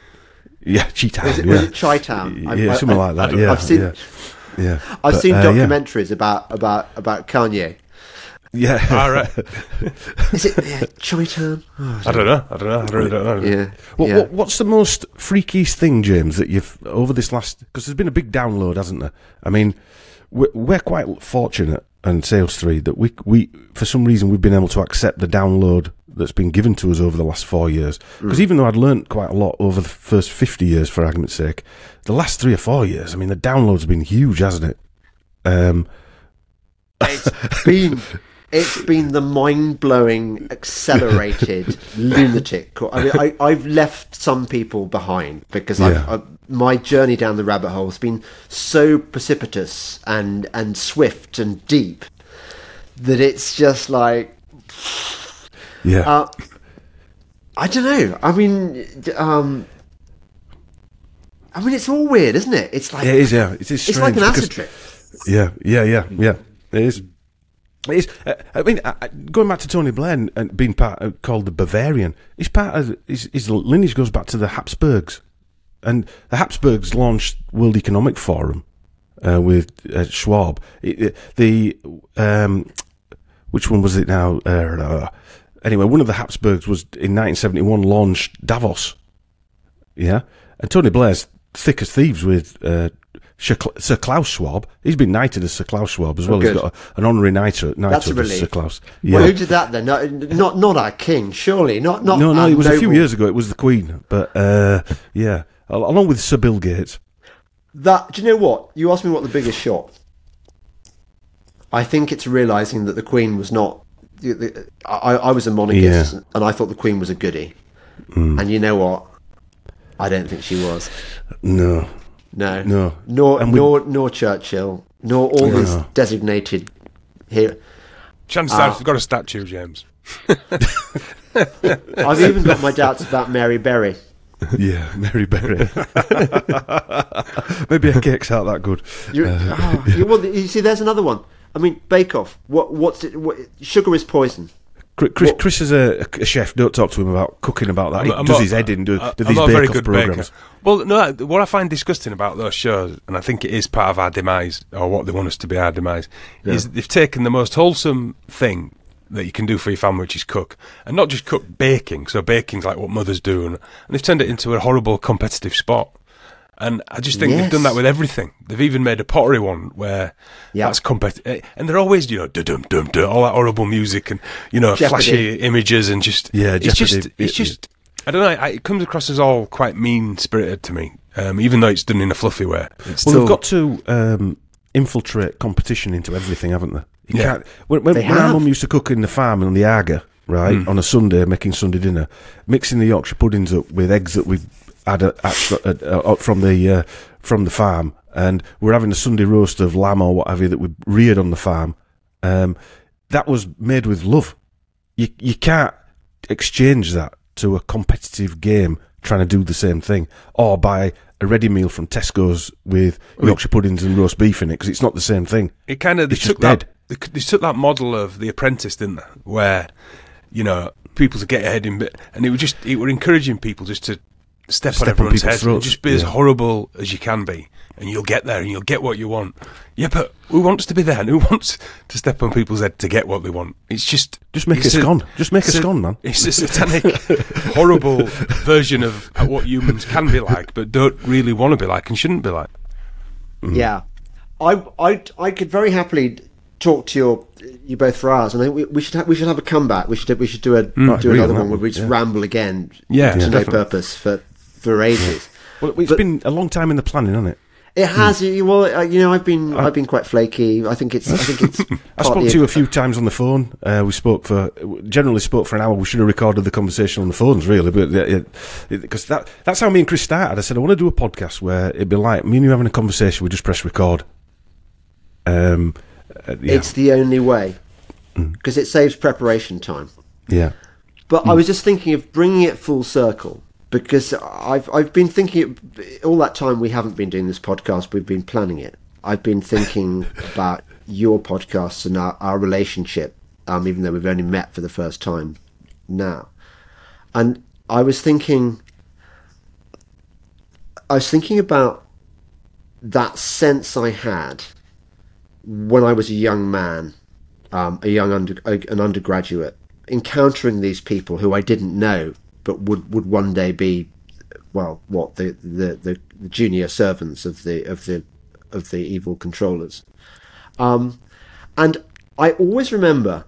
Yeah, Cheetah. Is it, yeah. was it Chi-town? I- yeah, I- something I- like that. Yeah, I've seen. yeah, yeah. I've But, seen uh, yeah. documentaries about about about Kanye. Yeah, All right, Is it yeah, Chi-town? Oh, I don't know. I don't know. I really don't know. yeah. What, yeah. what, what's the most freakiest thing, James, that you've over this last? Because there's been a big download, hasn't there? I mean, we're, we're quite fortunate, and Sales Three, that we we for some reason we've been able to accept the download that's been given to us over the last four years. Because even though I'd learnt quite a lot over the first fifty years, for argument's sake, the last three or four years, I mean, the download's been huge, hasn't it? Um, It's been it's been the mind blowing, accelerated lunatic. I mean, I, I've left some people behind because Yeah. I my journey down the rabbit hole has been so precipitous and and swift and deep that it's just like yeah, uh, I don't know. I mean, um, I mean, it's all weird, isn't it? It's like it is. Yeah, it is. it's like an acid trip. Yeah, yeah, yeah, yeah. It is. It is. Uh, I mean, going back to Tony Blair and, being part uh, called the Bavarian, his part of his, his lineage goes back to the Habsburgs, and the Habsburgs launched World Economic Forum uh, with uh, Schwab. It, it- the um, which one was it now? Uh, anyway, one of the Habsburgs was in 1971 launched Davos. Yeah, and Tony Blair's thick as thieves with uh, Sir Klaus Schwab. He's been knighted as Sir Klaus Schwab as well. He's got a, an honorary knighthood, That's a knighthood as Sir. Klaus. Well, who did that then? No, not not our king, surely. Not not. no, no, it was a few years ago. It was the Queen, but uh, yeah, along with Sir Bill Gates. That do you know what? You asked me what the biggest shock. I think it's realizing that the Queen was not the, the, I, I was a monarchist, and I thought the Queen was a goody. Mm. And you know what? I don't think she was. No. No, No. nor And we- nor nor Churchill, nor all these No. designated here. Chances Ah. are I've got a statue, James. I've even got my doubts about Mary Berry. Yeah, Mary Berry. Maybe a cake's out that good. You, oh, you, well, you see, there's another one. I mean, Bake Off. What? What's it? What, sugar is poison. Chris, Chris, Chris is a, a chef. Don't talk to him about cooking about that. He I'm does not- his head in, do, do these not very good programs. baker. Well, no, what I find disgusting about those shows, and I think it is part of our demise, or what they want us to be our demise, is they've taken the most wholesome thing that you can do for your family, which is cook, and not just cook baking. So baking's like what mothers do, and, and they've turned it into a horrible competitive sport. And I just think they've done that with everything. They've even made a pottery one where Yeah. that's competitive, and they're always you know dum dum dum all that horrible music and you know Jeopardy. flashy images and just Yeah, it's just it's just I don't know. I, it comes across as all quite mean spirited to me, um, even though it's done in a fluffy way. It's Well, still they've got to um, infiltrate competition into everything, haven't they? You Yeah. can't, when when, They when our have. mum used to cook in the farm on the Aga, right, Mm. on a Sunday, making Sunday dinner, mixing the Yorkshire puddings up with eggs that we had extra, uh, uh, from the uh, from the farm, and we're having a Sunday roast of lamb or what have you that we reared on the farm. Um, that was made with love. You you can't exchange that to a competitive game trying to do the same thing, or buy a ready meal from Tesco's with Yorkshire puddings and roast beef in it because it's not the same thing. it kind of they it's took that they, they took that model of The Apprentice, didn't they? Where you know people to get ahead in and it was just it were encouraging people just to step, Step on on everyone's people's head and throats, just be as horrible as you can be, and you'll get there and you'll get what you want. Yeah, but who wants to be there? And who wants to step on people's head to get what they want? It's just Just make a it's scone. Just make a it's scone, man. It's a satanic, horrible version of what humans can be like, but don't really want to be like and shouldn't be like. Mm. Yeah, I, I, I could very happily talk to your you both for hours, and I think we, we should have, we should have a comeback. We should we should do a mm. I do another one where we just yeah. ramble again. Yeah, to no definitely. purpose for for ages. Well, it's But- been a long time in the planning, hasn't it? It has. you Well, uh, you know, I've been I've been quite flaky. I think it's I think it's. I spoke to you a few times on the phone. Uh, we spoke for generally spoke for an hour. We should have recorded the conversation on the phones, really, but because that that's how me and Chris started. I said I want to do a podcast where it'd be like me and you having a conversation. We just press record. Um, uh, yeah, It's the only way because it saves preparation time. yeah, But I was just thinking of bringing it full circle because I've I've been thinking all that time we haven't been doing this podcast. We've been planning it. I've been thinking about your podcasts and our, our relationship, um, even though we've only met for the first time now. And I was thinking, I was thinking about that sense I had when I was a young man um, a young under, an undergraduate, encountering these people who I didn't know, but would, would one day be, well, what the, the, the, the junior servants of the of the of the evil controllers, um, and I always remember,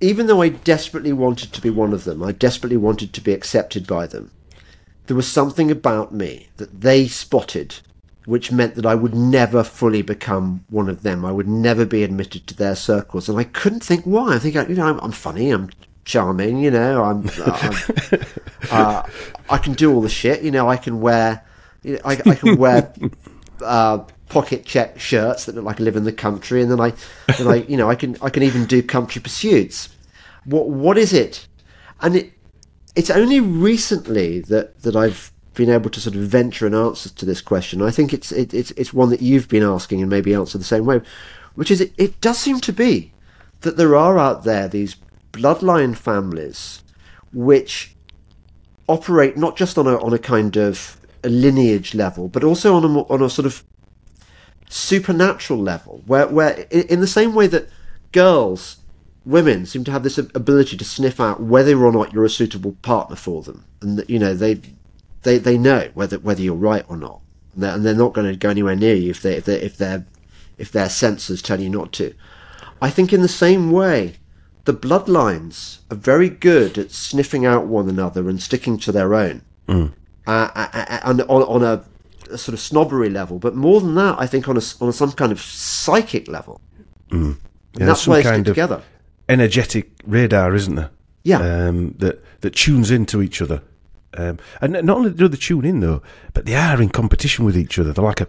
even though I desperately wanted to be one of them, I desperately wanted to be accepted by them. There was something about me that they spotted which meant that I would never fully become one of them. I would never be admitted to their circles, and I couldn't think why. I think you know I'm, I'm funny, I'm charming, you know, I'm, uh, I'm uh, I can do all the shit, you know, I can wear, you know, I, I can wear. Uh, pocket check shirts that look like I live in the country, and then I, then I, you know, I can I can even do country pursuits. What what is it? And it it's only recently that, that I've been able to sort of venture an answer to this question. I think it's it, it's it's one that you've been asking and maybe answer the same way, which is it, it does seem to be that there are out there these bloodline families which operate not just on a on a kind of a lineage level, but also on a on a sort of supernatural level, where where in the same way that girls women seem to have this ability to sniff out whether or not you're a suitable partner for them, and that, you know they they they know whether whether you're right or not, and they're, and they're not going to go anywhere near you if they if they if their if their senses tell you not to. I think in the same way, the bloodlines are very good at sniffing out one another and sticking to their own, uh, uh, uh, and on, on a, a sort of snobbery level. But more than that, I think on a on some kind of psychic level. yeah, And that's why they stick kind of together. energetic radar, isn't there? Yeah. Um, that that tunes into each other, um, and not only do they tune in though, but they are in competition with each other. They're like a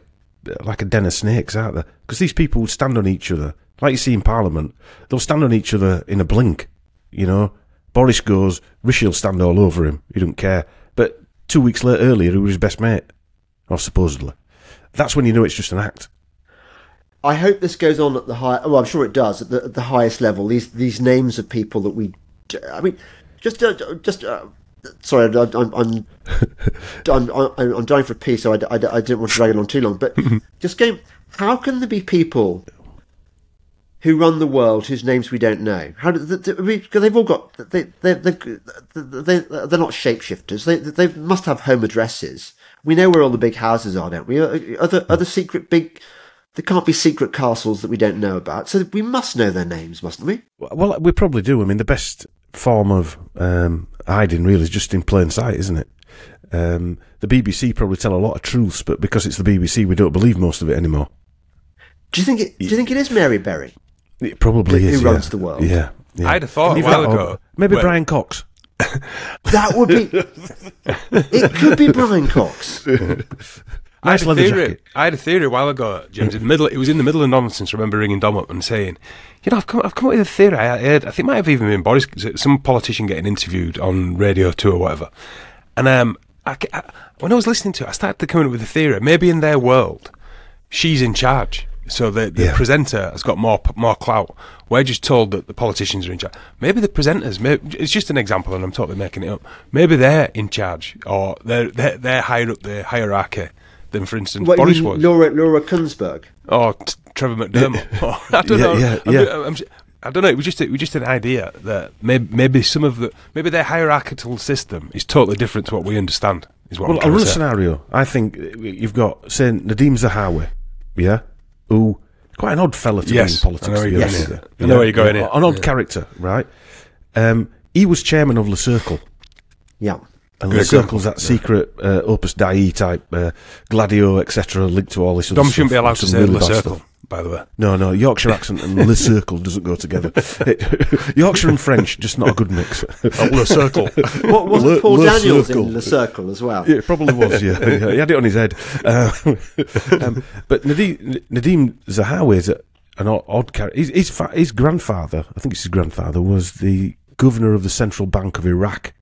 like a den of snakes, aren't they? Because these people would stand on each other, like you see in Parliament. They'll stand on each other in a blink. You know, Boris goes, Rishi will stand all over him. He don't care. But two weeks later, earlier, he was his best mate, or supposedly. That's when you know it's just an act. I hope this goes on at the high. Well, I'm sure it does at the, at the highest level. These these names of people that we, I mean, just uh, just. Uh, sorry, I, I'm I'm I'm, I'm, I'm dying for a pee, so I, I, I didn't want to drag it on too long. But just going, how can there be people who run the world whose names we don't know? How do because they've all got they they they they they're not shapeshifters. They they must have home addresses. We know where all the big houses are, don't we? Other other secret big there can't be secret castles that we don't know about, so we must know their names, mustn't we? Well, we probably do. I mean, the best form of um, hiding really is just in plain sight, isn't it? Um, the BBC probably tell a lot of truths, but because it's the BBC, we don't believe most of it anymore. Do you think it? Do you think it is Mary Berry? It probably who, is. Who yeah. runs the world? Yeah, yeah. I'd have thought a while ago. Maybe when- Brian Cox. That would be. it could be Brian Cox. I had a theory. jacket. I had a theory a while ago, James. In the middle, it was in the middle of nonsense. I remember ringing Dom up and saying, "You know, I've come, I've come up with a theory. I heard, I think it might have even been Boris, some politician getting interviewed on Radio Two or whatever." And um, I, I- when I was listening to it, I started to come up with a theory. Maybe in their world, she's in charge, so the, the Yeah. presenter has got more more clout. We're just told that the politicians are in charge. Maybe the presenters. Maybe, it's just an example, and I'm totally making it up. Maybe they're in charge, or they're they're, they're higher up the hierarchy than, for instance, What, Boris was. Laura Laura Kuenssberg. Or t- Trevor McDermott. I don't Yeah, know. yeah, yeah. I'm, I'm, I don't know. It was just it was just an idea that maybe, maybe some of the maybe their hierarchical system is totally different to what we understand. Is what Well, I'll run a scenario. I think uh, you've got, say, Nadim Zahawi, yeah, who quite an odd fella to Yes, be in politics. I know where to be you're honest going with here. you. I know where you're going here. An odd Yeah. character, right? Um, he was chairman of Le Circle. Yeah. And Good Le example, Circle's that secret uh, Opus Dei type, uh, Gladio, etc., linked to all this other Dom shouldn't be allowed to Some say really Le bad Circle, stuff. by the way. No, no, Yorkshire accent and Le Circle doesn't go together. Yorkshire and French, just not a good mix. Le Circle. What wasn't Le- Paul Le Daniels Circle. in the Circle as well? Yeah, it probably was. Yeah, yeah. he had it on his head. Uh, um, but Nadim, Nadim Zahawi is an odd, odd character. His, his, fa- his grandfather, I think it's his grandfather, was the governor of the central bank of Iraq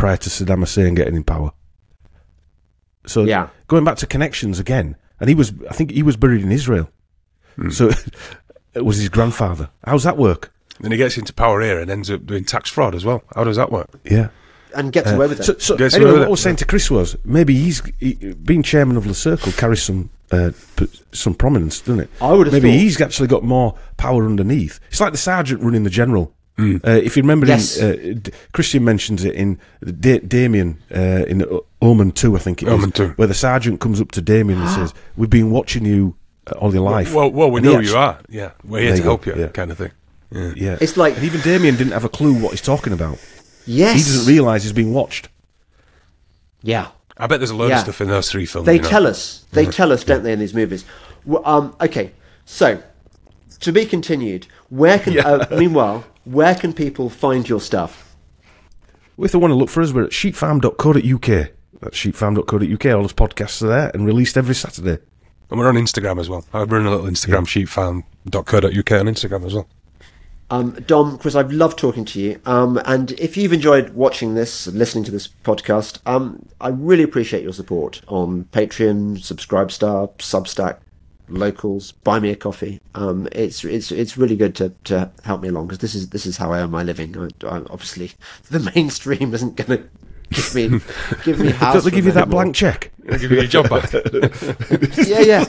prior to Saddam Hussein getting in power. So Yeah. going back to connections again, and he was, I think he was buried in Israel. So it was his grandfather. How's that work? then he gets into power here and ends up doing tax fraud as well. How does that work? Yeah. And gets away with it. So, so Gets anyway, away with what I it. was saying to Chris was maybe he's he, being chairman of the circle carries some uh, some prominence, doesn't it? I would have maybe thought- he's actually got more power underneath. It's like the sergeant running the general. Hmm. Uh, if you remember, Yes. in, uh, D- Christian mentions it in da- Damien uh, in O- Omen Two, I think it is, Omen 2. where the sergeant comes up to Damien and says, "We've been watching you uh, all your life." Well, well, we And he know actu- you are. Yeah, we're here to you go, help you, yeah. kind of thing. Yeah. Yeah, It's like- and even Damien didn't have a clue what he's talking about. yes. He doesn't realise he's being watched. yeah. I bet there's a load Yeah. of stuff in those three films. They you know. tell us. They tell us, don't they, in these movies? Well, um, okay, so to be continued. Where can? Uh, meanwhile, where can people find your stuff? If they want to look for us, we're at sheepfarm.co.uk. That's sheepfarm.co.uk. All those podcasts are there and released every Saturday. And we're on Instagram as well. I run a little Instagram, sheepfarm.co.uk on Instagram as well. Um, Dom, Chris, I've loved talking to you. Um, and if you've enjoyed watching this, listening to this podcast, um, I really appreciate your support on Patreon, Subscribestar, Substack, Locals, Buy Me a Coffee. Um, it's it's it's really good to, to help me along because this is this is how I earn my living. I, I, obviously, the mainstream isn't going to give me give me house. They give you that anymore. blank check? Give you your job back. Yeah, yeah.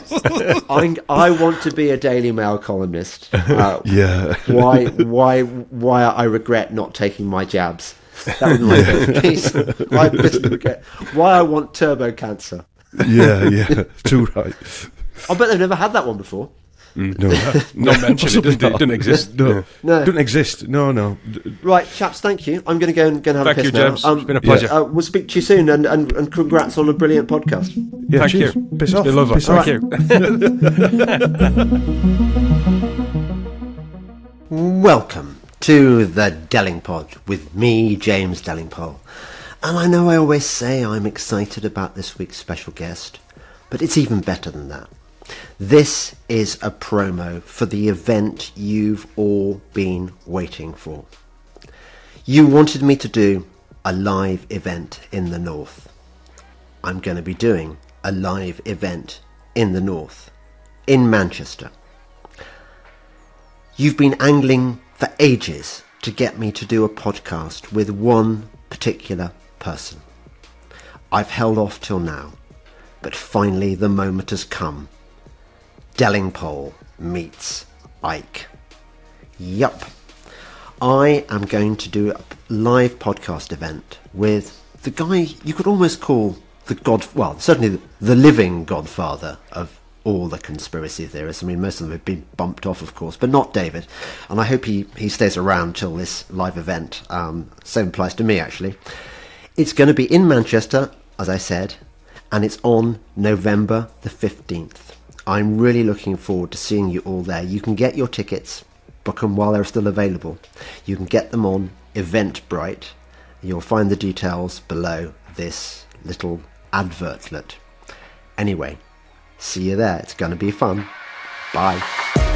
I, I want to be a Daily Mail columnist. Uh, Yeah. why why why I regret not taking my jabs. That was my favourite piece. I bitterly regret why I want turbo cancer. yeah, yeah. Too right. I bet they've never had that one before. No, Not mentioned. It doesn't, it doesn't exist. No, Yeah. No. doesn't exist. No, no. D- Right, chaps, thank you. I'm going to go and, go and have Thank a piss you, now. James. It's been a pleasure. uh, we'll speak to you soon, and, and, and congrats on a brilliant podcast. Yeah, Thank cheers. you. Piss It's off. been lovely. Piss Thank off. you. Welcome to the Delingpod with me, James Delingpole. And I know I always say I'm excited about this week's special guest, but it's even better than that. This is a promo for the event you've all been waiting for. You wanted me to do a live event in the North. I'm going to be doing a live event in the North, in Manchester. You've been angling for ages to get me to do a podcast with one particular person. I've held off till now, but finally the moment has come. Delingpole meets Icke. Yup. I am going to do a live podcast event with the guy you could almost call the god, well, certainly the living godfather of all the conspiracy theorists. I mean, most of them have been bumped off, of course, but not David. And I hope he, he stays around till this live event. Um, same applies to me, actually. It's going to be in Manchester, as I said, and it's on November the 15th. I'm really looking forward to seeing you all there. You can get your tickets, book them while they're still available. You can get them on Eventbrite. You'll find the details below this little advertlet. Anyway, see you there. It's going to be fun. Bye.